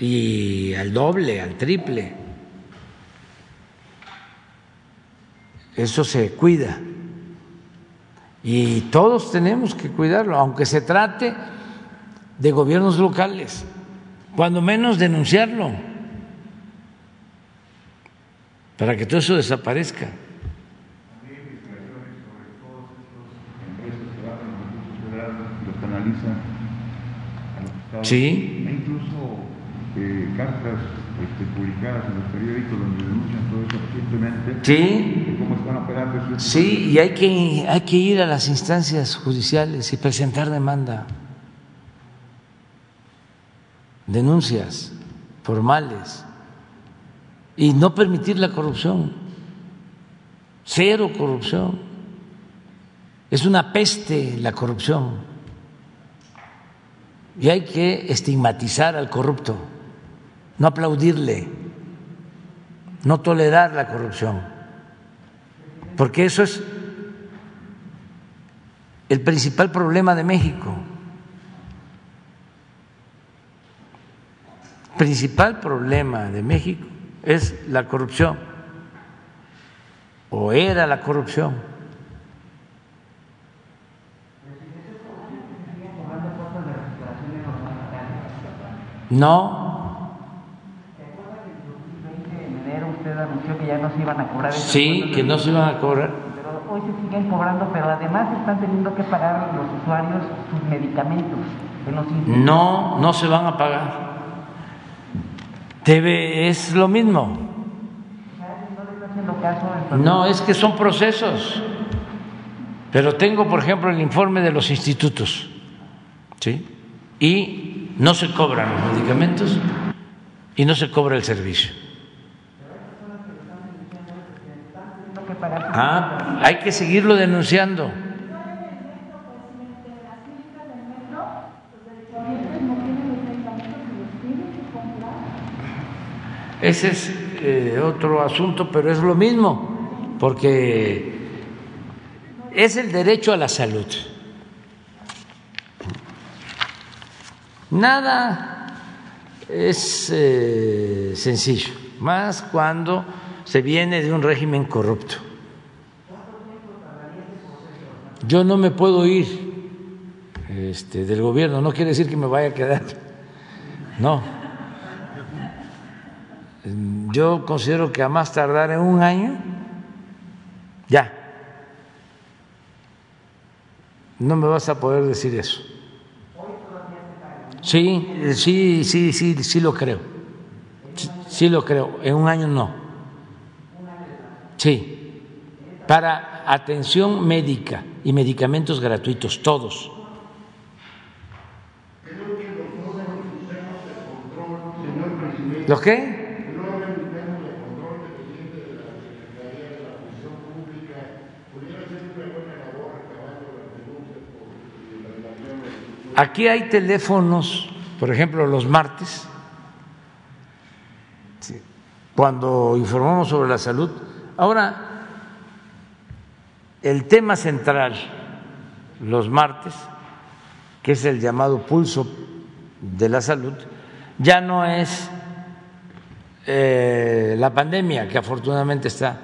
y al doble, al triple. Eso se cuida y todos tenemos que cuidarlo, aunque se trate de gobiernos locales, cuando menos denunciarlo, para que todo eso desaparezca. Sí. Hay incluso eh, cartas este, publicadas en los periódicos donde denuncian todo eso recientemente. Sí. Sí, y hay que, hay que ir a las instancias judiciales y presentar demanda, denuncias formales y no permitir la corrupción. Cero corrupción. Es una peste la corrupción. Y hay que estigmatizar al corrupto no aplaudirle, no tolerar la corrupción, porque eso es el principal problema de México. El principal problema de México es la corrupción, o era la corrupción. No, anunció que ya no se iban a cobrar. Sí, que no se iban a cobrar. Pero hoy se siguen cobrando, pero además están teniendo que pagar los usuarios sus medicamentos. no, no se van a pagar. Debe, es lo mismo. No, es que son procesos. Pero tengo, por ejemplo, el informe de los institutos. ¿Sí? Y no se cobran los medicamentos y no se cobra el servicio. Ah, hay que seguirlo denunciando. Ese es eh, otro asunto, pero es lo mismo, porque es el derecho a la salud. Nada es eh, sencillo, más cuando se viene de un régimen corrupto. Yo no me puedo ir este, del gobierno, no quiere decir que me vaya a quedar. No. Yo considero que a más tardar en un año, ya. No me vas a poder decir eso. Sí, sí, sí, sí, sí lo creo. Sí, lo creo. En un año no. Sí. Para atención médica y medicamentos gratuitos, todos. ¿Lo qué? Aquí hay teléfonos, por ejemplo, los martes, cuando informamos sobre la salud. Ahora, el tema central los martes, que es el llamado pulso de la salud, ya no es eh, la pandemia, que afortunadamente está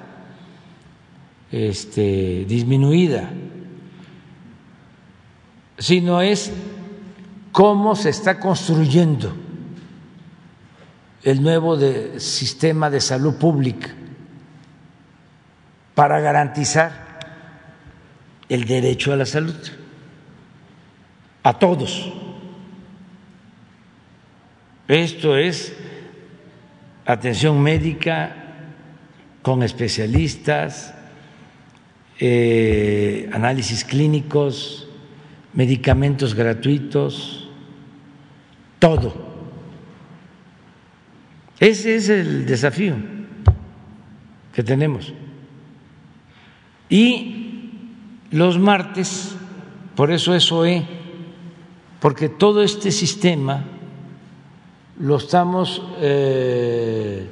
este, disminuida, sino es cómo se está construyendo el nuevo sistema de salud pública para garantizar el derecho a la salud a todos. Esto es atención médica con especialistas, eh, análisis clínicos, medicamentos gratuitos, todo. Ese es el desafío que tenemos. Y los martes, por eso es OE, porque todo este sistema lo estamos eh,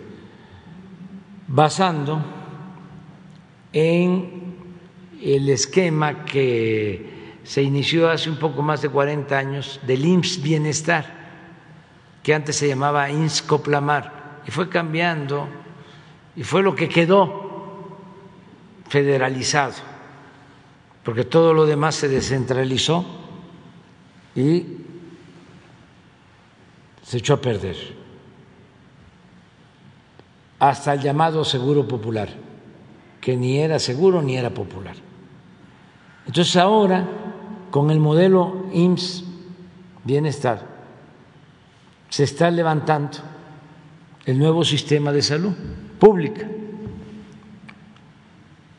basando en el esquema que se inició hace un poco más de 40 años del IMSS Bienestar, que antes se llamaba IMSS Coplamar, y fue cambiando, y fue lo que quedó federalizado, porque todo lo demás se descentralizó y se echó a perder, hasta el llamado Seguro Popular, que ni era seguro ni era popular. Entonces ahora, con el modelo IMSS Bienestar, se está levantando el nuevo sistema de salud pública.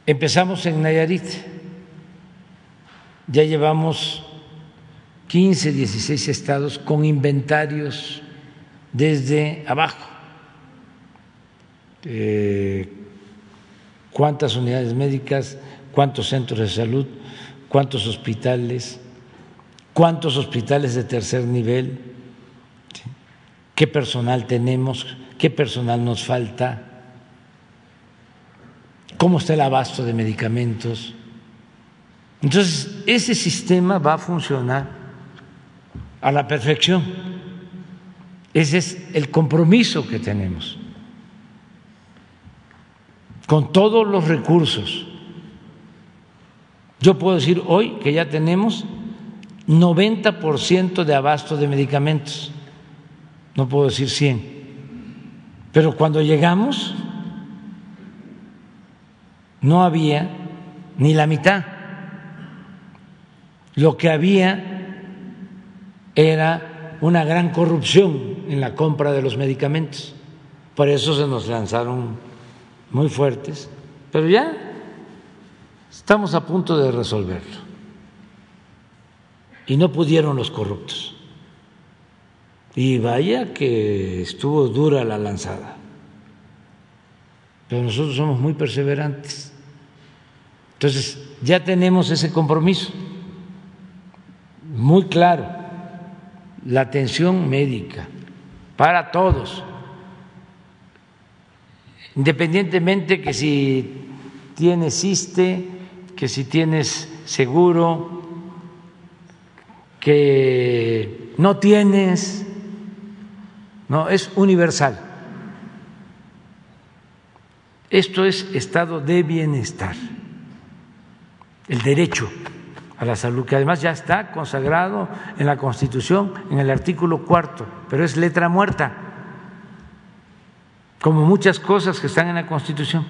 Empezamos en Nayarit, ya llevamos 15, 16 estados con inventarios desde abajo. Eh, cuántas unidades médicas, cuántos centros de salud, cuántos hospitales, cuántos hospitales de tercer nivel, qué personal tenemos, qué personal nos falta, cómo está el abasto de medicamentos. Entonces, ese sistema va a funcionar a la perfección. Ese es el compromiso que tenemos con todos los recursos yo puedo decir hoy que ya tenemos 90% de abasto de medicamentos, no puedo decir 100, pero cuando llegamos no había ni la mitad. Lo que había era una gran corrupción en la compra de los medicamentos. Por eso se nos lanzaron muy fuertes, pero ya Estamos a punto de resolverlo. Y no pudieron los corruptos. Y vaya que estuvo dura la lanzada. Pero nosotros somos muy perseverantes. Entonces, ya tenemos ese compromiso muy claro. La atención médica para todos, independientemente que si tiene CISTE, que si tienes seguro, que no tienes, no, es universal. Esto es estado de bienestar, el derecho a la salud, que además ya está consagrado en la Constitución, en el artículo cuarto, pero es letra muerta, como muchas cosas que están en la Constitución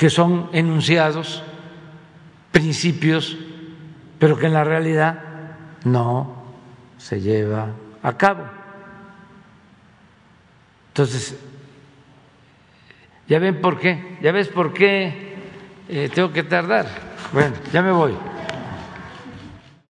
que son enunciados, principios, pero que en la realidad no se lleva a cabo. Entonces, ya ven por qué, ya ves por qué eh, tengo que tardar. Bueno, ya me voy.